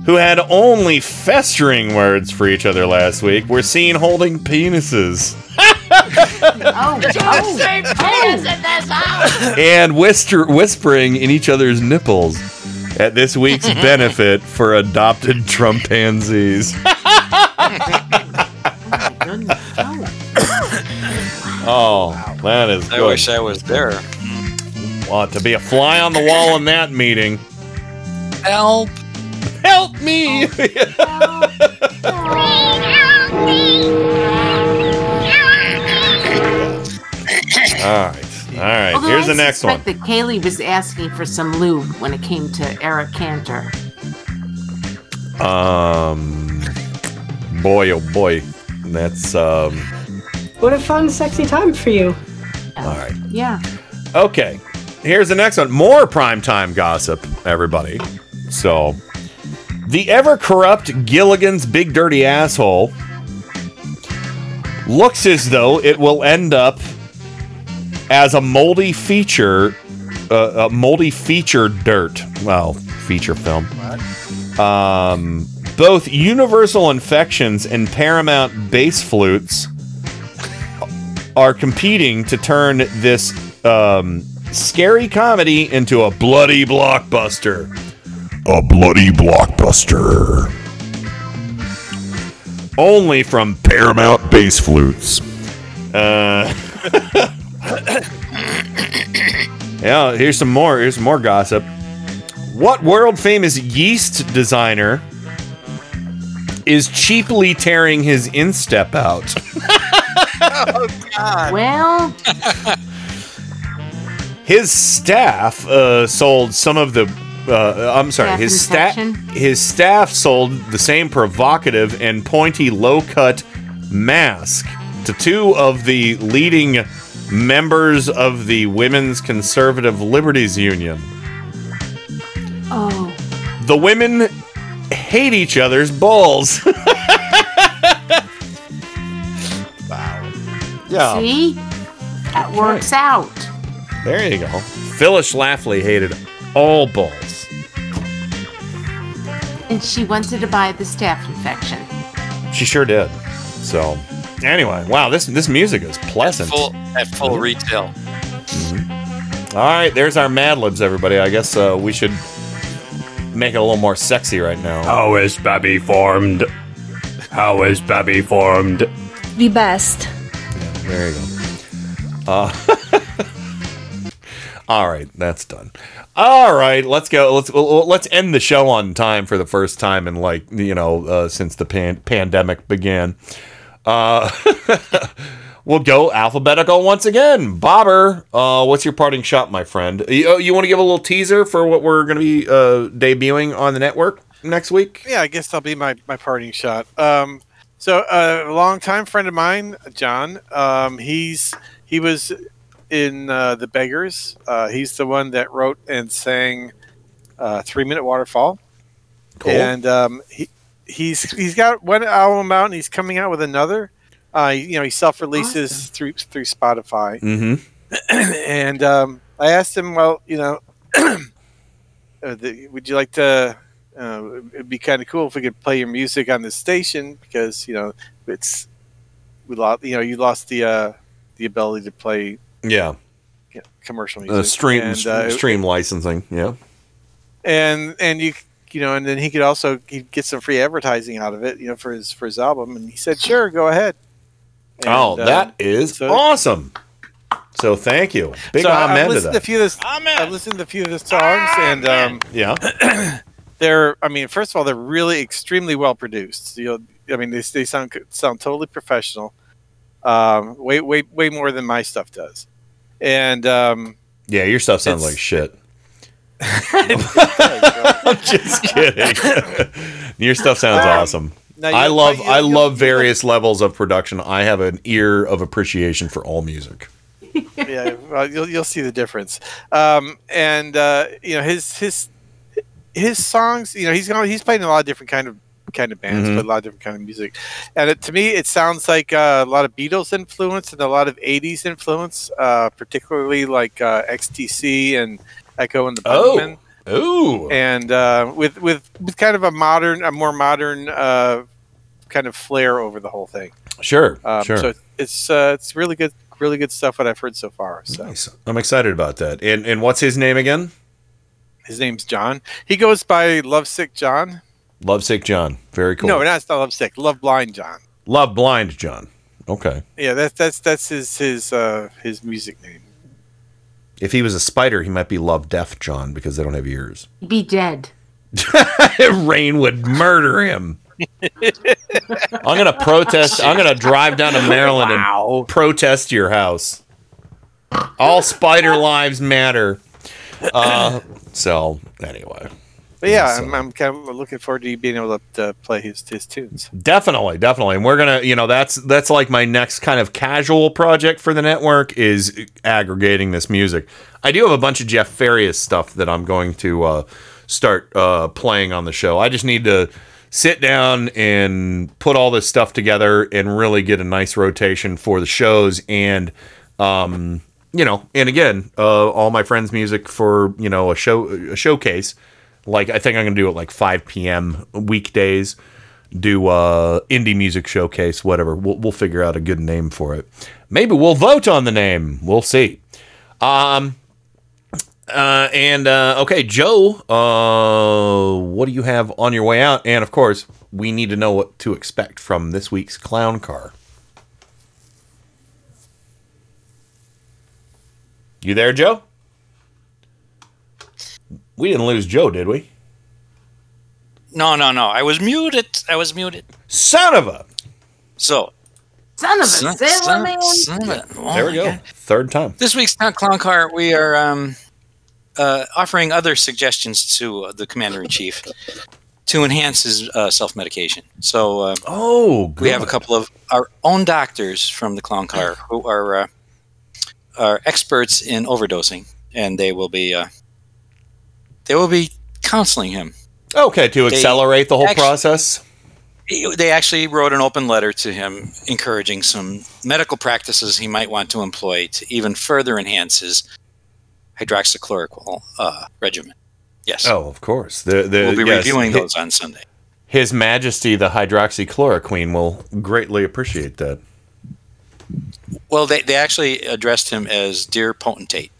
who had only festering words for each other last week, were seen holding penises Oh, oh, and whisper- whispering in each other's nipples at this week's benefit for adopted Trumpanzees. Oh, that is I wish I was there. Want to be a fly on the wall in that meeting. Help! Help me! All right, all right. Although Here's I the next one. suspect that Kayleigh was asking for some lube when it came to Eric Cantor. Um, boy, oh boy, that's um. What a fun, sexy time for you. All right. Yeah. Okay. Here's the next one. More primetime gossip, everybody. So, the ever corrupt Gilligan's Big Dirty Asshole looks as though it will end up as a moldy feature, uh, a moldy feature dirt. Well, feature film. Um, both Universal Infections and Paramount Bass Flutes are competing to turn this um, scary comedy into a bloody blockbuster. A bloody blockbuster. Only from Paramount Bass Flutes. Uh, yeah, here's some more. Here's some more gossip. What world famous yeast designer is cheaply tearing his instep out? oh God. Well, his staff uh, sold some of the. Uh, I'm sorry, Staff his staff. His staff sold the same provocative and pointy low cut mask to two of the leading members of the Women's Conservative Liberties Union. Oh. The women hate each other's balls. wow. Yeah. See? That works out. There you go. Phyllis Schlafly hated all balls. And she wanted to buy the staph infection. She sure did. So, anyway, wow, this this music is pleasant. Full at full retail. All right, there's our Mad Libs, everybody. I guess uh, we should make it a little more sexy right now. How is Babby formed? How is Babby formed? The best. There you go. Uh, all right, that's done. All right, let's go. Let's let's end the show on time for the first time in like you know uh, since the pan- pandemic began. Uh, we'll go alphabetical once again. Bobber, uh, what's your parting shot, my friend? You, uh, you want to give a little teaser for what we're going to be uh, debuting on the network next week? Yeah, I guess that'll be my, my parting shot. Um, so uh, a longtime friend of mine, John, um, he's he was in uh, the Beggars. Uh, he's the one that wrote and sang uh, Three Minute Waterfall. Cool. And um, he he's he's got one album out, and he's coming out with another. Uh, you know, he self releases through through Spotify. Mm-hmm. and um, I asked him, well, you know, uh, the, would you like to? Uh, it'd be kind of cool if we could play your music on this station because you know it's we lost. You know, you lost the uh, the ability to play Yeah. you commercial music. Uh, stream and, uh, stream licensing. Yeah. and and you you know, and then he could also he'd get some free advertising out of it, you know, for his for his album. And he said, "Sure, go ahead." And, oh, uh, that is so- awesome. So thank you. Big so I- amen I've to listened to a that. few of this. I've listened to a few of the songs, and um, Yeah. they're. I mean, first of all, they're really extremely well produced. You know, I mean, they, they sound sound totally professional. Um, way way way more than my stuff does, and um, Yeah, your stuff sounds like shit. I'm just kidding. your stuff sounds Um, awesome. now I love I love various levels of production. I have an ear of appreciation for all music. yeah, well, you'll you'll see the difference. Um, and uh, you know his his his songs. You know he's gone. He's played in a lot of different kind of kind of bands, Mhm. but a lot of different kind of music. And it, to me, it sounds like uh, a lot of Beatles influence and a lot of '80s influence, uh, particularly like uh, XTC and Echo and the Oh. Bunnymen. Ooh. And uh, with with with kind of a modern, a more modern uh, kind of flair over the whole thing. Sure, Um, sure. So it's uh, it's really good, really good stuff. What I've heard so far. So. Nice. I'm excited about that. And and what's his name again? His name's John. He goes by Lovesick John. Lovesick John. Very cool. No, not, it's not Lovesick. Love Blind John. Love Blind John. Okay. Yeah, that's that's that's his his uh his music name. If he was a spider, he might be Love Deaf John because they don't have ears. He'd Be dead. Rain would murder him. I'm gonna protest. I'm gonna drive down to Maryland and protest your house. All spider lives matter. Uh, so anyway, But yeah, I'm, I'm kind of looking forward to you being able to, to play his his tunes. definitely, definitely, and we're gonna, you know, that's that's like my next kind of casual project for the network is aggregating this music. I do have a bunch of Jeff Farias stuff that I'm going to uh, start uh, playing on the show. I just need to sit down and put all this stuff together and really get a nice rotation for the shows and um you know and again uh all my friends music for you know a show a showcase like i think i'm gonna do it like 5 p.m weekdays do uh indie music showcase whatever we'll, we'll figure out a good name for it maybe we'll vote on the name we'll see um uh, and uh, okay, Joe, uh, what do you have on your way out? And of course, we need to know what to expect from this week's clown car. You there, Joe? We didn't lose Joe, did we? No, no, no. I was muted. I was muted. Son of a. So. Son of a son, sailor son- man. son of a- oh there we go. God. Third time. This week's Town Clown Car, we are um, uh, offering other suggestions to uh, the Commander in Chief to enhance his uh, self medication. So, uh, oh, we have a couple of our own doctors from the Clown Car who are uh, are experts in overdosing, and they will be uh, they will be counseling him. Okay, to They accelerate the whole actu- process. They actually wrote an open letter to him, encouraging some medical practices he might want to employ to even further enhance his hydroxychloroquine uh, regimen. Yes. Oh, of course. The, the, we'll be yes, reviewing those on Sunday. His Majesty the hydroxychloroquine will greatly appreciate that. Well, they, they actually addressed him as Dear Potentate.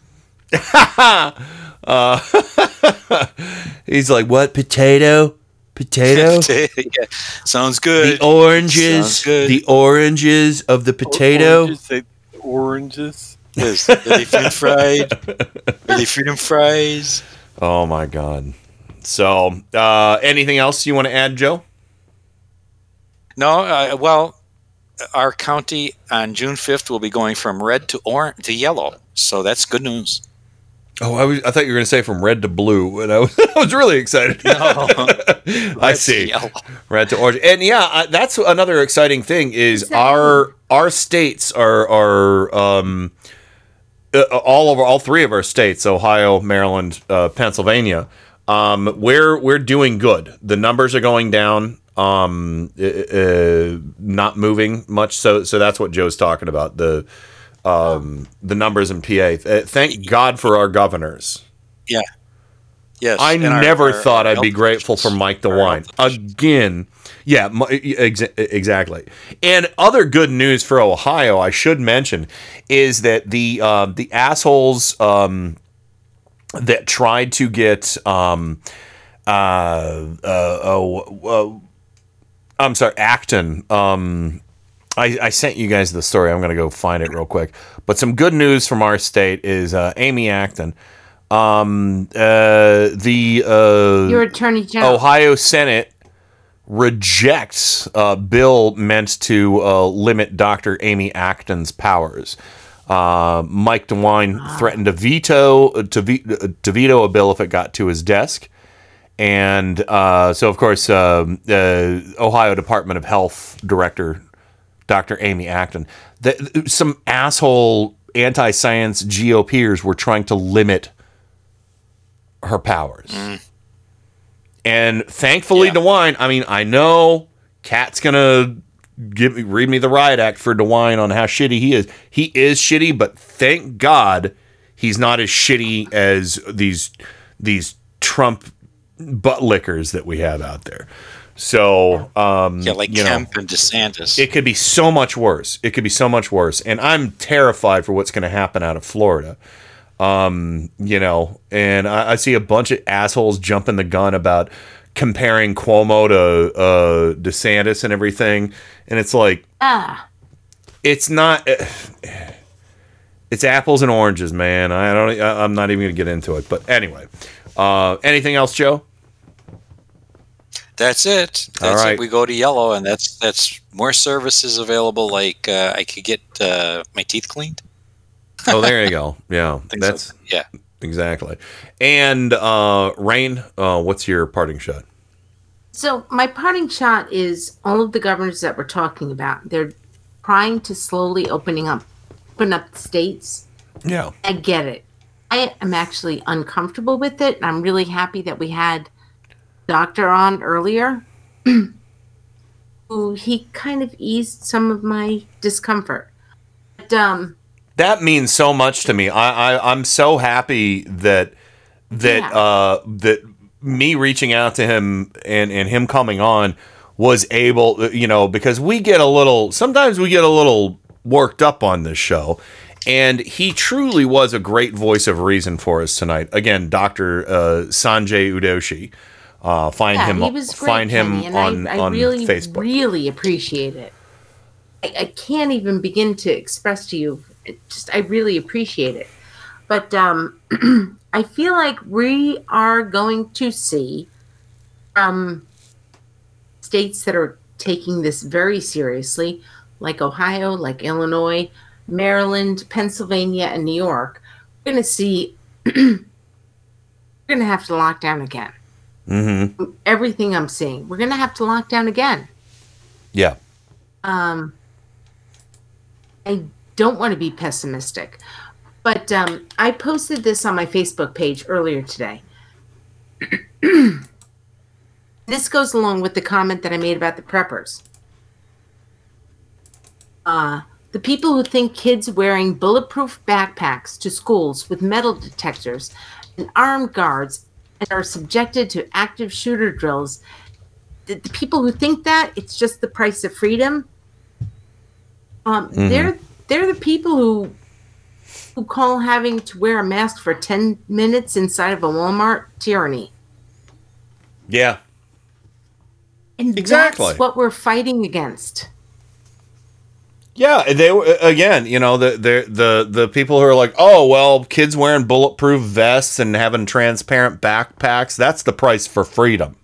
Uh, he's like, what potato? Potato? yeah, sounds good. The oranges, good. the oranges of the potato. Oranges, say oranges. Yes, are they food fried? Are they freedom fries? Oh my god! So, uh, anything else you want to add, Joe? No, uh, well, our county on June fifth will be going from red to orange to yellow, so that's good news. Oh, I, was, I thought you were going to say from red to blue, and I was, I was really excited. I see. Red to orange, and yeah, I, that's another exciting thing is our our states are are um, uh, all over all three of our states, Ohio, Maryland, uh, Pennsylvania. Um, we're we're doing good. The numbers are going down. Um, uh, uh, not moving much. So so that's what Joe's talking about. The um, the numbers in PA. Thank God for our governors. Yeah. Yes. I never our- thought our I'd be grateful for Mike DeWine again. Yeah, exa- exactly. And other good news for Ohio, I should mention, is that the uh, the assholes um, that tried to get um, uh, uh, oh, uh, I'm sorry, Acton. Um, I, I sent you guys the story. I'm going to go find it real quick. But some good news from our state is uh, Amy Acton. Um, uh, the uh, Your attorney general. Ohio Senate rejects a bill meant to uh, limit Dr. Amy Acton's powers. Uh, Mike DeWine threatened to veto to, ve- to veto a bill if it got to his desk, and uh, so of course um the Ohio Department of Health Director Dr. Amy Acton, the, some asshole anti-science GOPers were trying to limit her powers. Mm. And thankfully, DeWine, I mean, I know Cat's gonna give read me the riot act for DeWine on how shitty he is. He is shitty, but thank God he's not as shitty as these these Trump butt lickers that we have out there. So, um, Yeah, like you know, Kemp and DeSantis. it could be so much worse. It could be so much worse. And I'm terrified for what's going to happen out of Florida. Um, you know, and I, I see a bunch of assholes jumping the gun about comparing Cuomo to uh, DeSantis and everything. And it's like, Ah, it's not. It's apples and oranges, man. I don't. I- I'm not even going to get into it. But anyway, uh, anything else, Joe? That's it. All That's right. it. We go to yellow, and that's that's more services available. Like uh, I could get uh, my teeth cleaned. Oh, there you go. Yeah, Think so. that's Yeah. exactly. And uh, Rain, uh, what's your parting shot? So my parting shot is all of the governors that we're talking about. They're trying to slowly opening up, open up the states. Yeah. I get it. I am actually uncomfortable with it. I'm really happy that we had Doctor on earlier, who he kind of eased some of my discomfort. But um, That means so much to me. I, I I'm so happy that that uh that me reaching out to him and and him coming on was able you know because we get a little sometimes we get a little worked up on this show and he truly was a great voice of reason for us tonight again dr uh, sanjay udoshi uh, find yeah, him he was great, find him Kenny, and on I, I on really, facebook really appreciate it. I, I can't even begin to express to you. It just, I really appreciate it. But um, I feel like we are going to see um, states that are taking this very seriously, like Ohio, like Illinois, Maryland, Pennsylvania, and New York. We're going to see. we're going to have to lock down again mm-hmm everything I'm seeing. We're going to have to lock down again. yeah Um, I don't want to be pessimistic, But um, I posted this on my Facebook page earlier today. this goes along with the comment that I made about the preppers. Uh, the people who think kids wearing bulletproof backpacks to schools with metal detectors and armed guards and are subjected to active shooter drills, the, the people who think that it's just the price of freedom, um, Mhm. they're they're the people who who call having to wear a mask for 10 minutes inside of a Walmart tyranny. Yeah. And Exactly. that's what we're fighting against. Yeah, they again, you know, the the the the people who are like, "Oh, well, kids wearing bulletproof vests and having transparent backpacks, that's the price for freedom."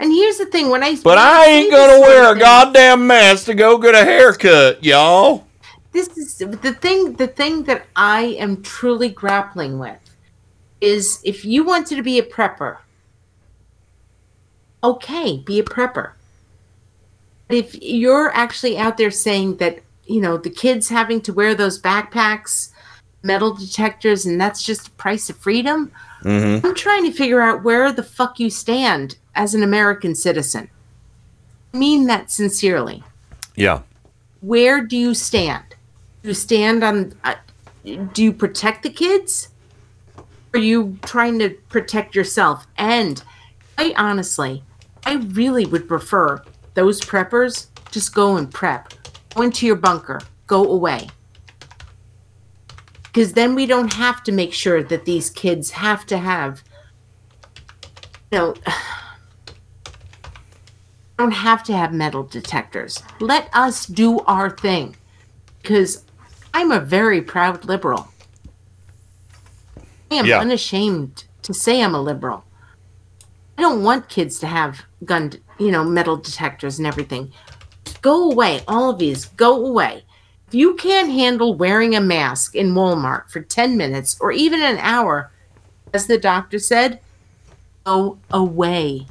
And here's the thing when I But when I say ain't going to wear a goddamn mask to go get a haircut, y'all. this is the thing the thing that i am truly grappling with is if you wanted to be a prepper okay be a prepper if you're actually out there saying that you know the kids having to wear those backpacks metal detectors and that's just the price of freedom Mm-hmm. i'm trying to figure out where the fuck you stand as an american citizen I mean that sincerely Yeah. where do you stand? Do you stand on? Uh, do you protect the kids? Or are you trying to protect yourself? And I honestly, I really would prefer those preppers just go and prep, go into your bunker, go away. Because then we don't have to make sure that these kids have to have, you know, don't have to have metal detectors. Let us do our thing. Because I'm a very proud liberal. I am Yeah. unashamed to say I'm a liberal. I don't want kids to have gun, you know, metal detectors and everything. Go away, all of these, go away. If you can't handle wearing a mask in Walmart for 10 minutes or even an hour, as the doctor said, go away.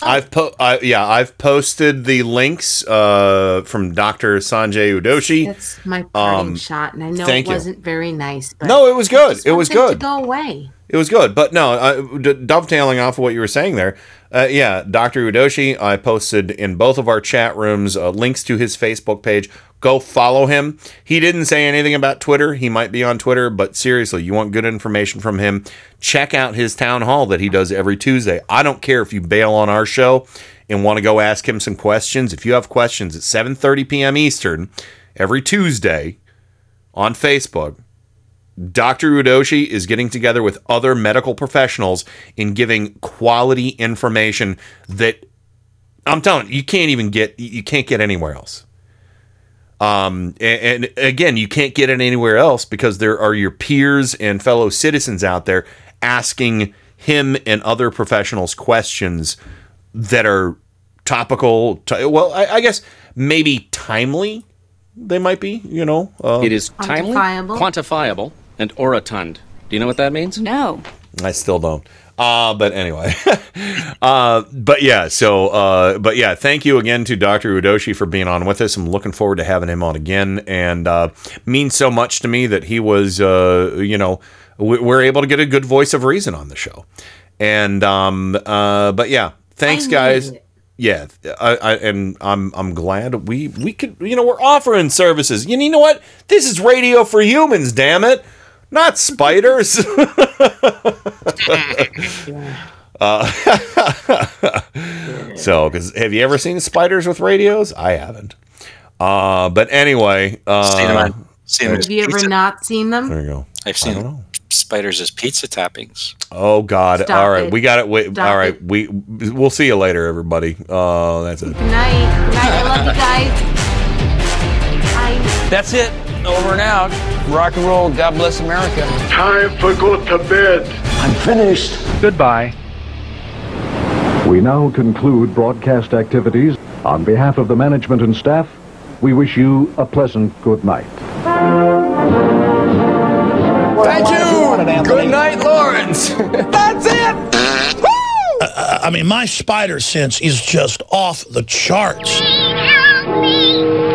I've po- I, yeah, I've posted the links uh, from Dr. Sanjay Udoshi. That's my parting Um, shot, and I know it wasn't very nice. But No, it was good. It was good. go away. It was good, but no, uh, d- dovetailing off of what you were saying there. Uh, yeah, Dr. Udoshi, I posted in both of our chat rooms uh, links to his Facebook page. Go follow him. He didn't say anything about Twitter. He might be on Twitter, but seriously, you want good information from him, check out his town hall that he does every Tuesday. I don't care if you bail on our show and want to go ask him some questions. If you have questions at 7:30 p.m. Eastern every Tuesday on Facebook, Dr. Udoshi is getting together with other medical professionals and giving quality information that I'm telling you, you can't even get you can't get anywhere else. Um, and, and again, you can't get it anywhere else because there are your peers and fellow citizens out there asking him and other professionals questions that are topical. ti- well, I, I guess maybe timely. They might be, you know. Uh, It is timely, Quantifiable. quantifiable, and orotund. Do you know what that means? No. I still don't. Uh, but anyway, uh, but yeah, so, uh, but yeah, thank you again to Dr. Udoshi for being on with us. I'm looking forward to having him on again and, uh, means so much to me that he was, uh, you know, we- we're able to get a good voice of reason on the show. And, um, uh, but yeah, thanks I guys. needed it. Yeah, I, I, and I'm I'm glad we we could you know we're offering services. You know what? This is radio for humans. Damn it, not spiders. uh, so, because have you ever seen spiders with radios? I haven't. Uh, but anyway, uh, Seen 'em on- seen 'em Have you ever not seen them? there you go. I've seen them spiders as pizza toppings. Oh God! Stop all right, it. we got it. Wait, Stop all right, it. we we'll see you later, everybody. Uh, that's it. Good night. Good night. I love you guys. I That's it. Over and out. Rock and roll. God bless America. Time for go to bed. I'm finished. Goodbye. We now conclude broadcast activities. On behalf of the management and staff, we wish you a pleasant good night. Thank you. Good night, Lawrence. That's it. Uh, uh, I mean, my spider sense is just off the charts. Help me!